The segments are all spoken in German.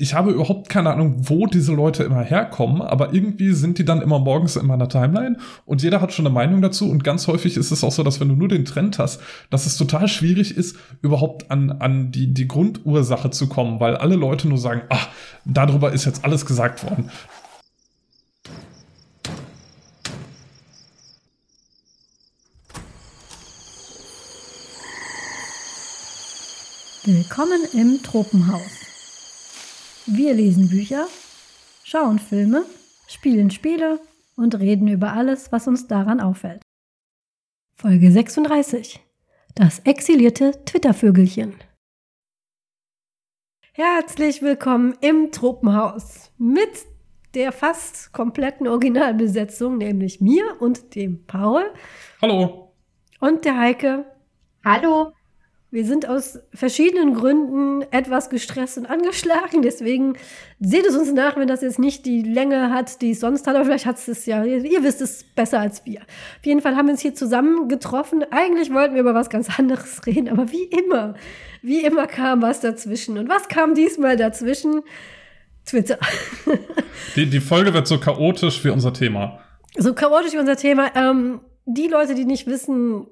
ich habe überhaupt keine Ahnung, wo diese Leute immer herkommen, aber irgendwie sind die dann immer morgens in meiner Timeline und jeder hat schon eine Meinung dazu und ganz häufig ist es auch so, dass wenn du nur den Trend hast, dass es total schwierig ist, überhaupt an, an die, die Grundursache zu kommen, weil alle Leute nur sagen, ach, darüber ist jetzt alles gesagt worden. Willkommen im Tropenhaus. Wir lesen Bücher, schauen Filme, spielen Spiele und reden über alles, was uns daran auffällt. Folge 36. Das exilierte Twittervögelchen. Herzlich willkommen im Tropenhaus mit der fast kompletten Originalbesetzung, nämlich mir und dem Paul. Hallo. Und der Heike. Hallo. Wir sind aus verschiedenen Gründen etwas gestresst und angeschlagen. Deswegen seht es uns nach, wenn das jetzt nicht die Länge hat, die es sonst hat. Aber vielleicht hat es es ja. Ihr, wisst es besser als wir. Auf jeden Fall haben wir uns hier zusammen getroffen. Eigentlich wollten wir über was ganz anderes reden. Aber wie immer, wie immer kam was dazwischen. Und was kam diesmal dazwischen? Twitter. die, die Folge wird so chaotisch wie unser Thema. So chaotisch wie unser Thema. Ähm, die Leute, die nicht wissen,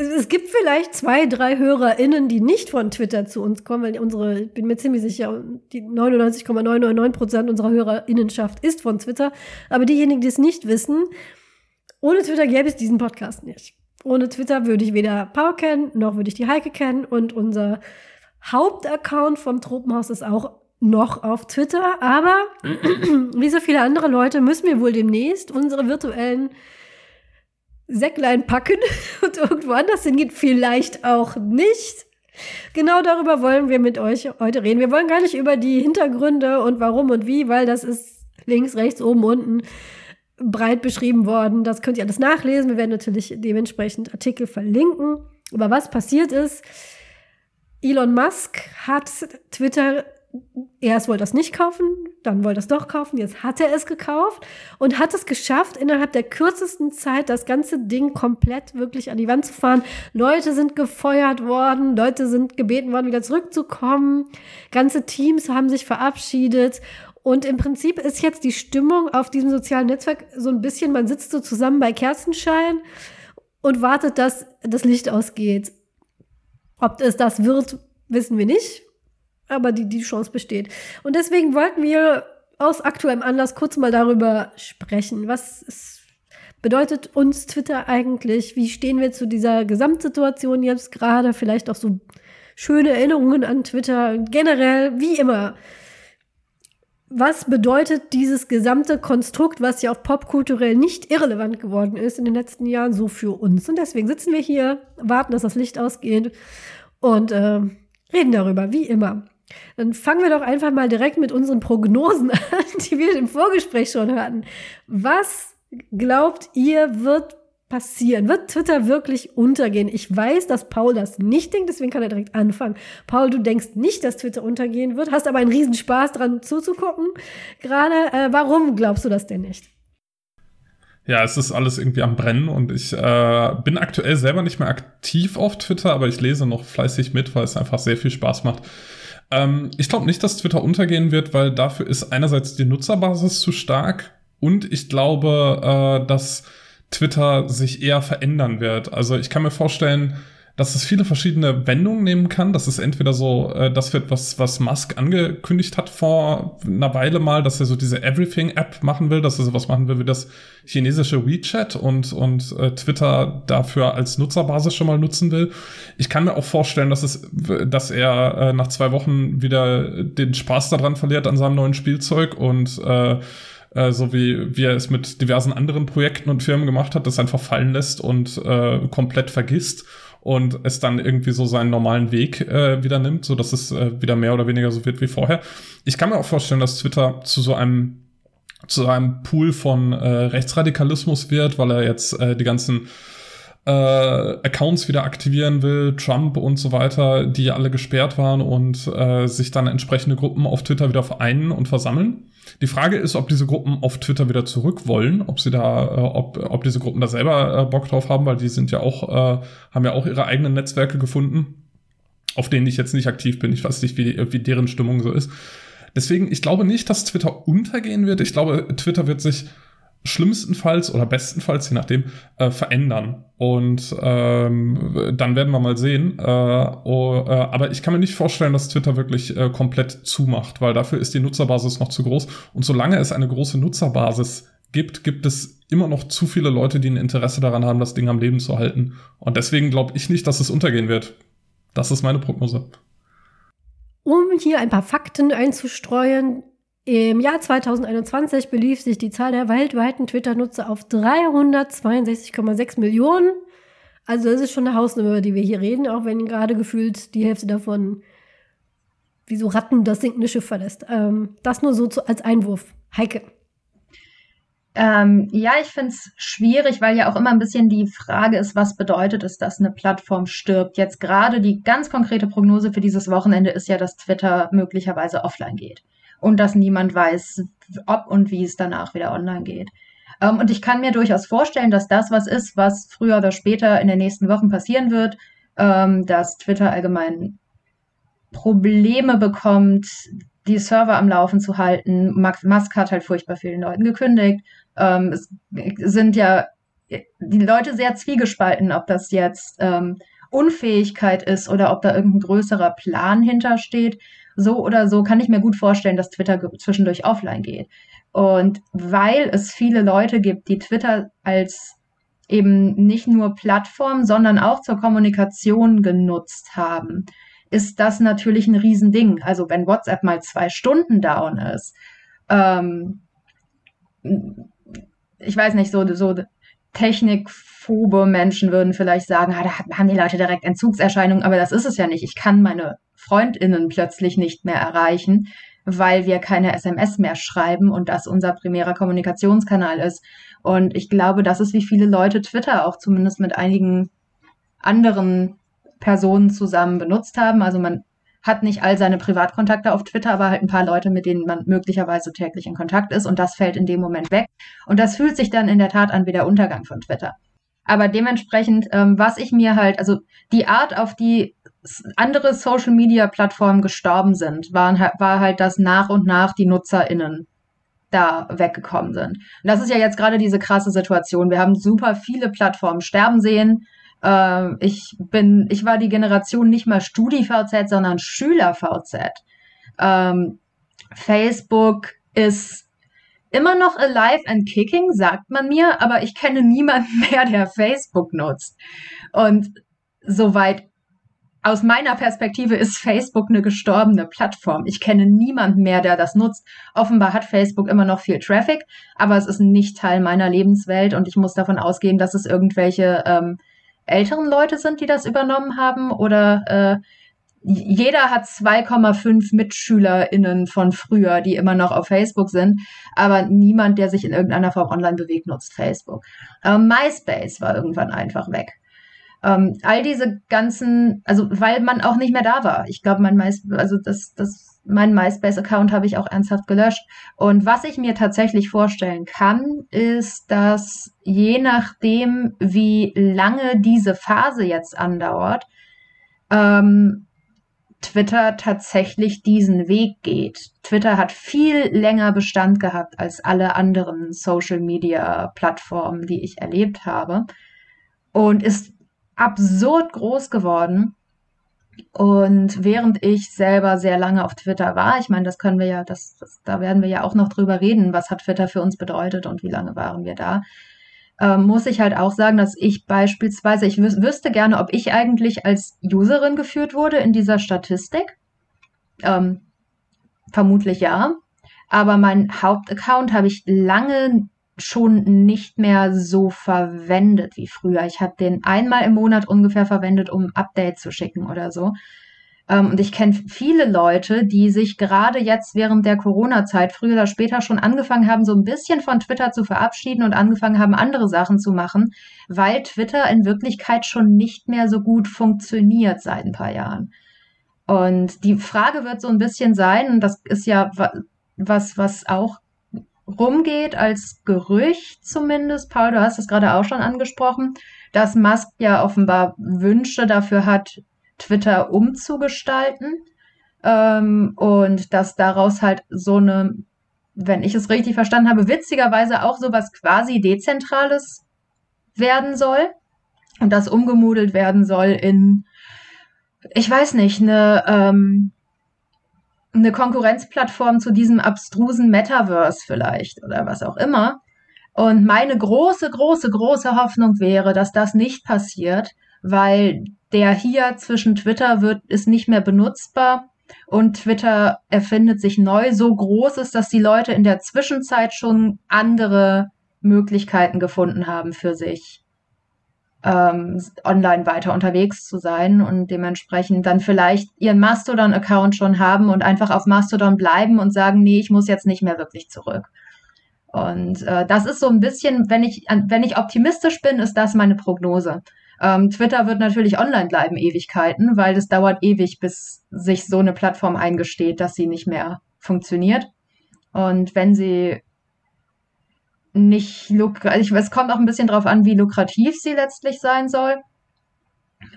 es gibt vielleicht zwei, drei HörerInnen, die nicht von Twitter zu uns kommen, weil unsere, ich bin mir ziemlich sicher, die 99,999 Prozent unserer HörerInnenschaft ist von Twitter. Aber diejenigen, die es nicht wissen, ohne Twitter gäbe es diesen Podcast nicht. Ohne Twitter würde ich weder Paul kennen, noch würde ich die Heike kennen. Und unser Hauptaccount vom Tropenhaus ist auch noch auf Twitter. Aber wie so viele andere Leute müssen wir wohl demnächst unsere virtuellen Säcklein packen und irgendwo anders hingehen. Vielleicht auch nicht. Genau darüber wollen wir mit euch heute reden. Wir wollen gar nicht über die Hintergründe und warum und wie, weil das ist links, rechts, oben, unten breit beschrieben worden. Das könnt ihr alles nachlesen. Wir werden natürlich dementsprechend Artikel verlinken. Aber was passiert ist, Elon Musk hat Twitter erst wollte er es nicht kaufen, dann wollte er es doch kaufen, jetzt hat er es gekauft und hat es geschafft, innerhalb der kürzesten Zeit das ganze Ding komplett wirklich an die Wand zu fahren. Leute sind gefeuert worden, Leute sind gebeten worden, wieder zurückzukommen, ganze Teams haben sich verabschiedet und im Prinzip ist jetzt die Stimmung auf diesem sozialen Netzwerk so ein bisschen, man sitzt so zusammen bei Kerzenschein und wartet, dass das Licht ausgeht. Ob es das wird, wissen wir nicht aber die, die Chance besteht. Und deswegen wollten wir aus aktuellem Anlass kurz mal darüber sprechen. Was ist, bedeutet uns Twitter eigentlich? Wie stehen wir zu dieser Gesamtsituation jetzt gerade? Vielleicht auch so schöne Erinnerungen an Twitter. Generell, wie immer. Was bedeutet dieses gesamte Konstrukt, was ja auch popkulturell nicht irrelevant geworden ist in den letzten Jahren, so für uns? Und deswegen sitzen wir hier, warten, dass das Licht ausgeht und äh, reden darüber, wie immer. Dann fangen wir doch einfach mal direkt mit unseren Prognosen an, die wir im Vorgespräch schon hatten. Was glaubt ihr wird passieren? Wird Twitter wirklich untergehen? Ich weiß, dass Paul das nicht denkt, deswegen kann er direkt anfangen. Paul, du denkst nicht, dass Twitter untergehen wird, hast aber einen riesen Spaß dran zuzugucken. Gerade, äh, warum glaubst du das denn nicht? Ja, es ist alles irgendwie am Brennen und ich äh, bin aktuell selber nicht mehr aktiv auf Twitter, aber ich lese noch fleißig mit, weil es einfach sehr viel Spaß macht. Ähm, ich glaube nicht, dass Twitter untergehen wird, weil dafür ist einerseits die Nutzerbasis zu stark und ich glaube, äh, dass Twitter sich eher verändern wird. Also ich kann mir vorstellen, dass es viele verschiedene Wendungen nehmen kann. Das ist entweder so, äh, das wird was, was Musk angekündigt hat vor einer Weile mal, dass er so diese Everything-App machen will, dass er sowas machen will wie das chinesische WeChat und, und äh, Twitter dafür als Nutzerbasis schon mal nutzen will. Ich kann mir auch vorstellen, dass es, dass er äh, nach zwei Wochen wieder den Spaß daran verliert an seinem neuen Spielzeug und äh, äh, so wie, wie er es mit diversen anderen Projekten und Firmen gemacht hat, das einfach fallen lässt und äh, komplett vergisst und es dann irgendwie so seinen normalen Weg äh, wieder nimmt, so dass es äh, wieder mehr oder weniger so wird wie vorher. Ich kann mir auch vorstellen, dass Twitter zu so einem zu einem Pool von äh, Rechtsradikalismus wird, weil er jetzt äh, die ganzen äh, Accounts wieder aktivieren will, Trump und so weiter, die alle gesperrt waren und äh, sich dann entsprechende Gruppen auf Twitter wieder vereinen und versammeln. Die Frage ist, ob diese Gruppen auf Twitter wieder zurück wollen, ob sie da, äh, ob, ob diese Gruppen da selber äh, Bock drauf haben, weil die sind ja auch, äh, haben ja auch ihre eigenen Netzwerke gefunden, auf denen ich jetzt nicht aktiv bin. Ich weiß nicht, wie, wie deren Stimmung so ist. Deswegen, ich glaube nicht, dass Twitter untergehen wird. Ich glaube, Twitter wird sich schlimmstenfalls oder bestenfalls, je nachdem, äh, verändern. Und ähm, dann werden wir mal sehen. Äh, oh, äh, aber ich kann mir nicht vorstellen, dass Twitter wirklich äh, komplett zumacht, weil dafür ist die Nutzerbasis noch zu groß. Und solange es eine große Nutzerbasis gibt, gibt es immer noch zu viele Leute, die ein Interesse daran haben, das Ding am Leben zu halten. Und deswegen glaube ich nicht, dass es untergehen wird. Das ist meine Prognose. Um hier ein paar Fakten einzustreuen, im Jahr 2021 belief sich die Zahl der weltweiten Twitter-Nutzer auf 362,6 Millionen. Also es ist schon eine Hausnummer, über die wir hier reden, auch wenn gerade gefühlt die Hälfte davon wie so Ratten das sinkende Schiff verlässt. Ähm, das nur so zu, als Einwurf. Heike. Ähm, ja, ich finde es schwierig, weil ja auch immer ein bisschen die Frage ist, was bedeutet es, dass eine Plattform stirbt. Jetzt gerade die ganz konkrete Prognose für dieses Wochenende ist ja, dass Twitter möglicherweise offline geht und dass niemand weiß, ob und wie es danach wieder online geht. Ähm, und ich kann mir durchaus vorstellen, dass das was ist, was früher oder später in den nächsten Wochen passieren wird, ähm, dass Twitter allgemein Probleme bekommt, die Server am Laufen zu halten. Max Musk hat halt furchtbar vielen Leuten gekündigt. Ähm, es sind ja die Leute sehr zwiegespalten, ob das jetzt ähm, Unfähigkeit ist oder ob da irgendein größerer Plan hintersteht so oder so kann ich mir gut vorstellen, dass Twitter zwischendurch offline geht. Und weil es viele Leute gibt, die Twitter als eben nicht nur Plattform, sondern auch zur Kommunikation genutzt haben, ist das natürlich ein Riesending. Also wenn WhatsApp mal zwei Stunden down ist, ähm, ich weiß nicht, so, so technikphobe Menschen würden vielleicht sagen, ah, da haben die Leute direkt Entzugserscheinungen, aber das ist es ja nicht. Ich kann meine Freundinnen plötzlich nicht mehr erreichen, weil wir keine SMS mehr schreiben und das unser primärer Kommunikationskanal ist. Und ich glaube, das ist, wie viele Leute Twitter auch zumindest mit einigen anderen Personen zusammen benutzt haben. Also man hat nicht all seine Privatkontakte auf Twitter, aber halt ein paar Leute, mit denen man möglicherweise täglich in Kontakt ist und das fällt in dem Moment weg. Und das fühlt sich dann in der Tat an wie der Untergang von Twitter. Aber dementsprechend, ähm, was ich mir halt, also die Art, auf die andere Social Media Plattformen gestorben sind, waren, war halt, dass nach und nach die NutzerInnen da weggekommen sind. Und das ist ja jetzt gerade diese krasse Situation. Wir haben super viele Plattformen sterben sehen. Äh, ich bin, ich war die Generation nicht mal StudiVZ, sondern SchülerVZ. Ähm, Facebook ist immer noch alive and kicking, sagt man mir, aber ich kenne niemanden mehr, der Facebook nutzt. Und soweit aus meiner Perspektive ist Facebook eine gestorbene Plattform. Ich kenne niemanden mehr, der das nutzt. Offenbar hat Facebook immer noch viel Traffic, aber es ist nicht Teil meiner Lebenswelt und ich muss davon ausgehen, dass es irgendwelche ähm, älteren Leute sind, die das übernommen haben oder äh, jeder hat 2,5 MitschülerInnen von früher, die immer noch auf Facebook sind, aber niemand, der sich in irgendeiner Form online bewegt, nutzt Facebook. Ähm, MySpace war irgendwann einfach weg. Ähm, all diese ganzen, also weil man auch nicht mehr da war. Ich glaube, mein MySpace, also das, das, mein MySpace-Account habe ich auch ernsthaft gelöscht. Und was ich mir tatsächlich vorstellen kann, ist, dass je nachdem, wie lange diese Phase jetzt andauert, ähm, Twitter tatsächlich diesen Weg geht. Twitter hat viel länger Bestand gehabt als alle anderen Social-Media-Plattformen, die ich erlebt habe und ist absurd groß geworden. Und während ich selber sehr lange auf Twitter war, ich meine, das können wir ja, das, das, da werden wir ja auch noch drüber reden, was hat Twitter für uns bedeutet und wie lange waren wir da, ähm, muss ich halt auch sagen, dass ich beispielsweise, ich wüs wüsste gerne, ob ich eigentlich als Userin geführt wurde in dieser Statistik. Ähm, vermutlich ja. Aber mein Hauptaccount habe ich lange schon nicht mehr so verwendet wie früher. Ich habe den einmal im Monat ungefähr verwendet, um Updates zu schicken oder so. Ähm, und ich kenne viele Leute, die sich gerade jetzt während der Corona-Zeit früher oder später schon angefangen haben, so ein bisschen von Twitter zu verabschieden und angefangen haben, andere Sachen zu machen, weil Twitter in Wirklichkeit schon nicht mehr so gut funktioniert seit ein paar Jahren. Und die Frage wird so ein bisschen sein, und das ist ja was, was auch rumgeht als Gerücht zumindest, Paul, du hast es gerade auch schon angesprochen, dass Musk ja offenbar Wünsche dafür hat, Twitter umzugestalten. Ähm, und dass daraus halt so eine, wenn ich es richtig verstanden habe, witzigerweise auch sowas quasi Dezentrales werden soll. Und das umgemodelt werden soll in, ich weiß nicht, eine, ähm, eine Konkurrenzplattform zu diesem abstrusen Metaverse vielleicht oder was auch immer. Und meine große, große, große Hoffnung wäre, dass das nicht passiert, weil der hier zwischen Twitter wird, ist nicht mehr benutzbar und Twitter erfindet sich neu. So groß ist, dass die Leute in der Zwischenzeit schon andere Möglichkeiten gefunden haben für sich ähm, online weiter unterwegs zu sein und dementsprechend dann vielleicht ihren Mastodon-Account schon haben und einfach auf Mastodon bleiben und sagen, nee, ich muss jetzt nicht mehr wirklich zurück. Und äh, das ist so ein bisschen, wenn ich, wenn ich optimistisch bin, ist das meine Prognose. Ähm, Twitter wird natürlich online bleiben Ewigkeiten, weil es dauert ewig, bis sich so eine Plattform eingesteht, dass sie nicht mehr funktioniert. Und wenn sie nicht lukrativ, es kommt auch ein bisschen drauf an, wie lukrativ sie letztlich sein soll.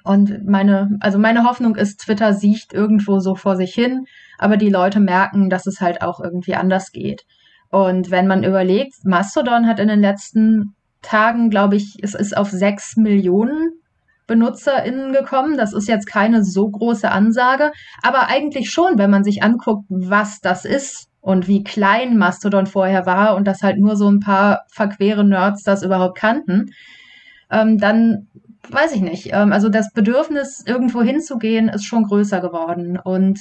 Und meine, also meine Hoffnung ist, Twitter sieht irgendwo so vor sich hin, aber die Leute merken, dass es halt auch irgendwie anders geht. Und wenn man überlegt, Mastodon hat in den letzten Tagen, glaube ich, es ist auf sechs Millionen BenutzerInnen gekommen. Das ist jetzt keine so große Ansage, aber eigentlich schon, wenn man sich anguckt, was das ist und wie klein Mastodon vorher war und dass halt nur so ein paar verquere Nerds das überhaupt kannten, ähm, dann weiß ich nicht. Ähm, also das Bedürfnis, irgendwo hinzugehen, ist schon größer geworden. Und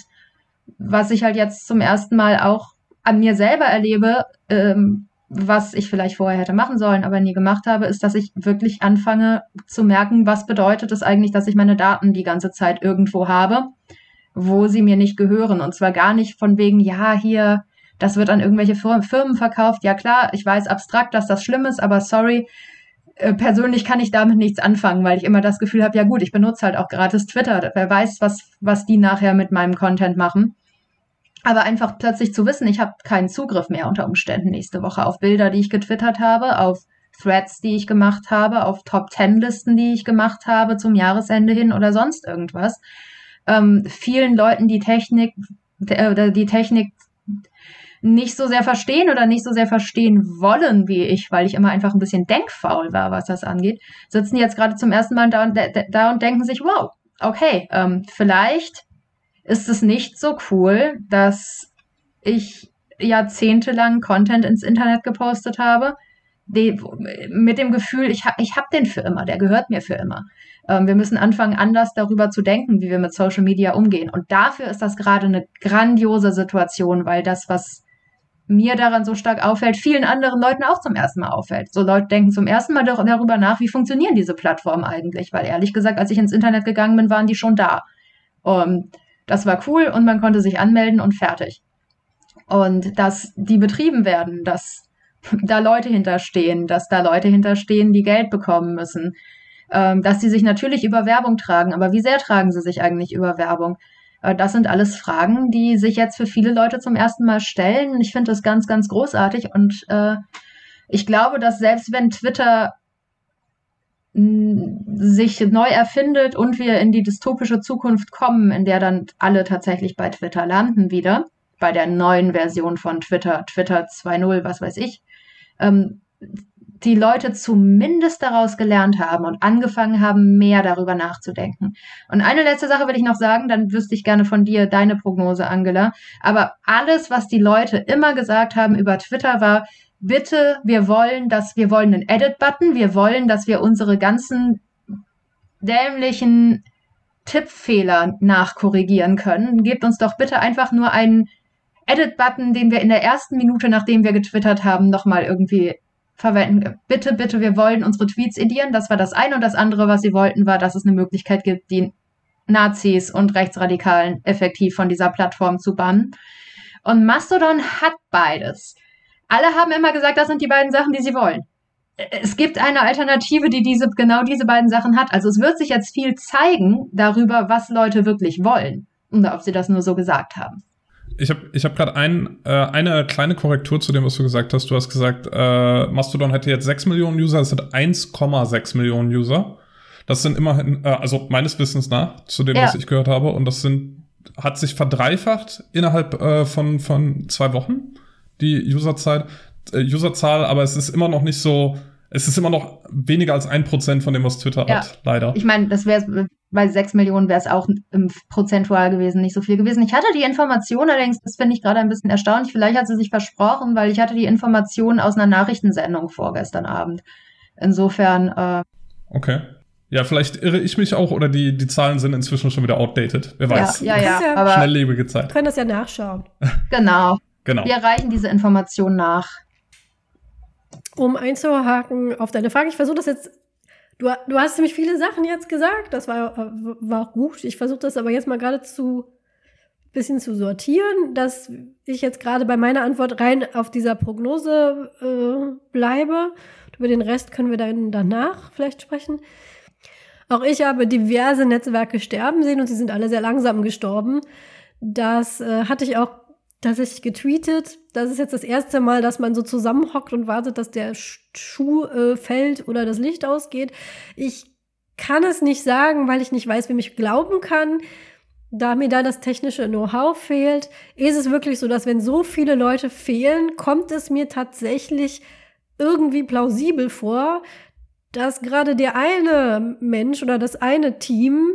was ich halt jetzt zum ersten Mal auch an mir selber erlebe, ähm, was ich vielleicht vorher hätte machen sollen, aber nie gemacht habe, ist, dass ich wirklich anfange zu merken, was bedeutet es eigentlich, dass ich meine Daten die ganze Zeit irgendwo habe, wo sie mir nicht gehören. Und zwar gar nicht von wegen, ja, hier, das wird an irgendwelche Firmen verkauft. Ja klar, ich weiß abstrakt, dass das schlimm ist, aber sorry, äh, persönlich kann ich damit nichts anfangen, weil ich immer das Gefühl habe, ja gut, ich benutze halt auch gratis Twitter. Wer weiß, was, was die nachher mit meinem Content machen. Aber einfach plötzlich zu wissen, ich habe keinen Zugriff mehr unter Umständen nächste Woche auf Bilder, die ich getwittert habe, auf Threads, die ich gemacht habe, auf Top Ten Listen, die ich gemacht habe zum Jahresende hin oder sonst irgendwas. Ähm, vielen Leuten die Technik, äh, die Technik nicht so sehr verstehen oder nicht so sehr verstehen wollen wie ich, weil ich immer einfach ein bisschen denkfaul war, was das angeht, sitzen jetzt gerade zum ersten Mal da und, da und denken sich, wow, okay, ähm, vielleicht ist es nicht so cool, dass ich jahrzehntelang Content ins Internet gepostet habe, die, mit dem Gefühl, ich habe ich hab den für immer, der gehört mir für immer. Ähm, wir müssen anfangen, anders darüber zu denken, wie wir mit Social Media umgehen. Und dafür ist das gerade eine grandiose Situation, weil das, was mir daran so stark auffällt, vielen anderen Leuten auch zum ersten Mal auffällt. So Leute denken zum ersten Mal darüber nach, wie funktionieren diese Plattformen eigentlich, weil ehrlich gesagt, als ich ins Internet gegangen bin, waren die schon da. Um, das war cool und man konnte sich anmelden und fertig. Und dass die betrieben werden, dass da Leute hinterstehen, dass da Leute hinterstehen, die Geld bekommen müssen, ähm, dass sie sich natürlich über Werbung tragen, aber wie sehr tragen sie sich eigentlich über Werbung? Äh, das sind alles Fragen, die sich jetzt für viele Leute zum ersten Mal stellen. Ich finde das ganz, ganz großartig und äh, ich glaube, dass selbst wenn Twitter sich neu erfindet und wir in die dystopische Zukunft kommen, in der dann alle tatsächlich bei Twitter landen wieder, bei der neuen Version von Twitter, Twitter 2.0, was weiß ich, ähm, die Leute zumindest daraus gelernt haben und angefangen haben, mehr darüber nachzudenken. Und eine letzte Sache will ich noch sagen, dann wüsste ich gerne von dir deine Prognose, Angela. Aber alles, was die Leute immer gesagt haben über Twitter, war, bitte, wir wollen, dass wir wollen einen Edit-Button, wir wollen, dass wir unsere ganzen dämlichen Tippfehler nachkorrigieren können. Gebt uns doch bitte einfach nur einen Edit-Button, den wir in der ersten Minute, nachdem wir getwittert haben, nochmal irgendwie verwenden. Bitte, bitte, wir wollen unsere Tweets edieren. Das war das eine. Und das andere, was sie wollten, war, dass es eine Möglichkeit gibt, die Nazis und Rechtsradikalen effektiv von dieser Plattform zu bannen. Und Mastodon hat beides. Alle haben immer gesagt, das sind die beiden Sachen, die sie wollen. Es gibt eine Alternative, die diese, genau diese beiden Sachen hat. Also es wird sich jetzt viel zeigen darüber, was Leute wirklich wollen und ob sie das nur so gesagt haben. Ich habe ich hab gerade ein, äh, eine kleine Korrektur zu dem, was du gesagt hast. Du hast gesagt, äh, Mastodon hätte jetzt 6 Millionen User, es sind 1,6 Millionen User. Das sind immerhin, äh, also meines Wissens nach, zu dem, ja. was ich gehört habe, und das sind hat sich verdreifacht innerhalb äh, von, von zwei Wochen, die Userzeit, äh, Userzahl, aber es ist immer noch nicht so, es ist immer noch weniger als ein Prozent von dem, was Twitter Ja. hat, leider. Ich meine, das wäre bei sechs Millionen wäre es auch im prozentual gewesen, nicht so viel gewesen. Ich hatte die Information allerdings, das finde ich gerade ein bisschen erstaunlich. Vielleicht hat sie sich versprochen, weil ich hatte die Information aus einer Nachrichtensendung vorgestern Abend. Insofern, äh, Okay. Ja, vielleicht irre ich mich auch oder die, die Zahlen sind inzwischen schon wieder outdated. Wer weiß. ja, ja, Ja. aber Schnelllebige Wir Zeit. können das ja nachschauen. genau. Genau. Wir reichen diese Information nach. Um einzuhaken auf deine Frage, ich versuche das jetzt. Du, du hast ziemlich viele Sachen jetzt gesagt, das war, war auch gut. Ich versuche das aber jetzt mal gerade zu bisschen zu sortieren, dass ich jetzt gerade bei meiner Antwort rein auf dieser Prognose äh, bleibe. Über den Rest können wir dann danach vielleicht sprechen. Auch ich habe diverse Netzwerke sterben sehen und sie sind alle sehr langsam gestorben. Das äh, hatte ich auch tatsächlich getweetet. Das ist jetzt das erste Mal, dass man so zusammenhockt und wartet, dass der Sch- Schuh äh, fällt oder das Licht ausgeht. Ich kann es nicht sagen, weil ich nicht weiß, wem ich glauben kann. Da mir da das technische Know-how fehlt, ist es wirklich so, dass wenn so viele Leute fehlen, kommt es mir tatsächlich irgendwie plausibel vor, dass gerade der eine Mensch oder das eine Team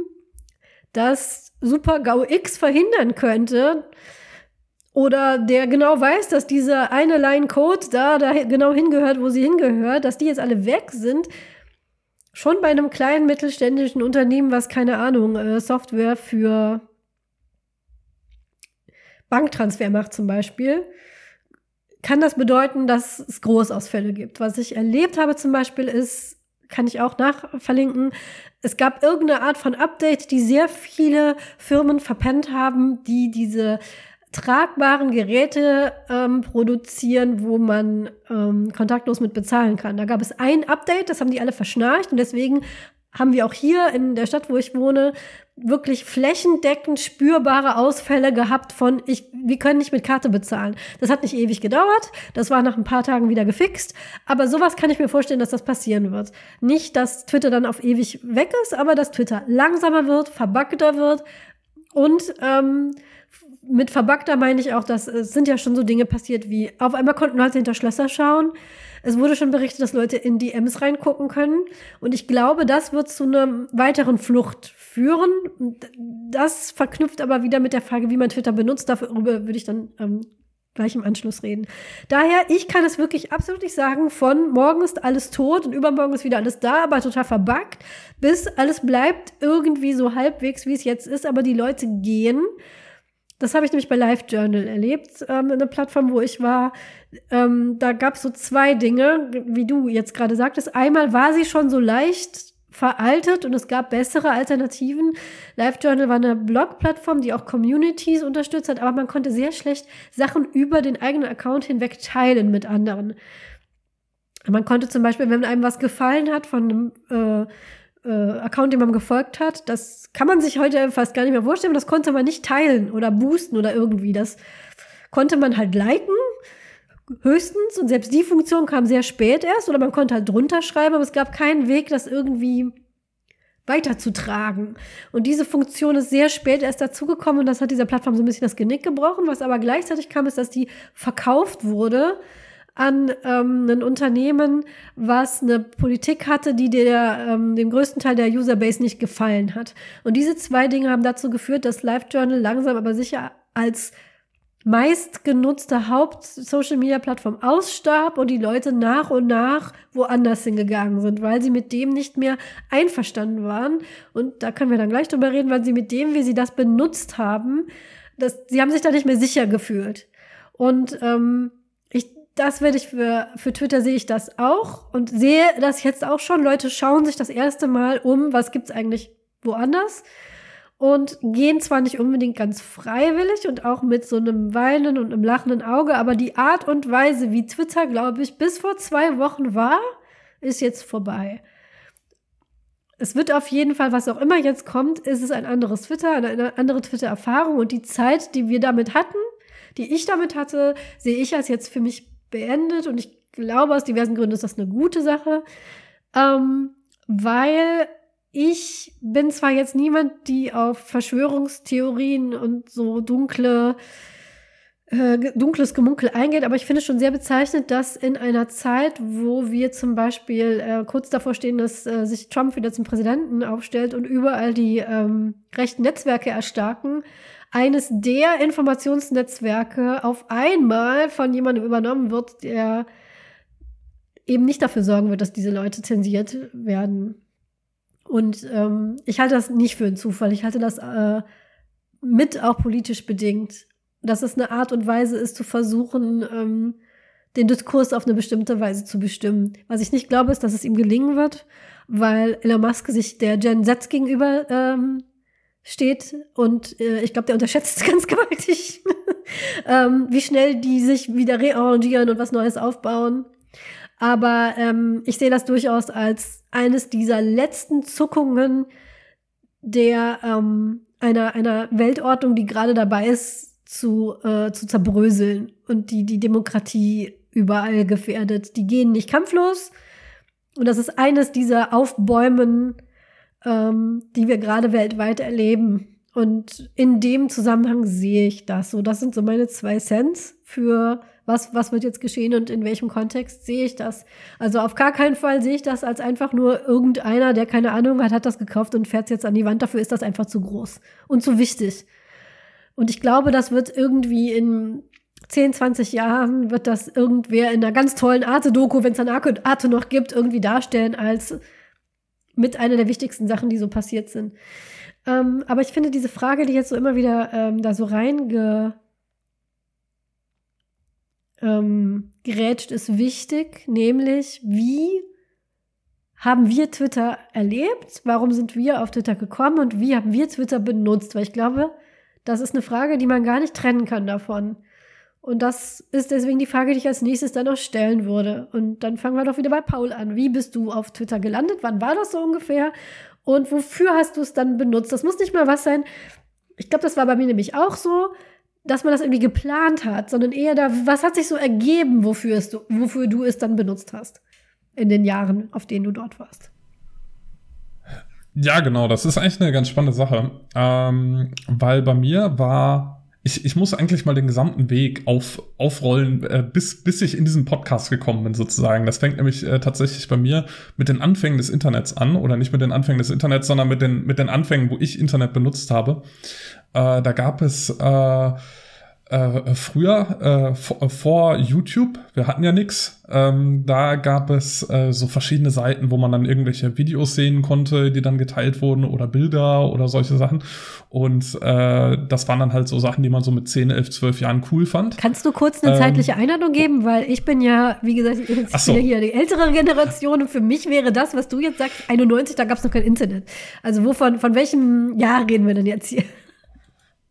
das Super GAU X verhindern könnte. Oder der genau weiß, dass dieser eine Line Code da, da genau hingehört, wo sie hingehört, dass die jetzt alle weg sind. Schon bei einem kleinen mittelständischen Unternehmen, was keine Ahnung, äh, Software für Banktransfer macht zum Beispiel, kann das bedeuten, dass es Großausfälle gibt. Was ich erlebt habe zum Beispiel ist, kann ich auch nachverlinken, es gab irgendeine Art von Update, die sehr viele Firmen verpennt haben, die diese tragbaren Geräte ähm, produzieren, wo man ähm, kontaktlos mit bezahlen kann. Da gab es ein Update, das haben die alle verschnarcht und deswegen haben wir auch hier in der Stadt, wo ich wohne, wirklich flächendeckend spürbare Ausfälle gehabt von, ich, wir können nicht mit Karte bezahlen. Das hat nicht ewig gedauert, das war nach ein paar Tagen wieder gefixt, aber sowas kann ich mir vorstellen, dass das passieren wird. Nicht, dass Twitter dann auf ewig weg ist, aber dass Twitter langsamer wird, verbuggter wird und ähm, mit verbuggter meine ich auch, dass es sind ja schon so Dinge passiert wie, auf einmal konnten Leute hinter Schlösser schauen. Es wurde schon berichtet, dass Leute in DMs reingucken können. Und ich glaube, das wird zu einer weiteren Flucht führen. Das verknüpft aber wieder mit der Frage, wie man Twitter benutzt. Darüber würde ich dann ähm, gleich im Anschluss reden. Daher, ich kann es wirklich absolut nicht sagen, von morgen ist alles tot und übermorgen ist wieder alles da, aber total verbuggt, bis alles bleibt irgendwie so halbwegs, wie es jetzt ist, aber die Leute gehen. Das habe ich nämlich bei LiveJournal erlebt, ähm, eine Plattform, wo ich war. Ähm, da gab es so zwei Dinge, wie du jetzt gerade sagtest. Einmal war sie schon so leicht veraltet und es gab bessere Alternativen. LiveJournal war eine Blog-Plattform, die auch Communities unterstützt hat, aber man konnte sehr schlecht Sachen über den eigenen Account hinweg teilen mit anderen. Man konnte zum Beispiel, wenn einem was gefallen hat von einem äh, äh, Account, dem man gefolgt hat, das kann man sich heute fast gar nicht mehr vorstellen, das konnte man nicht teilen oder boosten oder irgendwie. Das konnte man halt liken, höchstens, und selbst die Funktion kam sehr spät erst, oder man konnte halt drunter schreiben, aber es gab keinen Weg, das irgendwie weiterzutragen. Und diese Funktion ist sehr spät erst dazugekommen und das hat dieser Plattform so ein bisschen das Genick gebrochen. Was aber gleichzeitig kam, ist, dass die verkauft wurde an ähm, ein Unternehmen, was eine Politik hatte, die der, ähm, dem größten Teil der Userbase nicht gefallen hat. Und diese zwei Dinge haben dazu geführt, dass LiveJournal langsam aber sicher als meistgenutzte Haupt-Social-Media-Plattform ausstarb und die Leute nach und nach woanders hingegangen sind, weil sie mit dem nicht mehr einverstanden waren. Und da können wir dann gleich drüber reden, weil sie mit dem, wie sie das benutzt haben, das, sie haben sich da nicht mehr sicher gefühlt. Und ähm, das werde ich für, für Twitter sehe ich das auch und sehe das jetzt auch schon. Leute schauen sich das erste Mal um, was gibt's eigentlich woanders und gehen zwar nicht unbedingt ganz freiwillig und auch mit so einem weinenden und einem lachenden Auge, aber die Art und Weise, wie Twitter, glaube ich, bis vor zwei Wochen war, ist jetzt vorbei. Es wird auf jeden Fall, was auch immer jetzt kommt, ist es ein anderes Twitter, eine andere Twitter-Erfahrung und die Zeit, die wir damit hatten, die ich damit hatte, sehe ich als jetzt für mich beendet. Und ich glaube, aus diversen Gründen ist das eine gute Sache, ähm, weil ich bin zwar jetzt niemand, die auf Verschwörungstheorien und so dunkle äh, dunkles Gemunkel eingeht, aber ich finde es schon sehr bezeichnend, dass in einer Zeit, wo wir zum Beispiel äh, kurz davor stehen, dass äh, sich Trump wieder zum Präsidenten aufstellt und überall die ähm, rechten Netzwerke erstarken, eines der Informationsnetzwerke auf einmal von jemandem übernommen wird, der eben nicht dafür sorgen wird, dass diese Leute zensiert werden. Und ähm, ich halte das nicht für einen Zufall. Ich halte das äh, mit auch politisch bedingt dass es eine Art und Weise ist, zu versuchen, ähm, den Diskurs auf eine bestimmte Weise zu bestimmen. Was ich nicht glaube, ist, dass es ihm gelingen wird, weil Elon Musk sich der Gen Z gegenüber ähm, steht und äh, ich glaube, der unterschätzt es ganz gewaltig, ähm, wie schnell die sich wieder rearrangieren und was Neues aufbauen. Aber ähm, ich sehe das durchaus als eines dieser letzten Zuckungen der ähm, einer, einer Weltordnung, die gerade dabei ist, zu, äh, zu zerbröseln und die die Demokratie überall gefährdet. Die gehen nicht kampflos. Und das ist eines dieser Aufbäumen, ähm, die wir gerade weltweit erleben. Und in dem Zusammenhang sehe ich das. So, das sind so meine zwei Cents für was, was wird jetzt geschehen und in welchem Kontext sehe ich das. Also auf gar keinen Fall sehe ich das als einfach nur irgendeiner, der keine Ahnung hat, hat das gekauft und fährt es jetzt an die Wand. Dafür ist das einfach zu groß und zu wichtig. Und ich glaube, das wird irgendwie in 10, 20 Jahren wird das irgendwer in einer ganz tollen Arte-Doku, wenn es eine Arte noch gibt, irgendwie darstellen als mit einer der wichtigsten Sachen, die so passiert sind. Ähm, aber ich finde diese Frage, die jetzt so immer wieder ähm, da so reinge ähm, ist wichtig, nämlich wie haben wir Twitter erlebt? Warum sind wir auf Twitter gekommen und wie haben wir Twitter benutzt? Weil ich glaube, das ist eine Frage, die man gar nicht trennen kann davon. Und das ist deswegen die Frage, die ich als nächstes dann noch stellen würde. Und dann fangen wir doch wieder bei Paul an. Wie bist du auf Twitter gelandet? Wann war das so ungefähr? Und wofür hast du es dann benutzt? Das muss nicht mal was sein. Ich glaube, das war bei mir nämlich auch so, dass man das irgendwie geplant hat, sondern eher da, was hat sich so ergeben, wofür, es, wofür du es dann benutzt hast in den Jahren, auf denen du dort warst. Ja, genau, das ist eigentlich eine ganz spannende Sache, ähm, weil bei mir war, ich, ich muss eigentlich mal den gesamten Weg auf, aufrollen, äh, bis, bis ich in diesen Podcast gekommen bin sozusagen. Das fängt nämlich äh, tatsächlich bei mir mit den Anfängen des Internets an, oder nicht mit den Anfängen des Internets, sondern mit den, mit den Anfängen, wo ich Internet benutzt habe. Äh, da gab es... Äh, äh, früher, äh, vor, äh, vor, YouTube, wir hatten ja nix, ähm, da gab es äh, so verschiedene Seiten, wo man dann irgendwelche Videos sehen konnte, die dann geteilt wurden oder Bilder oder solche Sachen. Und äh, das waren dann halt so Sachen, die man so mit 10, 11, 12 Jahren cool fand. Kannst du kurz eine ähm, zeitliche Einladung geben? Weil ich bin ja, wie gesagt, ich bin so. hier die ältere Generation und für mich wäre das, was du jetzt sagst, 91, da gab es noch kein Internet. Also wovon, von welchem Jahr reden wir denn jetzt hier?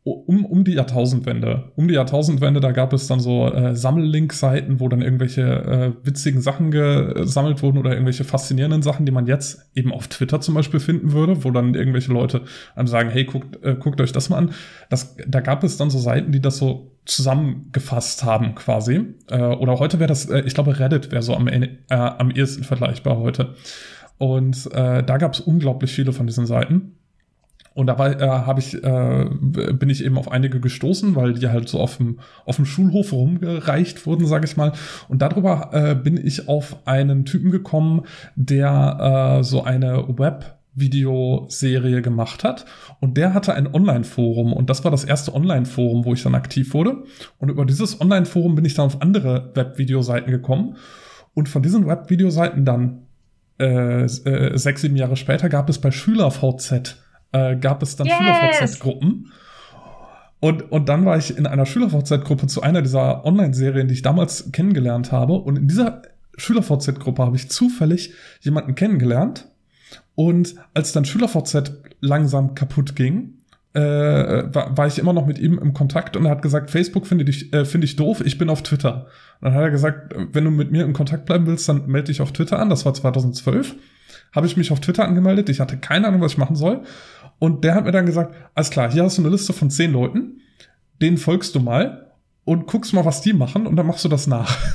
Um, um die Jahrtausendwende. Um die Jahrtausendwende, da gab es dann so äh, Sammellink-Seiten, wo dann irgendwelche äh, witzigen Sachen gesammelt wurden oder irgendwelche faszinierenden Sachen, die man jetzt eben auf Twitter zum Beispiel finden würde, wo dann irgendwelche Leute einem sagen, hey, guckt, äh, guckt euch das mal an. Das, da gab es dann so Seiten, die das so zusammengefasst haben quasi. Äh, oder heute wäre das, äh, ich glaube, Reddit wäre so am, äh, am ehesten vergleichbar heute. Und äh, da gab es unglaublich viele von diesen Seiten. Und dabei äh, habe ich, äh, bin ich eben auf einige gestoßen, weil die halt so auf dem, auf dem Schulhof rumgereicht wurden, sage ich mal. Und darüber äh, bin ich auf einen Typen gekommen, der äh, so eine Web Videoserie gemacht hat. Und der hatte ein Online-Forum. Und das war das erste Online-Forum, wo ich dann aktiv wurde. Und über dieses Online-Forum bin ich dann auf andere Web-Videoseiten gekommen. Und von diesen Web-Videoseiten dann äh, äh, sechs, sieben Jahre später gab es bei SchülerVZ äh, gab es dann yes. Schüler-VZ-Gruppen. Und, und dann war ich in einer Schüler-VZ-Gruppe zu einer dieser Online-Serien, die ich damals kennengelernt habe. Und in dieser Schüler-VZ-Gruppe habe ich zufällig jemanden kennengelernt. Und als dann Schüler-VZ langsam kaputt ging, äh, war, war ich immer noch mit ihm im Kontakt und er hat gesagt, Facebook finde ich, äh, find ich doof, ich bin auf Twitter. Und dann hat er gesagt, wenn du mit mir in Kontakt bleiben willst, dann melde dich auf Twitter an. Das war 2012. Habe ich mich auf Twitter angemeldet. Ich hatte keine Ahnung, was ich machen soll. Und der hat mir dann gesagt, alles klar, hier hast du eine Liste von zehn Leuten, denen folgst du mal und guckst mal, was die machen und dann machst du das nach.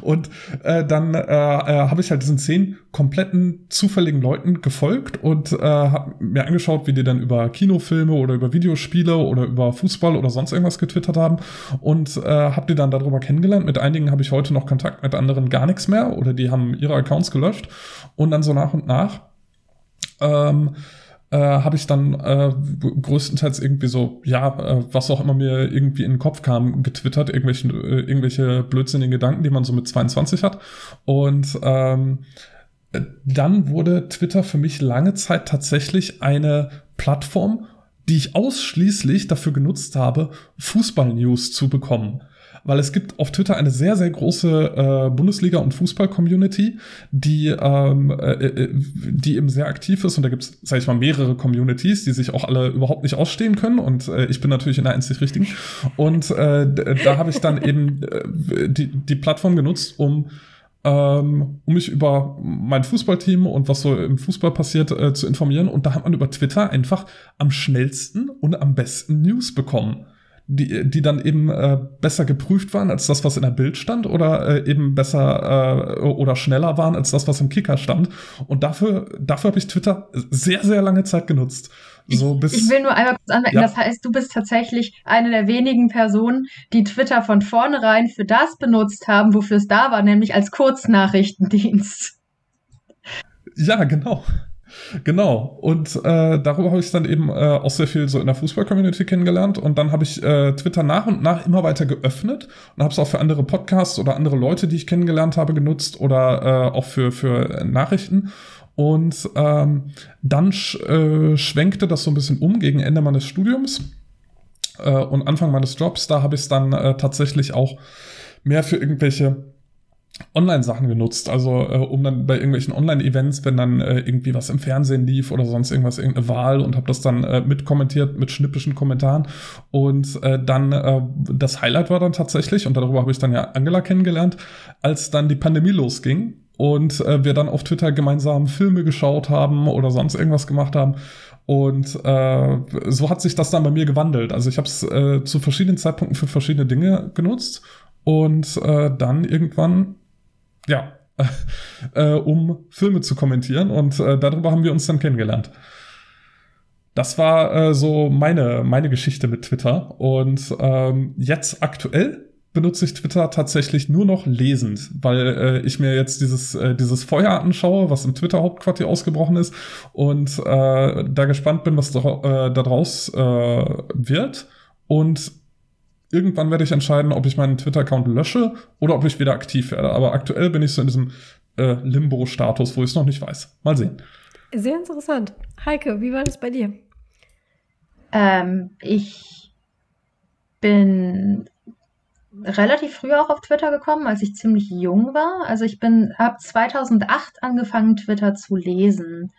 Und äh, dann äh, äh, habe ich halt diesen zehn kompletten zufälligen Leuten gefolgt und äh, habe mir angeschaut, wie die dann über Kinofilme oder über Videospiele oder über Fußball oder sonst irgendwas getwittert haben und äh, habe die dann darüber kennengelernt. Mit einigen habe ich heute noch Kontakt, mit anderen gar nichts mehr oder die haben ihre Accounts gelöscht und dann so nach und nach ähm, äh, habe ich dann äh, größtenteils irgendwie so, ja, äh, was auch immer mir irgendwie in den Kopf kam, getwittert, irgendwelche, äh, irgendwelche blödsinnigen Gedanken, die man so mit 22 hat. Und ähm, dann wurde Twitter für mich lange Zeit tatsächlich eine Plattform, die ich ausschließlich dafür genutzt habe, Fußball-News zu bekommen weil es gibt auf Twitter eine sehr, sehr große äh, Bundesliga- und Fußball-Community, die, ähm, äh, äh, die eben sehr aktiv ist. Und da gibt es, sag ich mal, mehrere Communities, die sich auch alle überhaupt nicht ausstehen können. Und äh, ich bin natürlich in der einzig richtigen. Und äh, da habe ich dann eben äh, die, die Plattform genutzt, um ähm, um mich über mein Fußballteam und was so im Fußball passiert äh, zu informieren. Und da hat man über Twitter einfach am schnellsten und am besten News bekommen die, die dann eben äh, besser geprüft waren als das, was in der Bild stand, oder äh, eben besser äh, oder schneller waren als das, was im Kicker stand. Und dafür, dafür habe ich Twitter sehr, sehr lange Zeit genutzt. So bis, ich, will nur einmal kurz anmerken, ja. das heißt, du bist tatsächlich eine der wenigen Personen, die Twitter von vornherein für das benutzt haben, wofür es da war, nämlich als Kurznachrichtendienst. Ja, genau. Genau. Und äh, darüber habe ich dann eben äh, auch sehr viel so in der Fußball-Community kennengelernt. Und dann habe ich äh, Twitter nach und nach immer weiter geöffnet und habe es auch für andere Podcasts oder andere Leute, die ich kennengelernt habe, genutzt oder äh, auch für, für Nachrichten. Und ähm, dann sch äh, schwenkte das so ein bisschen um gegen Ende meines Studiums äh, und Anfang meines Jobs. Da habe ich es dann äh, tatsächlich auch mehr für irgendwelche Online-Sachen genutzt, also äh, um dann bei irgendwelchen Online-Events, wenn dann äh, irgendwie was im Fernsehen lief oder sonst irgendwas, irgendeine Wahl und habe das dann äh, mitkommentiert mit schnippischen Kommentaren und äh, dann äh, das Highlight war dann tatsächlich und darüber habe ich dann ja Angela kennengelernt, als dann die Pandemie losging und äh, wir dann auf Twitter gemeinsam Filme geschaut haben oder sonst irgendwas gemacht haben und äh, so hat sich das dann bei mir gewandelt. Also ich habe es äh, zu verschiedenen Zeitpunkten für verschiedene Dinge genutzt und äh, dann irgendwann ja, äh, um Filme zu kommentieren und äh, darüber haben wir uns dann kennengelernt. Das war äh, so meine, meine Geschichte mit Twitter und ähm, jetzt aktuell benutze ich Twitter tatsächlich nur noch lesend, weil äh, ich mir jetzt dieses, äh, dieses Feuer anschaue, was im Twitter-Hauptquartier ausgebrochen ist und äh, da gespannt bin, was da, äh, da äh, wird und irgendwann werde ich entscheiden, ob ich meinen Twitter-Account lösche oder ob ich wieder aktiv werde. Aber aktuell bin ich so in diesem äh, Limbo-Status, wo ich es noch nicht weiß. Mal sehen. Sehr interessant. Heike, wie war das bei dir? Ähm, ich bin relativ früh auch auf Twitter gekommen, als ich ziemlich jung war. Also ich bin ab 2008 angefangen, Twitter zu lesen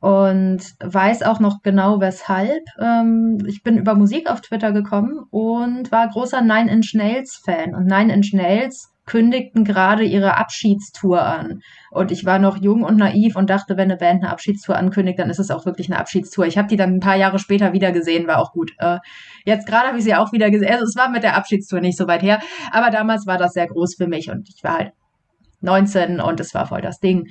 und weiß auch noch genau weshalb. Ähm, ich bin über Musik auf Twitter gekommen und war großer Nine Inch Nails Fan. Und Nine Inch Nails kündigten gerade ihre Abschiedstour an. Und ich war noch jung und naiv und dachte, wenn eine Band eine Abschiedstour ankündigt, dann ist es auch wirklich eine Abschiedstour. Ich habe die dann ein paar Jahre später wieder gesehen, war auch gut. Äh, jetzt gerade habe ich sie auch wieder gesehen. Also es war mit der Abschiedstour nicht so weit her, aber damals war das sehr groß für mich und ich war halt 19 und es war voll das Ding.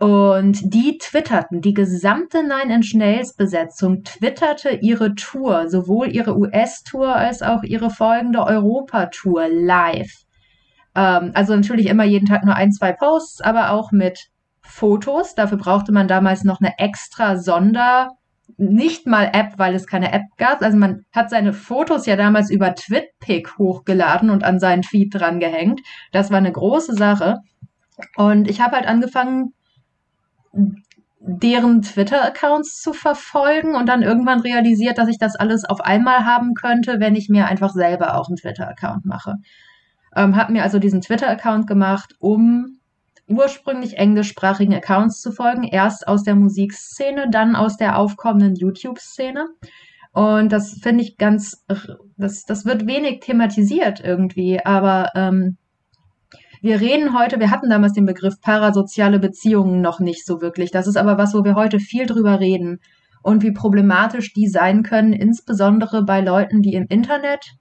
Und die twitterten, die gesamte Nine Inch Nails Besetzung twitterte ihre Tour, sowohl ihre US-Tour als auch ihre folgende Europa-Tour live. Ähm, also natürlich immer jeden Tag nur ein, zwei Posts, aber auch mit Fotos. Dafür brauchte man damals noch eine extra Sonder, nicht mal App, weil es keine App gab. Also man hat seine Fotos ja damals über TwitPic hochgeladen und an seinen Feed dran gehängt. Das war eine große Sache. Und ich habe halt angefangen, deren Twitter-Accounts zu verfolgen und dann irgendwann realisiert, dass ich das alles auf einmal haben könnte, wenn ich mir einfach selber auch einen Twitter-Account mache. Ähm, habe mir also diesen Twitter-Account gemacht, um ursprünglich englischsprachigen Accounts zu folgen, erst aus der Musikszene, dann aus der aufkommenden YouTube-Szene. Und das finde ich ganz, das, das wird wenig thematisiert irgendwie, aber ähm, wir reden heute, wir hatten damals den Begriff parasoziale Beziehungen noch nicht so wirklich. Das ist aber was, wo wir heute viel drüber reden und wie problematisch die sein können, insbesondere bei Leuten, die im Internet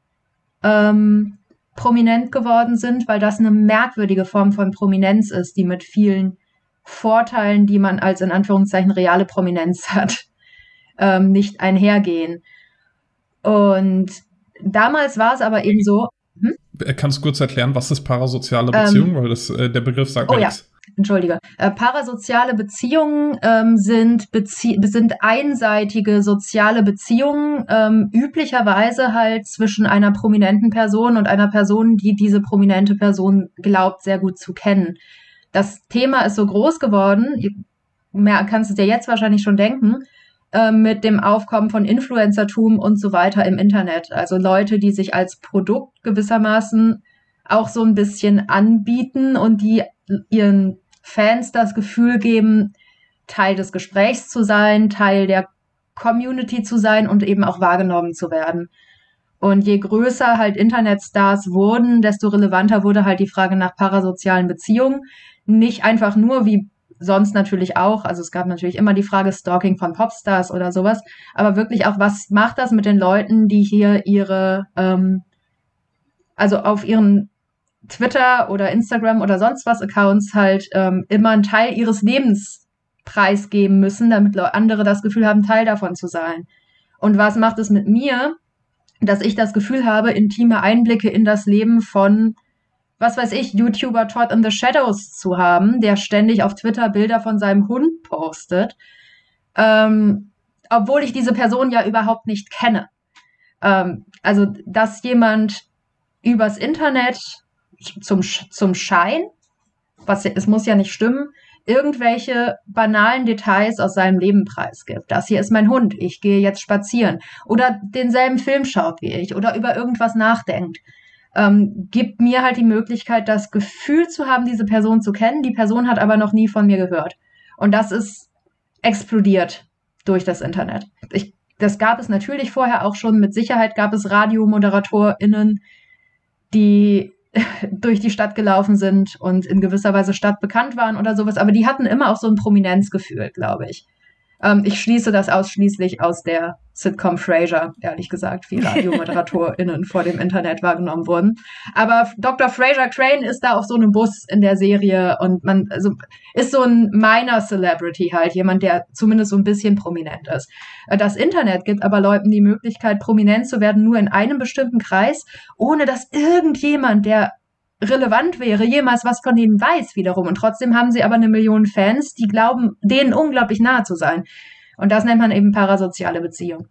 ähm, prominent geworden sind, weil das eine merkwürdige Form von Prominenz ist, die mit vielen Vorteilen, die man als in Anführungszeichen reale Prominenz hat, ähm, nicht einhergehen. Und damals war es aber eben so. Hm? Kannst du kurz erklären, was ist parasoziale Beziehung? Ähm, Weil das, äh, der Begriff sagt oh, mir ja. nichts. Entschuldige. Äh, parasoziale Beziehungen ähm, sind, Bezie sind einseitige soziale Beziehungen, ähm, üblicherweise halt zwischen einer prominenten Person und einer Person, die diese prominente Person glaubt, sehr gut zu kennen. Das Thema ist so groß geworden, mehr kannst du dir jetzt wahrscheinlich schon denken, äh, mit dem Aufkommen von Influencertum und so weiter im Internet. Also Leute, die sich als Produkt gewissermaßen auch so ein bisschen anbieten und die ihren Fans das Gefühl geben, Teil des Gesprächs zu sein, Teil der Community zu sein und eben auch wahrgenommen zu werden. Und je größer halt Internetstars wurden, desto relevanter wurde halt die Frage nach parasozialen Beziehungen. Nicht einfach nur wie sonst natürlich auch, also es gab natürlich immer die Frage Stalking von Popstars oder sowas, aber wirklich auch, was macht das mit den Leuten, die hier ihre, ähm, also auf ihren Twitter oder Instagram oder sonst was Accounts halt ähm, immer einen Teil ihres Lebens preisgeben müssen, damit andere das Gefühl haben, Teil davon zu sein. Und was macht es mit mir, dass ich das Gefühl habe, intime Einblicke in das Leben von, was weiß ich, YouTuber Todd in the Shadows zu haben, der ständig auf Twitter Bilder von seinem Hund postet, ähm, obwohl ich diese Person ja überhaupt nicht kenne. Ähm, also, dass jemand übers Internet zum, zum Schein, was es muss ja nicht stimmen, irgendwelche banalen Details aus seinem Leben preisgibt. Das hier ist mein Hund, ich gehe jetzt spazieren. Oder denselben Film schaut wie ich oder über irgendwas nachdenkt. Ähm, gibt mir halt die Möglichkeit, das Gefühl zu haben, diese Person zu kennen. Die Person hat aber noch nie von mir gehört. Und das ist explodiert durch das Internet. Ich, das gab es natürlich vorher auch schon. Mit Sicherheit gab es RadiomoderatorInnen, die durch die Stadt gelaufen sind und in gewisser Weise stadtbekannt waren oder sowas, aber die hatten immer auch so ein Prominenzgefühl, glaube ich. Ähm, ich schließe das ausschließlich aus der Sitcom Frasier, ehrlich gesagt, wie RadiomoderatorInnen vor dem Internet wahrgenommen wurden. Aber Dr. Frasier Crane ist da auf so einem Bus in der Serie und man also ist so ein minor Celebrity halt, jemand, der zumindest so ein bisschen prominent ist. Das Internet gibt aber Leuten die Möglichkeit, prominent zu werden, nur in einem bestimmten Kreis, ohne dass irgendjemand, der relevant wäre, jemals was von ihnen weiß wiederum. Und trotzdem haben sie aber eine Million Fans, die glauben, denen unglaublich nahe zu sein. Und das nennt man eben parasoziale Beziehung.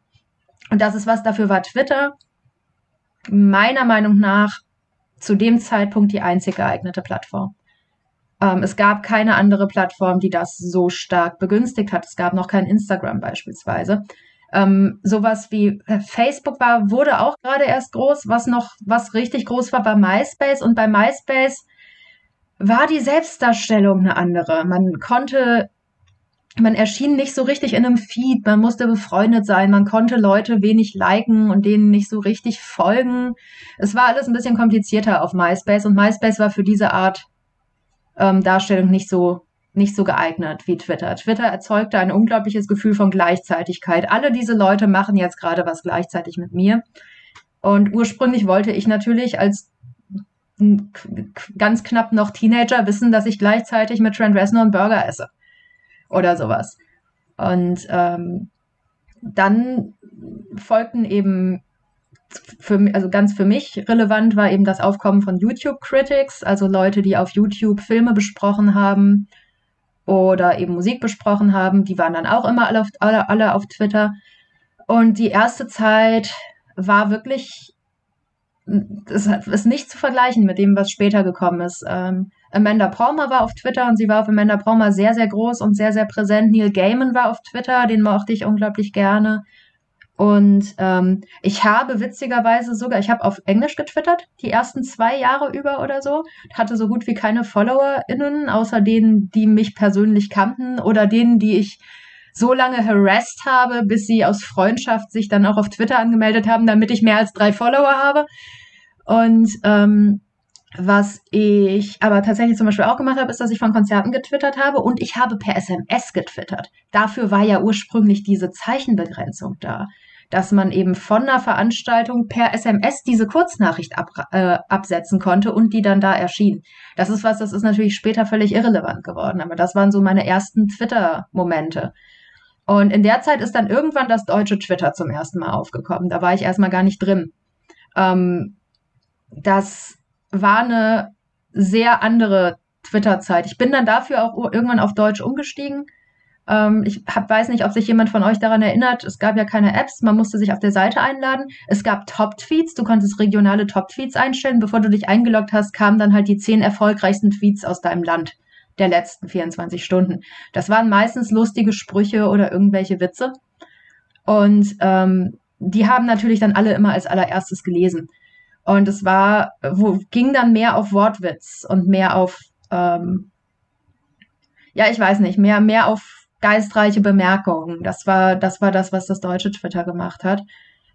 Und das ist was, dafür war Twitter meiner Meinung nach zu dem Zeitpunkt die einzig geeignete Plattform. Ähm, es gab keine andere Plattform, die das so stark begünstigt hat. Es gab noch kein Instagram beispielsweise. Ähm, sowas wie Facebook war, wurde auch gerade erst groß. Was noch, was richtig groß war, war MySpace. Und bei MySpace war die Selbstdarstellung eine andere. Man konnte, man erschien nicht so richtig in einem Feed. Man musste befreundet sein. Man konnte Leute wenig liken und denen nicht so richtig folgen. Es war alles ein bisschen komplizierter auf MySpace. Und MySpace war für diese Art ähm, Darstellung nicht so nicht so geeignet wie Twitter. Twitter erzeugte ein unglaubliches Gefühl von Gleichzeitigkeit. Alle diese Leute machen jetzt gerade was gleichzeitig mit mir. Und ursprünglich wollte ich natürlich als ganz knapp noch Teenager wissen, dass ich gleichzeitig mit Trent Reznor einen Burger esse. Oder sowas. Und ähm, dann folgten eben für, also ganz für mich relevant war eben das Aufkommen von YouTube Critics, also Leute, die auf YouTube Filme besprochen haben oder eben Musik besprochen haben. Die waren dann auch immer alle auf, alle, alle auf Twitter. Und die erste Zeit war wirklich, es ist nicht zu vergleichen mit dem, was später gekommen ist. Ähm, Amanda Palmer war auf Twitter und sie war auf Amanda Palmer sehr, sehr groß und sehr, sehr präsent. Neil Gaiman war auf Twitter, den mochte ich unglaublich gerne. Und ähm, ich habe witzigerweise sogar, ich habe auf Englisch getwittert, die ersten zwei Jahre über oder so, hatte so gut wie keine FollowerInnen, außer denen, die mich persönlich kannten oder denen, die ich so lange harassed habe, bis sie aus Freundschaft sich dann auch auf Twitter angemeldet haben, damit ich mehr als drei Follower habe. Und ähm, was ich aber tatsächlich zum Beispiel auch gemacht habe, ist, dass ich von Konzerten getwittert habe und ich habe per SMS getwittert. Dafür war ja ursprünglich diese Zeichenbegrenzung da. dass man eben von einer Veranstaltung per SMS diese Kurznachricht ab, äh, absetzen konnte und die dann da erschien. Das ist was, das ist natürlich später völlig irrelevant geworden, aber das waren so meine ersten Twitter-Momente. Und in der Zeit ist dann irgendwann das deutsche Twitter zum ersten Mal aufgekommen. Da war ich erstmal gar nicht drin. Ähm, das war eine sehr andere Twitter-Zeit. Ich bin dann dafür auch irgendwann auf Deutsch umgestiegen ähm, ich hab, weiß nicht, ob sich jemand von euch daran erinnert. Es gab ja keine Apps, man musste sich auf der Seite einladen. Es gab Top-Tweets, du konntest regionale Top-Tweets einstellen. Bevor du dich eingeloggt hast, kamen dann halt die zehn erfolgreichsten Tweets aus deinem Land der letzten 24 Stunden. Das waren meistens lustige Sprüche oder irgendwelche Witze. Und ähm, die haben natürlich dann alle immer als allererstes gelesen. Und es war, wo, ging dann mehr auf Wortwitz und mehr auf, ähm, ja, ich weiß nicht, mehr, mehr auf geistreiche Bemerkungen. Das war, das war das, was das deutsche Twitter gemacht hat.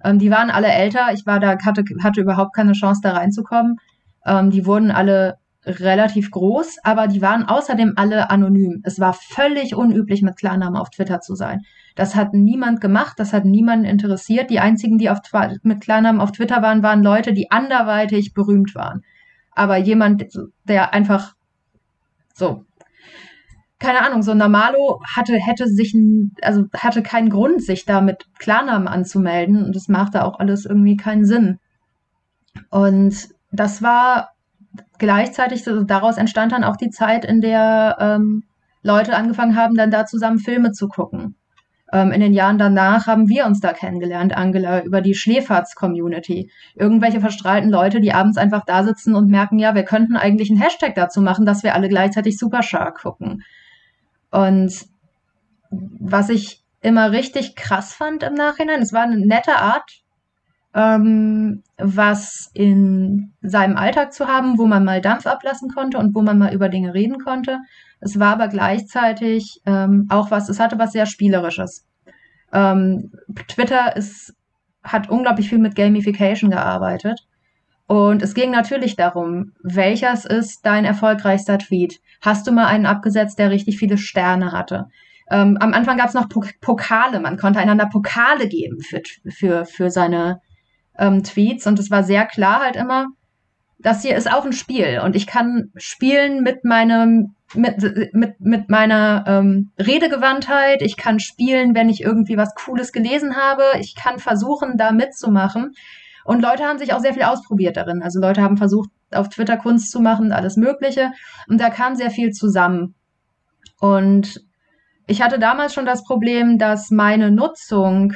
Ähm, die waren alle älter. Ich war da, hatte, hatte überhaupt keine Chance, da reinzukommen. Ähm, die wurden alle relativ groß, aber die waren außerdem alle anonym. Es war völlig unüblich, mit Klarnamen auf Twitter zu sein. Das hat niemand gemacht, das hat niemanden interessiert. Die einzigen, die auf, mit Klarnamen auf Twitter waren, waren Leute, die anderweitig berühmt waren. Aber jemand, der einfach so keine Ahnung, so Normalo hatte, hätte sich, also hatte keinen Grund, sich da mit Klarnamen anzumelden und das machte auch alles irgendwie keinen Sinn. Und das war gleichzeitig, also daraus entstand dann auch die Zeit, in der ähm, Leute angefangen haben, dann da zusammen Filme zu gucken. Ähm, in den Jahren danach haben wir uns da kennengelernt, Angela, über die Schläferz-Community. Irgendwelche verstrahlten Leute, die abends einfach da sitzen und merken, ja, wir könnten eigentlich einen Hashtag dazu machen, dass wir alle gleichzeitig Super Shark gucken. Und was ich immer richtig krass fand im Nachhinein, es war eine nette Art, ähm, was in seinem Alltag zu haben, wo man mal Dampf ablassen konnte und wo man mal über Dinge reden konnte. Es war aber gleichzeitig ähm, auch was, es hatte was sehr Spielerisches. Ähm, Twitter ist, hat unglaublich viel mit Gamification gearbeitet. Und es ging natürlich darum, welches ist dein erfolgreichster Tweet? Hast du mal einen abgesetzt, der richtig viele Sterne hatte? Ähm, am Anfang gab es noch Pokale, man konnte einander Pokale geben für, für, für seine ähm, Tweets und es war sehr klar halt immer, das hier ist auch ein Spiel und ich kann spielen mit meinem mit, mit, mit meiner ähm, Redegewandtheit, ich kann spielen, wenn ich irgendwie was Cooles gelesen habe, ich kann versuchen, da mitzumachen. Und Leute haben sich auch sehr viel ausprobiert darin. Also Leute haben versucht, auf Twitter Kunst zu machen, alles Mögliche. Und da kam sehr viel zusammen. Und ich hatte damals schon das Problem, dass meine Nutzung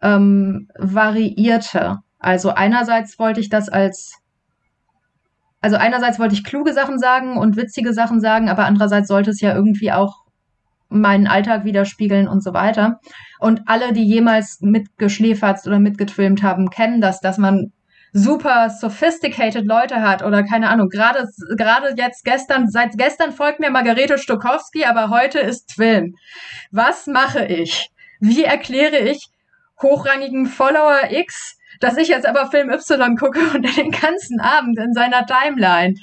ähm, variierte. Also einerseits wollte ich das als also einerseits wollte ich kluge Sachen sagen und witzige Sachen sagen, aber andererseits sollte es ja irgendwie auch meinen Alltag widerspiegeln und so weiter. Und alle, die jemals mitgeschläfert oder mitgetwilmt haben, kennen das, dass man super sophisticated Leute hat oder keine Ahnung. Gerade gerade jetzt gestern, seit gestern folgt mir Margarete Stokowski, aber heute ist Twilm. Was mache ich? Wie erkläre ich hochrangigen Follower X, dass ich jetzt aber Film Y gucke und den ganzen Abend in seiner Timeline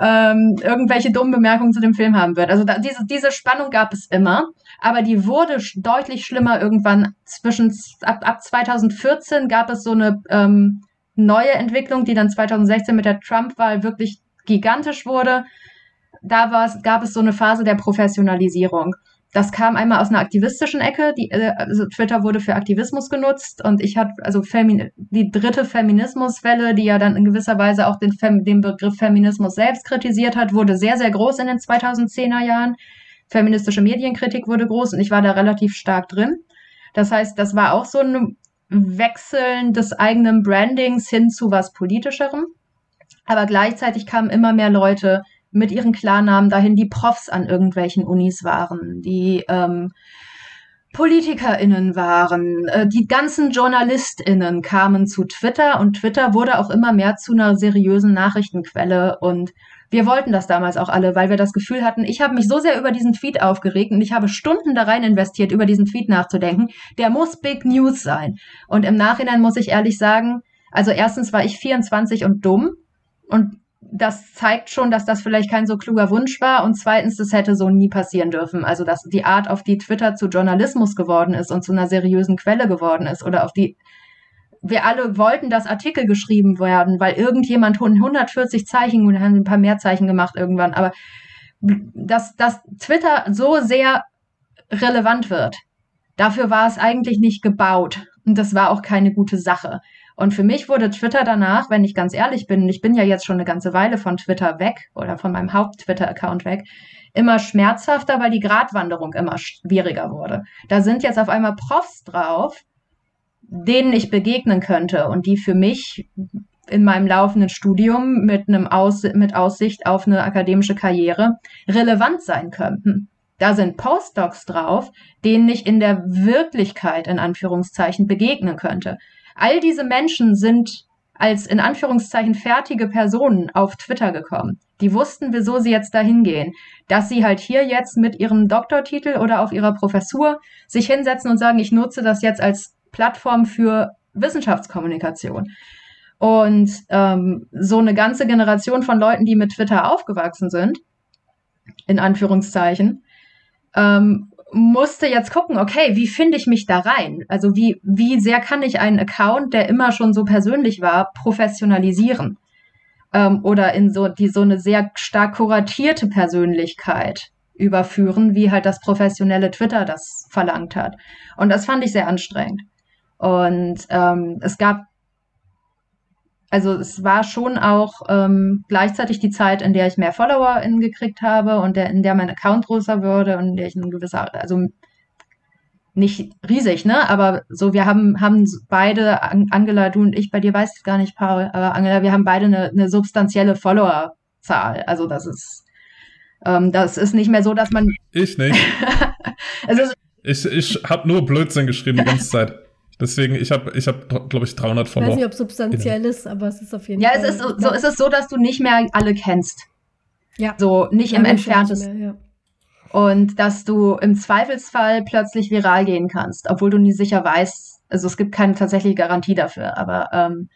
ähm, irgendwelche dummen Bemerkungen zu dem Film haben wird. Also da, diese, diese Spannung gab es immer, aber die wurde deutlich schlimmer irgendwann zwischen, ab, ab 2014 gab es so eine ähm, neue Entwicklung, die dann 2016 mit der Trump-Wahl wirklich gigantisch wurde. Da gab es so eine Phase der Professionalisierung. Das kam einmal aus einer aktivistischen Ecke. Die, äh, also Twitter wurde für Aktivismus genutzt und ich hatte also Femin die dritte Feminismuswelle, die ja dann in gewisser Weise auch den, Fem den Begriff Feminismus selbst kritisiert hat, wurde sehr, sehr groß in den 2010er Jahren. Feministische Medienkritik wurde groß und ich war da relativ stark drin. Das heißt, das war auch so ein Wechseln des eigenen Brandings hin zu was Politischerem. Aber gleichzeitig kamen immer mehr Leute mit ihren Klarnamen dahin, die Profs an irgendwelchen Unis waren, die ähm, PolitikerInnen waren, äh, die ganzen JournalistInnen kamen zu Twitter und Twitter wurde auch immer mehr zu einer seriösen Nachrichtenquelle und wir wollten das damals auch alle, weil wir das Gefühl hatten, ich habe mich so sehr über diesen Tweet aufgeregt und ich habe Stunden da rein investiert, über diesen Tweet nachzudenken. Der muss Big News sein. Und im Nachhinein muss ich ehrlich sagen, also erstens war ich 24 und dumm und das zeigt schon, dass das vielleicht kein so kluger Wunsch war. Und zweitens, das hätte so nie passieren dürfen. Also, dass die Art, auf die Twitter zu Journalismus geworden ist und zu einer seriösen Quelle geworden ist oder auf die wir alle wollten, dass Artikel geschrieben werden, weil irgendjemand 140 Zeichen und haben ein paar mehr Zeichen gemacht irgendwann, aber dass, dass Twitter so sehr relevant wird, dafür war es eigentlich nicht gebaut und das war auch keine gute Sache. Und für mich wurde Twitter danach, wenn ich ganz ehrlich bin, ich bin ja jetzt schon eine ganze Weile von Twitter weg oder von meinem Haupt-Twitter-Account weg, immer schmerzhafter, weil die Gratwanderung immer schwieriger wurde. Da sind jetzt auf einmal Profs drauf, denen ich begegnen könnte und die für mich in meinem laufenden Studium mit einem Aus mit Aussicht auf eine akademische Karriere relevant sein könnten. Da sind Postdocs drauf, denen ich in der Wirklichkeit in Anführungszeichen begegnen könnte. All diese Menschen sind als in Anführungszeichen fertige Personen auf Twitter gekommen. Die wussten, wieso sie jetzt dahin gehen. Dass sie halt hier jetzt mit ihrem Doktortitel oder auf ihrer Professur sich hinsetzen und sagen, ich nutze das jetzt als Plattform für Wissenschaftskommunikation. Und ähm, so eine ganze Generation von Leuten, die mit Twitter aufgewachsen sind, in Anführungszeichen, ähm, musste jetzt gucken, okay, wie finde ich mich da rein? Also wie, wie sehr kann ich einen Account, der immer schon so persönlich war, professionalisieren? Ähm, oder in so, die so eine sehr stark kuratierte Persönlichkeit überführen, wie halt das professionelle Twitter das verlangt hat. Und das fand ich sehr anstrengend. Und ähm, es gab also es war schon auch ähm, gleichzeitig die Zeit, in der ich mehr Follower gekriegt habe und der, in der mein Account größer wurde und in der ich ein gewisser, also nicht riesig, ne? Aber so, wir haben, haben beide, Angela, du und ich, bei dir weiß ich gar nicht, Paul, aber Angela, wir haben beide eine, eine substanzielle Followerzahl. Also das ist, ähm, das ist nicht mehr so, dass man. Ich nicht. also, ich ich habe nur Blödsinn geschrieben die ganze Zeit. Deswegen, ich habe, ich hab, glaube ich, 300 Follower. Ich weiß nicht, ob substanziell ist, aber es ist auf jeden ja, Fall. Ja, es ist so, so, ist es so, dass du nicht mehr alle kennst. Ja. So, nicht ja, im Entferntesten. Ja. Und dass du im Zweifelsfall plötzlich viral gehen kannst, obwohl du nie sicher weißt, also es gibt keine tatsächliche Garantie dafür, aber ähm,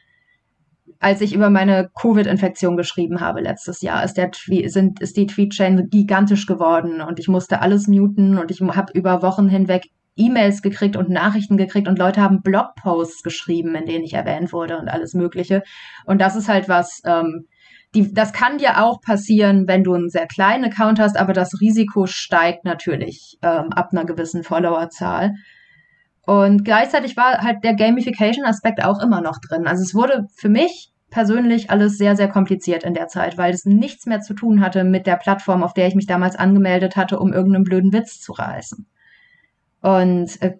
als ich über meine Covid-Infektion geschrieben habe letztes Jahr, ist, der sind, ist die Tweet-Chain gigantisch geworden und ich musste alles muten und ich habe über Wochen hinweg E-Mails gekriegt und Nachrichten gekriegt und Leute haben Blogposts geschrieben, in denen ich erwähnt wurde und alles Mögliche. Und das ist halt was, ähm, die, das kann dir auch passieren, wenn du einen sehr kleinen Account hast, aber das Risiko steigt natürlich ähm, ab einer gewissen Followerzahl. Und gleichzeitig war halt der Gamification-Aspekt auch immer noch drin. Also es wurde für mich persönlich alles sehr, sehr kompliziert in der Zeit, weil es nichts mehr zu tun hatte mit der Plattform, auf der ich mich damals angemeldet hatte, um irgendeinen blöden Witz zu reißen. Und äh,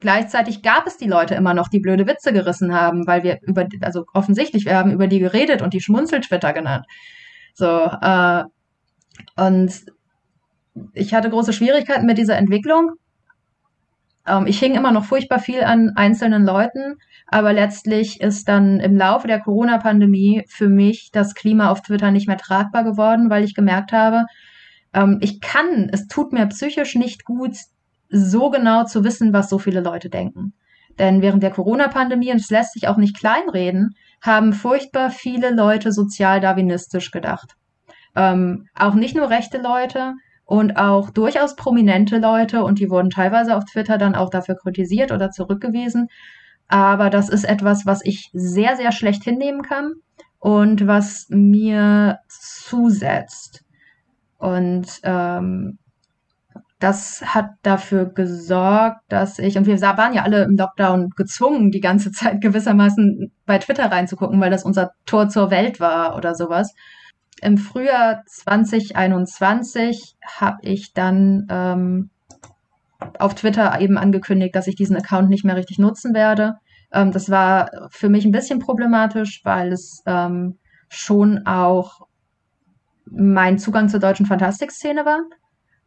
gleichzeitig gab es die Leute immer noch, die blöde Witze gerissen haben, weil wir über, also offensichtlich, wir haben über die geredet und die Schmunzeltwitter genannt. So, äh, und ich hatte große Schwierigkeiten mit dieser Entwicklung. Ähm, ich hing immer noch furchtbar viel an einzelnen Leuten, aber letztlich ist dann im Laufe der Corona-Pandemie für mich das Klima auf Twitter nicht mehr tragbar geworden, weil ich gemerkt habe, ähm, ich kann, es tut mir psychisch nicht gut, so genau zu wissen, was so viele Leute denken. Denn während der Corona-Pandemie, und es lässt sich auch nicht kleinreden, haben furchtbar viele Leute sozial-darwinistisch gedacht. Ähm, auch nicht nur rechte Leute und auch durchaus prominente Leute, und die wurden teilweise auf Twitter dann auch dafür kritisiert oder zurückgewiesen. Aber das ist etwas, was ich sehr, sehr schlecht hinnehmen kann und was mir zusetzt. Und ähm, das hat dafür gesorgt, dass ich, und wir waren ja alle im Lockdown gezwungen, die ganze Zeit gewissermaßen bei Twitter reinzugucken, weil das unser Tor zur Welt war oder sowas. Im Frühjahr 2021 habe ich dann ähm, auf Twitter eben angekündigt, dass ich diesen Account nicht mehr richtig nutzen werde. Ähm, das war für mich ein bisschen problematisch, weil es ähm, schon auch mein Zugang zur deutschen Fantastikszene war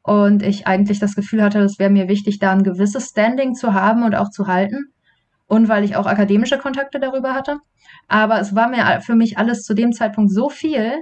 und ich eigentlich das Gefühl hatte, es wäre mir wichtig, da ein gewisses Standing zu haben und auch zu halten. Und weil ich auch akademische Kontakte darüber hatte. Aber es war mir für mich alles zu dem Zeitpunkt so viel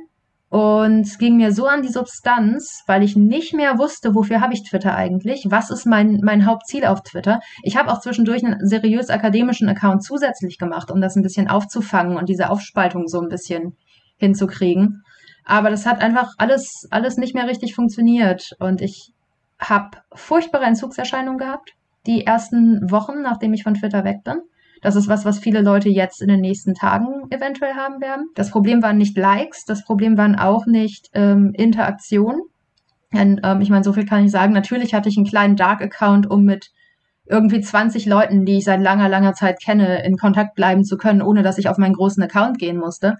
und ging mir so an die Substanz, weil ich nicht mehr wusste, wofür habe ich Twitter eigentlich? Was ist mein, mein Hauptziel auf Twitter? Ich habe auch zwischendurch einen seriös akademischen Account zusätzlich gemacht, um das ein bisschen aufzufangen und diese Aufspaltung so ein bisschen hinzukriegen. Aber das hat einfach alles, alles nicht mehr richtig funktioniert. Und ich habe furchtbare Entzugserscheinungen gehabt, die ersten Wochen, nachdem ich von Twitter weg bin. Das ist was, was viele Leute jetzt in den nächsten Tagen eventuell haben werden. Das Problem waren nicht Likes, das Problem waren auch nicht ähm, Interaktion. Denn, ähm, ich meine, so viel kann ich sagen. Natürlich hatte ich einen kleinen Dark-Account, um mit irgendwie 20 Leuten, die ich seit langer, langer Zeit kenne, in Kontakt bleiben zu können, ohne dass ich auf meinen großen Account gehen musste.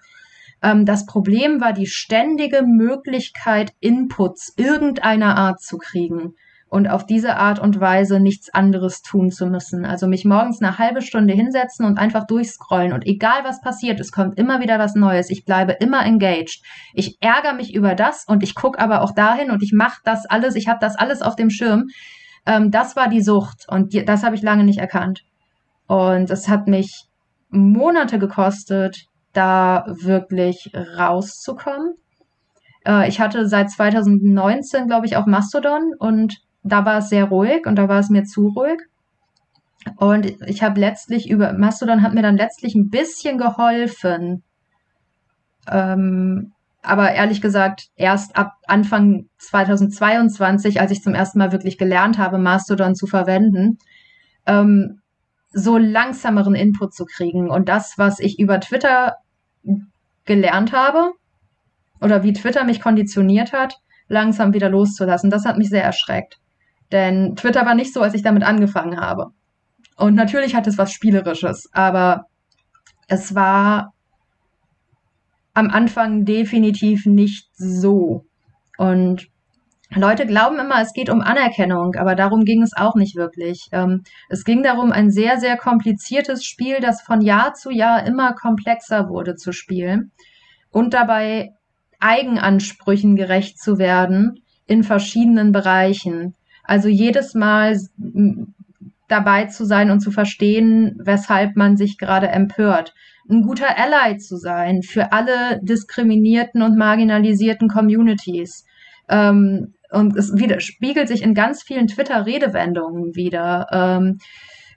Ähm, das Problem war die ständige Möglichkeit, Inputs irgendeiner Art zu kriegen und auf diese Art und Weise nichts anderes tun zu müssen. Also mich morgens eine halbe Stunde hinsetzen und einfach durchscrollen und egal was passiert, es kommt immer wieder was Neues. Ich bleibe immer engaged. Ich ärgere mich über das und ich gucke aber auch dahin und ich mache das alles, ich habe das alles auf dem Schirm. Ähm, das war die Sucht und die, das habe ich lange nicht erkannt. Und es hat mich Monate gekostet, da wirklich rauszukommen. Äh, ich hatte seit 2019, glaube ich, auch Mastodon und da war es sehr ruhig und da war es mir zu ruhig. Und ich habe letztlich über Mastodon hat mir dann letztlich ein bisschen geholfen. Ähm, aber ehrlich gesagt, erst ab Anfang 2022, als ich zum ersten Mal wirklich gelernt habe, Mastodon zu verwenden, ähm, so langsameren Input zu kriegen. Und das, was ich über Twitter gelernt habe oder wie Twitter mich konditioniert hat, langsam wieder loszulassen. Das hat mich sehr erschreckt. Denn Twitter war nicht so, als ich damit angefangen habe. Und natürlich hat es was Spielerisches, aber es war am Anfang definitiv nicht so. Und Leute glauben immer, es geht um Anerkennung, aber darum ging es auch nicht wirklich. Ähm, es ging darum, ein sehr, sehr kompliziertes Spiel, das von Jahr zu Jahr immer komplexer wurde zu spielen und dabei Eigenansprüchen gerecht zu werden in verschiedenen Bereichen. Also jedes Mal dabei zu sein und zu verstehen, weshalb man sich gerade empört. Ein guter Ally zu sein für alle diskriminierten und marginalisierten Communities. Ähm, und es spiegelt sich in ganz vielen Twitter-Redewendungen wieder. Ähm,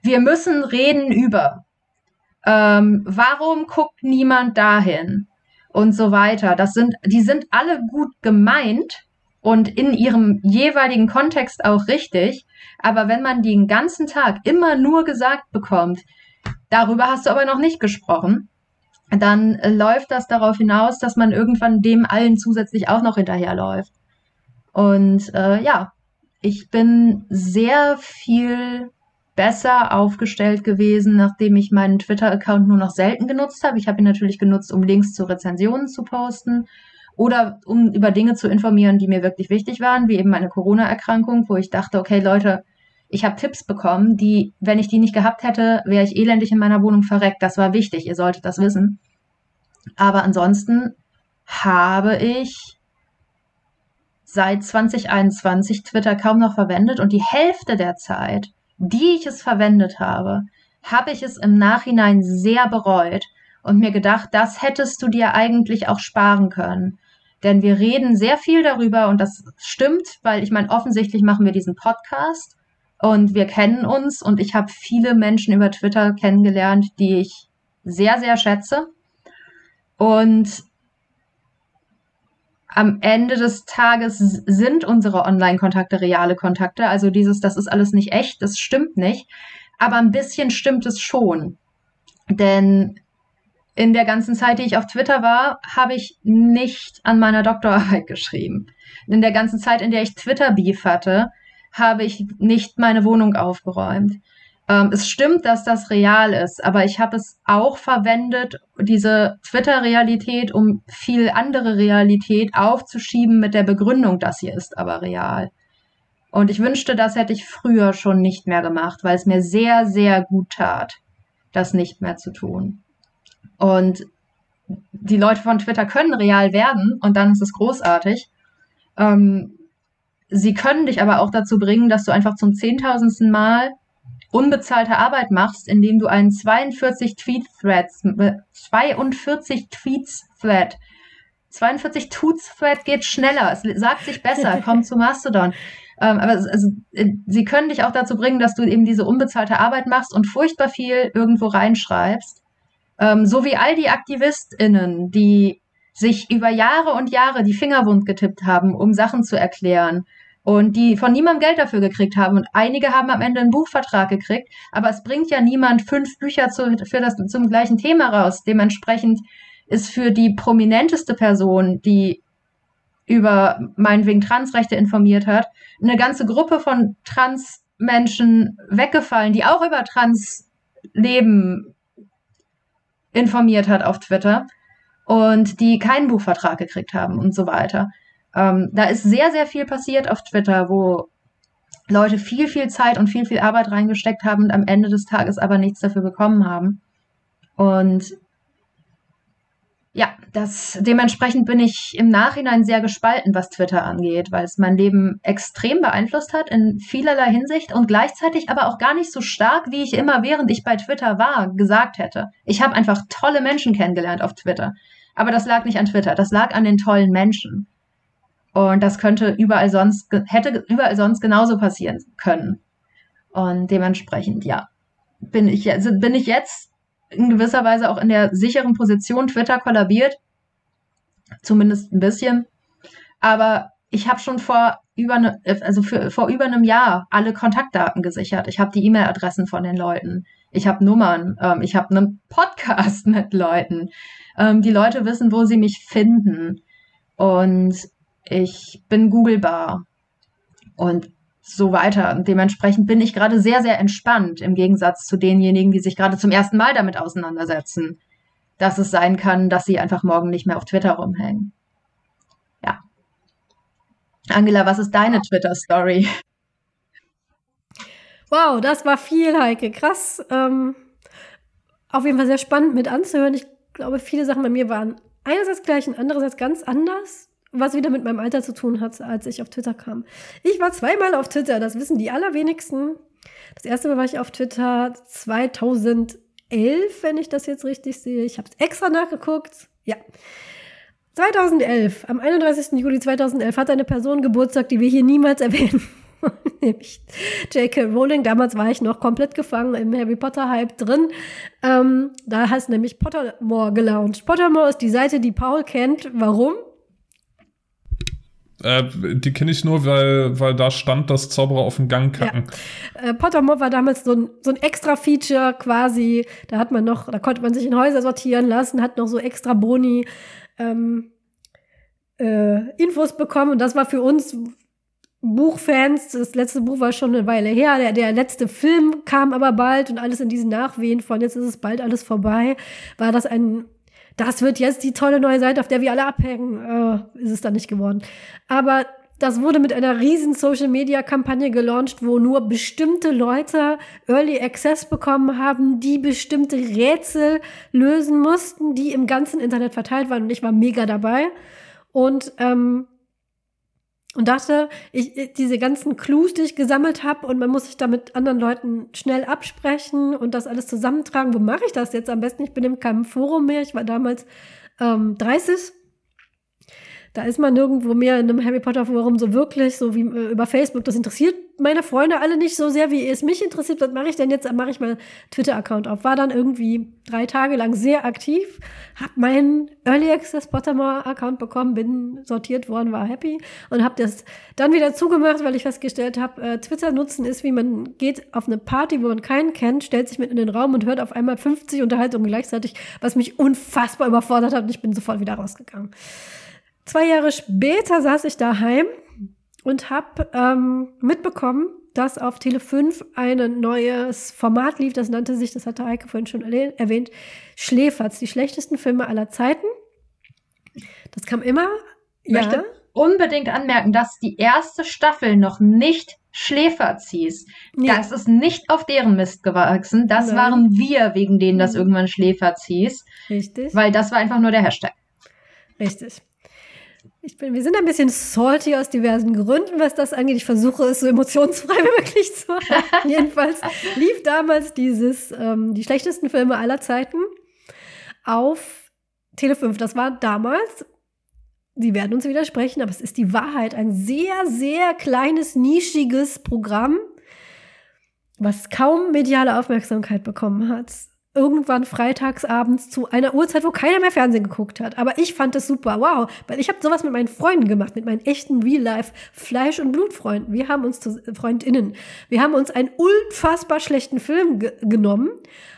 wir müssen reden über. Ähm, warum guckt niemand dahin? Und so weiter. Das sind, die sind alle gut gemeint und in ihrem jeweiligen Kontext auch richtig. Aber wenn man den ganzen Tag immer nur gesagt bekommt, darüber hast du aber noch nicht gesprochen, dann äh, läuft das darauf hinaus, dass man irgendwann dem allen zusätzlich auch noch hinterherläuft. Und äh, ja, ich bin sehr viel besser aufgestellt gewesen, nachdem ich meinen Twitter-Account nur noch selten genutzt habe. Ich habe ihn natürlich genutzt, um Links zu Rezensionen zu posten oder um über Dinge zu informieren, die mir wirklich wichtig waren, wie eben meine Corona-Erkrankung, wo ich dachte, okay, Leute, ich habe Tipps bekommen, die, wenn ich die nicht gehabt hätte, wäre ich elendig in meiner Wohnung verreckt. Das war wichtig, ihr solltet das wissen. Aber ansonsten habe ich seit 2021 Twitter kaum noch verwendet und die Hälfte der Zeit, die ich es verwendet habe, habe ich es im Nachhinein sehr bereut und mir gedacht, das hättest du dir eigentlich auch sparen können. Denn wir reden sehr viel darüber und das stimmt, weil ich meine, offensichtlich machen wir diesen Podcast und wir kennen uns und ich habe viele Menschen über Twitter kennengelernt, die ich sehr, sehr schätze. Und am Ende des Tages sind unsere Online-Kontakte reale Kontakte. Also dieses, das ist alles nicht echt, das stimmt nicht. Aber ein bisschen stimmt es schon. Denn in der ganzen Zeit, die ich auf Twitter war, habe ich nicht an meiner Doktorarbeit geschrieben. In der ganzen Zeit, in der ich Twitter-Beef hatte, habe ich nicht meine Wohnung aufgeräumt. Ähm, es stimmt, dass das real ist, aber ich habe es auch verwendet, diese Twitter-Realität, um viel andere Realität aufzuschieben mit der Begründung, das hier ist aber real. Und ich wünschte, das hätte ich früher schon nicht mehr gemacht, weil es mir sehr, sehr gut tat, das nicht mehr zu tun. Und die Leute von Twitter können real werden und dann ist es großartig. Ähm, sie können dich aber auch dazu bringen, dass du einfach zum zehntausendsten Mal unbezahlte Arbeit machst, indem du einen 42 Tweet Threads 42 Tweets Thread 42 Tweets Thread geht schneller, es sagt sich besser, komm zu Mastodon. Ähm, aber also, sie können dich auch dazu bringen, dass du eben diese unbezahlte Arbeit machst und furchtbar viel irgendwo reinschreibst. Ähm, so wie all die AktivistInnen, die sich über Jahre und Jahre die Finger wund getippt haben, um Sachen zu erklären und die von niemandem Geld dafür gekriegt haben. Und einige haben am Ende einen Buchvertrag gekriegt, aber es bringt ja niemand fünf Bücher zu, für das, zum gleichen Thema raus. Dementsprechend ist für die prominenteste Person, die über meinetwegen Transrechte informiert hat, eine ganze Gruppe von Transmenschen weggefallen, die auch über Transleben informiert hat auf Twitter und die keinen Buchvertrag gekriegt haben und so weiter. Ähm, da ist sehr, sehr viel passiert auf Twitter, wo Leute viel, viel Zeit und viel, viel Arbeit reingesteckt haben und am Ende des Tages aber nichts dafür bekommen haben. Und ja, das dementsprechend bin ich im Nachhinein sehr gespalten, was Twitter angeht, weil es mein Leben extrem beeinflusst hat in vielerlei Hinsicht und gleichzeitig aber auch gar nicht so stark, wie ich immer während ich bei Twitter war, gesagt hätte. Ich habe einfach tolle Menschen kennengelernt auf Twitter. Aber das lag nicht an Twitter, das lag an den tollen Menschen. Und das könnte überall sonst, hätte überall sonst genauso passieren können. Und dementsprechend, ja, bin ich, bin ich jetzt in gewisser Weise auch in der sicheren Position. Twitter kollabiert. Zumindest ein bisschen. Aber ich habe schon vor über ne, also für, vor über einem Jahr alle Kontaktdaten gesichert. Ich habe die E-Mail-Adressen von den Leuten. Ich habe Nummern. Ähm, ich habe einen Podcast mit Leuten. Ähm, die Leute wissen, wo sie mich finden. Und ich bin googlebar. Und so weiter. Und dementsprechend bin ich gerade sehr, sehr entspannt im Gegensatz zu denjenigen, die sich gerade zum ersten Mal damit auseinandersetzen, dass es sein kann, dass sie einfach morgen nicht mehr auf Twitter rumhängen. Ja. Angela, was ist deine Twitter-Story? Wow, das war viel, Heike. Krass. Ähm, auf jeden Fall sehr spannend mit anzuhören. Ich glaube, viele Sachen bei mir waren einerseits gleich und andererseits ganz anders was wieder mit meinem Alter zu tun hat, als ich auf Twitter kam. Ich war zweimal auf Twitter, das wissen die allerwenigsten. Das erste Mal war ich auf Twitter 2011, wenn ich das jetzt richtig sehe. Ich habe es extra nachgeguckt. Ja. 2011, am 31. Juli 2011 hat eine Person Geburtstag, die wir hier niemals erwähnen. Nämlich J.K. Rowling. Damals war ich noch komplett gefangen im Harry Potter-Hype drin. Ähm, da heißt nämlich Pottermore gelauncht. Pottermore ist die Seite, die Paul kennt. Warum? Äh, die kenne ich nur, weil, weil da stand, dass Zauberer auf den Gang kacken. Ja. Äh, Pottermore war damals so ein, so ein extra Feature quasi. Da hat man noch, da konnte man sich in Häuser sortieren lassen, hat noch so extra Boni ähm, äh, Infos bekommen. Und das war für uns Buchfans, das letzte Buch war schon eine Weile her, der, der letzte Film kam aber bald und alles in diesen Nachwehen von jetzt ist es bald alles vorbei, war das ein das wird jetzt die tolle neue Seite, auf der wir alle abhängen. Äh, ist es dann nicht geworden. Aber das wurde mit einer riesen Social Media Kampagne gelauncht, wo nur bestimmte Leute Early Access bekommen haben, die bestimmte Rätsel lösen mussten, die im ganzen Internet verteilt waren. Und ich war mega dabei. Und ähm, und dachte, ich, diese ganzen Clues, die ich gesammelt habe, und man muss sich da mit anderen Leuten schnell absprechen und das alles zusammentragen. Wo mache ich das jetzt am besten? Ich bin in keinem Forum mehr. Ich war damals ähm, 30 da ist man nirgendwo mehr in einem Harry Potter Forum so wirklich, so wie äh, über Facebook. Das interessiert meine Freunde alle nicht so sehr, wie es mich interessiert. Was mache ich denn jetzt? Mache ich mal Twitter-Account auf. War dann irgendwie drei Tage lang sehr aktiv, hab meinen Early Access Pottermore-Account bekommen, bin sortiert worden, war happy und hab das dann wieder zugemacht, weil ich festgestellt habe, äh, Twitter nutzen ist, wie man geht auf eine Party, wo man keinen kennt, stellt sich mit in den Raum und hört auf einmal 50 Unterhaltungen gleichzeitig, was mich unfassbar überfordert hat und ich bin sofort wieder rausgegangen. Zwei Jahre später saß ich daheim und habe ähm, mitbekommen, dass auf Tele 5 ein neues Format lief, das nannte sich, das hatte Heike vorhin schon erwähnt, Schläferz, die schlechtesten Filme aller Zeiten. Das kam immer. Ich ja. möchte unbedingt anmerken, dass die erste Staffel noch nicht Schläferz hieß. Nee. Das ist nicht auf deren Mist gewachsen. Das Nein. waren wir, wegen denen das mhm. irgendwann Schläferz hieß. Richtig. Weil das war einfach nur der Hashtag. Richtig. Ich bin, wir sind ein bisschen salty aus diversen Gründen, was das angeht. Ich versuche es so emotionsfrei wie möglich zu halten. Jedenfalls lief damals dieses, ähm, die schlechtesten Filme aller Zeiten auf Tele 5. Das war damals, Sie werden uns widersprechen, aber es ist die Wahrheit, ein sehr, sehr kleines, nischiges Programm, was kaum mediale Aufmerksamkeit bekommen hat. Irgendwann freitagsabends zu einer Uhrzeit, wo keiner mehr Fernsehen geguckt hat. Aber ich fand es super, wow, weil ich habe sowas mit meinen Freunden gemacht, mit meinen echten Real-Life Fleisch- und Blutfreunden. Wir haben uns zu Freundinnen, wir haben uns einen unfassbar schlechten Film ge genommen,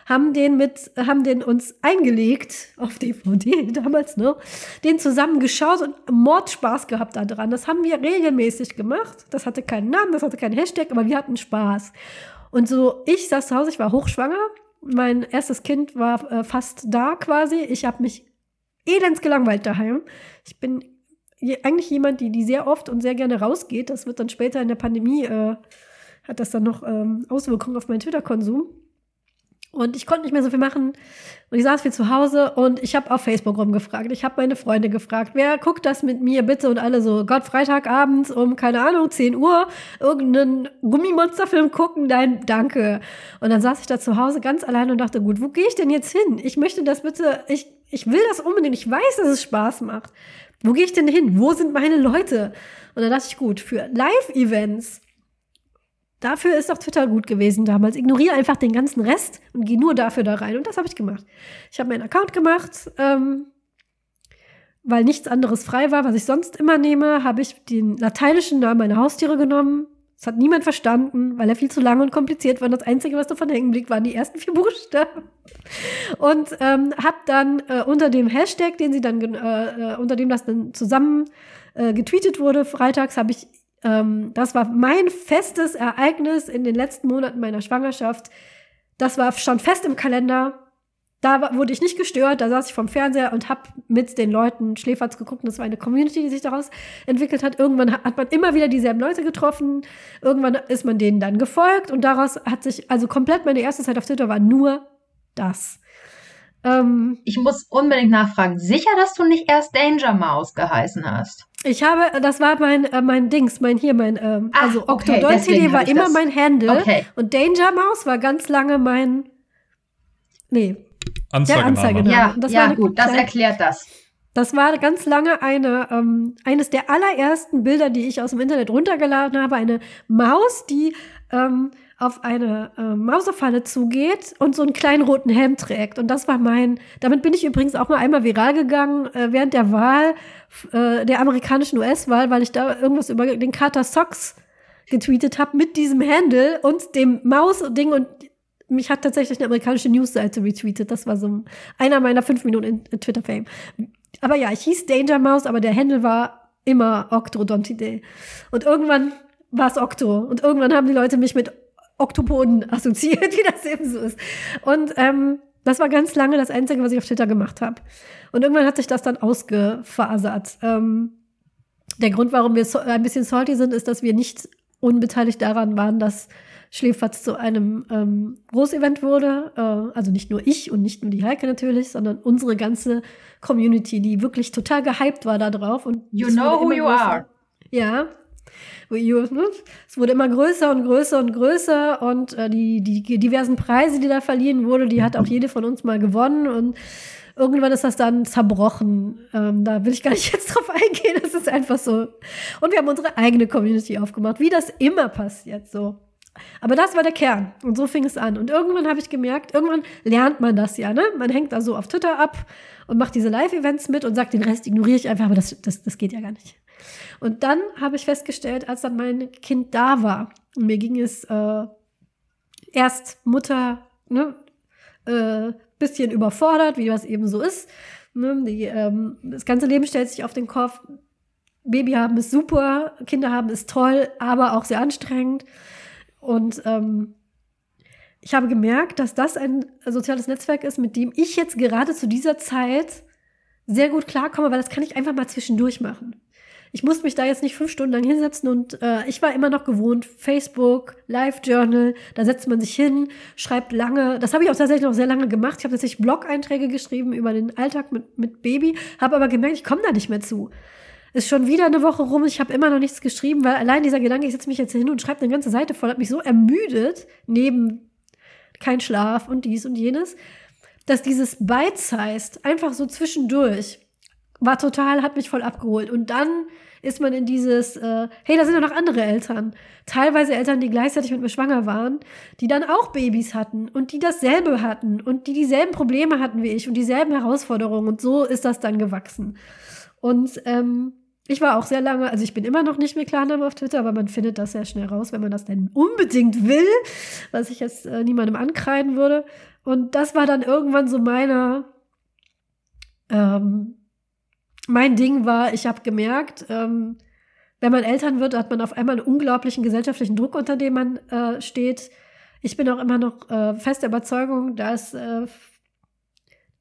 haben den mit, haben den uns eingelegt auf DVD damals, ne? Den zusammen geschaut und Mordspaß gehabt da dran. Das haben wir regelmäßig gemacht. Das hatte keinen Namen, das hatte keinen Hashtag, aber wir hatten Spaß. Und so, ich saß zu Hause, ich war hochschwanger. Mein erstes Kind war äh, fast da quasi. Ich habe mich elends gelangweilt daheim. Ich bin eigentlich jemand, die, die sehr oft und sehr gerne rausgeht. Das wird dann später in der Pandemie, äh, hat das dann noch ähm, Auswirkungen auf meinen Twitter-Konsum. Und ich konnte nicht mehr so viel machen. Und ich saß viel zu Hause und ich habe auf Facebook rumgefragt. Ich habe meine Freunde gefragt, wer guckt das mit mir bitte? Und alle so, Gott, Freitagabends um, keine Ahnung, 10 Uhr, irgendeinen Gummimonsterfilm gucken, nein, danke. Und dann saß ich da zu Hause ganz allein und dachte, gut, wo gehe ich denn jetzt hin? Ich möchte das bitte, ich, ich will das unbedingt. Ich weiß, dass es Spaß macht. Wo gehe ich denn hin? Wo sind meine Leute? Und dann dachte ich, gut, für Live-Events Dafür ist auch Twitter gut gewesen damals. Ignoriere einfach den ganzen Rest und geh nur dafür da rein. Und das habe ich gemacht. Ich habe meinen Account gemacht, ähm, weil nichts anderes frei war, was ich sonst immer nehme, habe ich den lateinischen Namen meiner Haustiere genommen. Das hat niemand verstanden, weil er viel zu lang und kompliziert war. Das Einzige, was davon hängen blieb, waren die ersten vier Buchstaben. Und ähm, habe dann äh, unter dem Hashtag, den sie dann, äh, äh, unter dem das dann zusammen äh, getweetet wurde, freitags, habe ich ähm, das war mein festes Ereignis in den letzten Monaten meiner Schwangerschaft. Das war schon fest im Kalender. Da wurde ich nicht gestört, da saß ich vom Fernseher und habe mit den Leuten Schläferz geguckt. Das war eine Community, die sich daraus entwickelt hat. Irgendwann hat man immer wieder dieselben Leute getroffen. Irgendwann ist man denen dann gefolgt. Und daraus hat sich, also komplett meine erste Zeit auf Twitter war nur das. Ähm, ich muss unbedingt nachfragen. Sicher, dass du nicht erst Danger Mouse geheißen hast? Ich habe, das war mein, äh, mein Dings, mein hier, mein, ähm, Ach, also Octodon okay, CD war immer das. mein Handle. Okay. Und Danger Mouse war ganz lange mein, nee, Anzeigename. der Anzeigename. Ja, das ja gut, das erklärt das. Das war ganz lange eine, ähm, eines der allerersten Bilder, die ich aus dem Internet runtergeladen habe. Eine Maus, die ähm, auf eine äh, Mausefalle zugeht und so einen kleinen roten Helm trägt. Und das war mein, damit bin ich übrigens auch mal einmal viral gegangen äh, während der Wahl, äh, der amerikanischen US-Wahl, weil ich da irgendwas über den Carter Socks getweetet habe mit diesem Handle und dem Maus-Ding und mich hat tatsächlich eine amerikanische Newsseite retweetet. Das war so einer meiner fünf Minuten in, in Twitter-Fame. Aber ja, ich hieß Danger Mouse, aber der Handle war immer Octodontide. Und irgendwann war es Octo. Und irgendwann haben die Leute mich mit Oktopoden assoziiert, wie das eben so ist. Und ähm, das war ganz lange das Einzige, was ich auf Twitter gemacht habe. Und irgendwann hat sich das dann ausgefasert. Ähm, der Grund, warum wir so, ein bisschen salty sind, ist, dass wir nicht unbeteiligt daran waren, dass Schläferz zu einem ähm, Großevent wurde. Äh, also nicht nur ich und nicht nur die Heike natürlich, sondern unsere ganze Community, die wirklich total gehypt war da drauf. Und you know who you größer. are. Ja? Es wurde immer größer und größer und größer und äh, die, die diversen Preise, die da verliehen wurde, die hat auch jede von uns mal gewonnen und irgendwann ist das dann zerbrochen. Ähm, da will ich gar nicht jetzt drauf eingehen, das ist einfach so. Und wir haben unsere eigene Community aufgemacht, wie das immer passiert, so. Aber das war der Kern. Und so fing es an. Und irgendwann habe ich gemerkt, irgendwann lernt man das ja, ne? Man hängt da so auf Twitter ab und macht diese Live-Events mit und sagt, den Rest ignoriere ich einfach, aber das, das, das geht ja gar nicht. Und dann habe ich festgestellt, als dann mein Kind da war, und mir ging es äh, erst Mutter, ne, äh, bisschen überfordert, wie das eben so ist. Ne, die, ähm, das ganze Leben stellt sich auf den Kopf. Baby haben ist super, Kinder haben ist toll, aber auch sehr anstrengend. Und ähm, ich habe gemerkt, dass das ein soziales Netzwerk ist, mit dem ich jetzt gerade zu dieser Zeit sehr gut klarkomme, weil das kann ich einfach mal zwischendurch machen ich musste mich da jetzt nicht fünf Stunden lang hinsetzen und äh, ich war immer noch gewohnt, Facebook, Live-Journal, da setzt man sich hin, schreibt lange, das habe ich auch tatsächlich noch sehr lange gemacht. Ich habe tatsächlich Blog-Einträge geschrieben über den Alltag mit, mit Baby, habe aber gemerkt, ich komme da nicht mehr zu. Ist schon wieder eine Woche rum, ich habe immer noch nichts geschrieben, weil allein dieser Gedanke, ich setze mich jetzt hin und schreibe eine ganze Seite voll, hat mich so ermüdet, neben kein Schlaf und dies und jenes, dass dieses Bite-Sized einfach so zwischendurch war total, hat mich voll abgeholt. Und dann ist man in dieses, äh, hey, da sind ja noch andere Eltern. Teilweise Eltern, die gleichzeitig mit mir schwanger waren, die dann auch Babys hatten und die dasselbe hatten und die dieselben Probleme hatten wie ich und dieselben Herausforderungen. Und so ist das dann gewachsen. Und ähm, ich war auch sehr lange, also ich bin immer noch nicht mit Klarnamen auf Twitter, aber man findet das sehr schnell raus, wenn man das denn unbedingt will, was ich jetzt äh, niemandem ankreiden würde. Und das war dann irgendwann so meine, ähm, mein Ding war, ich habe gemerkt, ähm, wenn man Eltern wird, hat man auf einmal einen unglaublichen gesellschaftlichen Druck, unter dem man äh, steht. Ich bin auch immer noch äh, fest der Überzeugung, dass äh,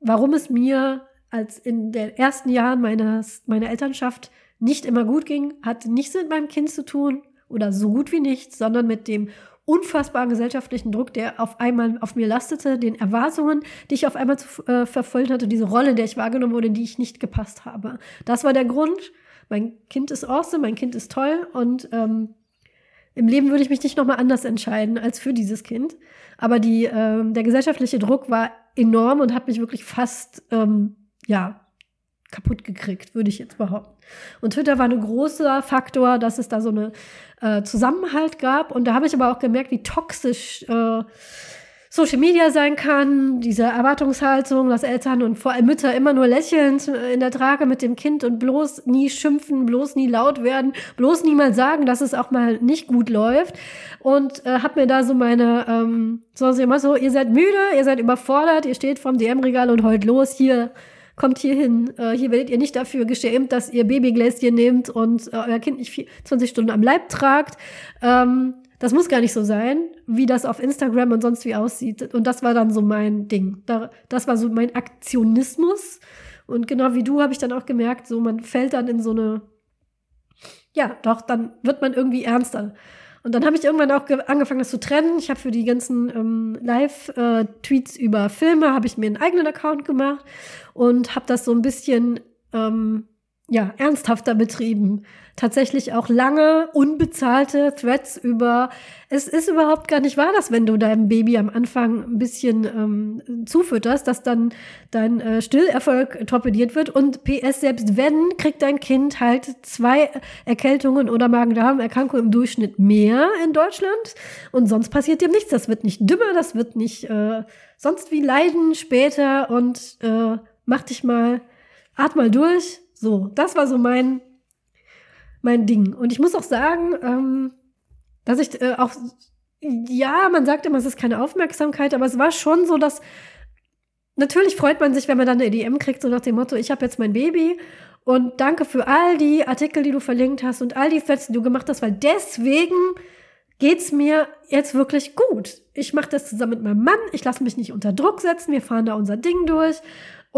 warum es mir als in den ersten Jahren meines, meiner Elternschaft nicht immer gut ging, hat nichts mit meinem Kind zu tun oder so gut wie nichts, sondern mit dem unfassbaren gesellschaftlichen Druck, der auf einmal auf mir lastete, den Erwartungen, die ich auf einmal zu äh, verfolgen hatte, diese Rolle, der ich wahrgenommen wurde, die ich nicht gepasst habe. Das war der Grund. Mein Kind ist awesome, mein Kind ist toll und ähm, im Leben würde ich mich nicht nochmal anders entscheiden als für dieses Kind. Aber die, ähm, der gesellschaftliche Druck war enorm und hat mich wirklich fast, ähm, ja, kaputt gekriegt, würde ich jetzt behaupten. Und Twitter war ein großer Faktor, dass es da so eine äh, Zusammenhalt gab. Und da habe ich aber auch gemerkt, wie toxisch äh, Social Media sein kann, diese Erwartungshaltung, dass Eltern und vor allem Mütter immer nur lächelnd in der Trage mit dem Kind und bloß nie schimpfen, bloß nie laut werden, bloß nie mal sagen, dass es auch mal nicht gut läuft. Und äh, hab mir da so meine, ähm, so, immer so, ihr seid müde, ihr seid überfordert, ihr steht vorm DM-Regal und heult los, hier, kommt hier hin. Äh, hier werdet ihr nicht dafür geschämt, dass ihr Babygläschen nehmt und äh, euer Kind nicht 20 Stunden am Leib tragt. Ähm, das muss gar nicht so sein, wie das auf Instagram und sonst wie aussieht. Und das war dann so mein Ding. Da, das war so mein Aktionismus. Und genau wie du habe ich dann auch gemerkt, so man fällt dann in so eine, ja, doch, dann wird man irgendwie ernster. Und dann habe ich irgendwann auch angefangen, das zu trennen. Ich habe für die ganzen ähm, Live-Tweets äh, über Filme, habe ich mir einen eigenen Account gemacht und habe das so ein bisschen ähm, ja, ernsthafter betrieben. Tatsächlich auch lange unbezahlte Threads über, es ist überhaupt gar nicht wahr, dass wenn du deinem Baby am Anfang ein bisschen ähm, zufütterst, dass dann dein äh, Stillerfolg torpediert wird. Und PS, selbst wenn, kriegt dein Kind halt zwei Erkältungen oder Magen-Darm-Erkrankungen im Durchschnitt mehr in Deutschland. Und sonst passiert dem nichts. Das wird nicht dümmer, das wird nicht äh, sonst wie leiden später und äh, mach dich mal, atm mal durch so, das war so mein, mein Ding. Und ich muss auch sagen, ähm, dass ich äh, auch, ja, man sagt immer, es ist keine Aufmerksamkeit, aber es war schon so, dass natürlich freut man sich, wenn man dann eine DM kriegt, so nach dem Motto, ich habe jetzt mein Baby und danke für all die Artikel, die du verlinkt hast und all die Threads, die du gemacht hast, weil deswegen geht's mir jetzt wirklich gut. Ich mache das zusammen mit meinem Mann, ich lasse mich nicht unter Druck setzen, wir fahren da unser Ding durch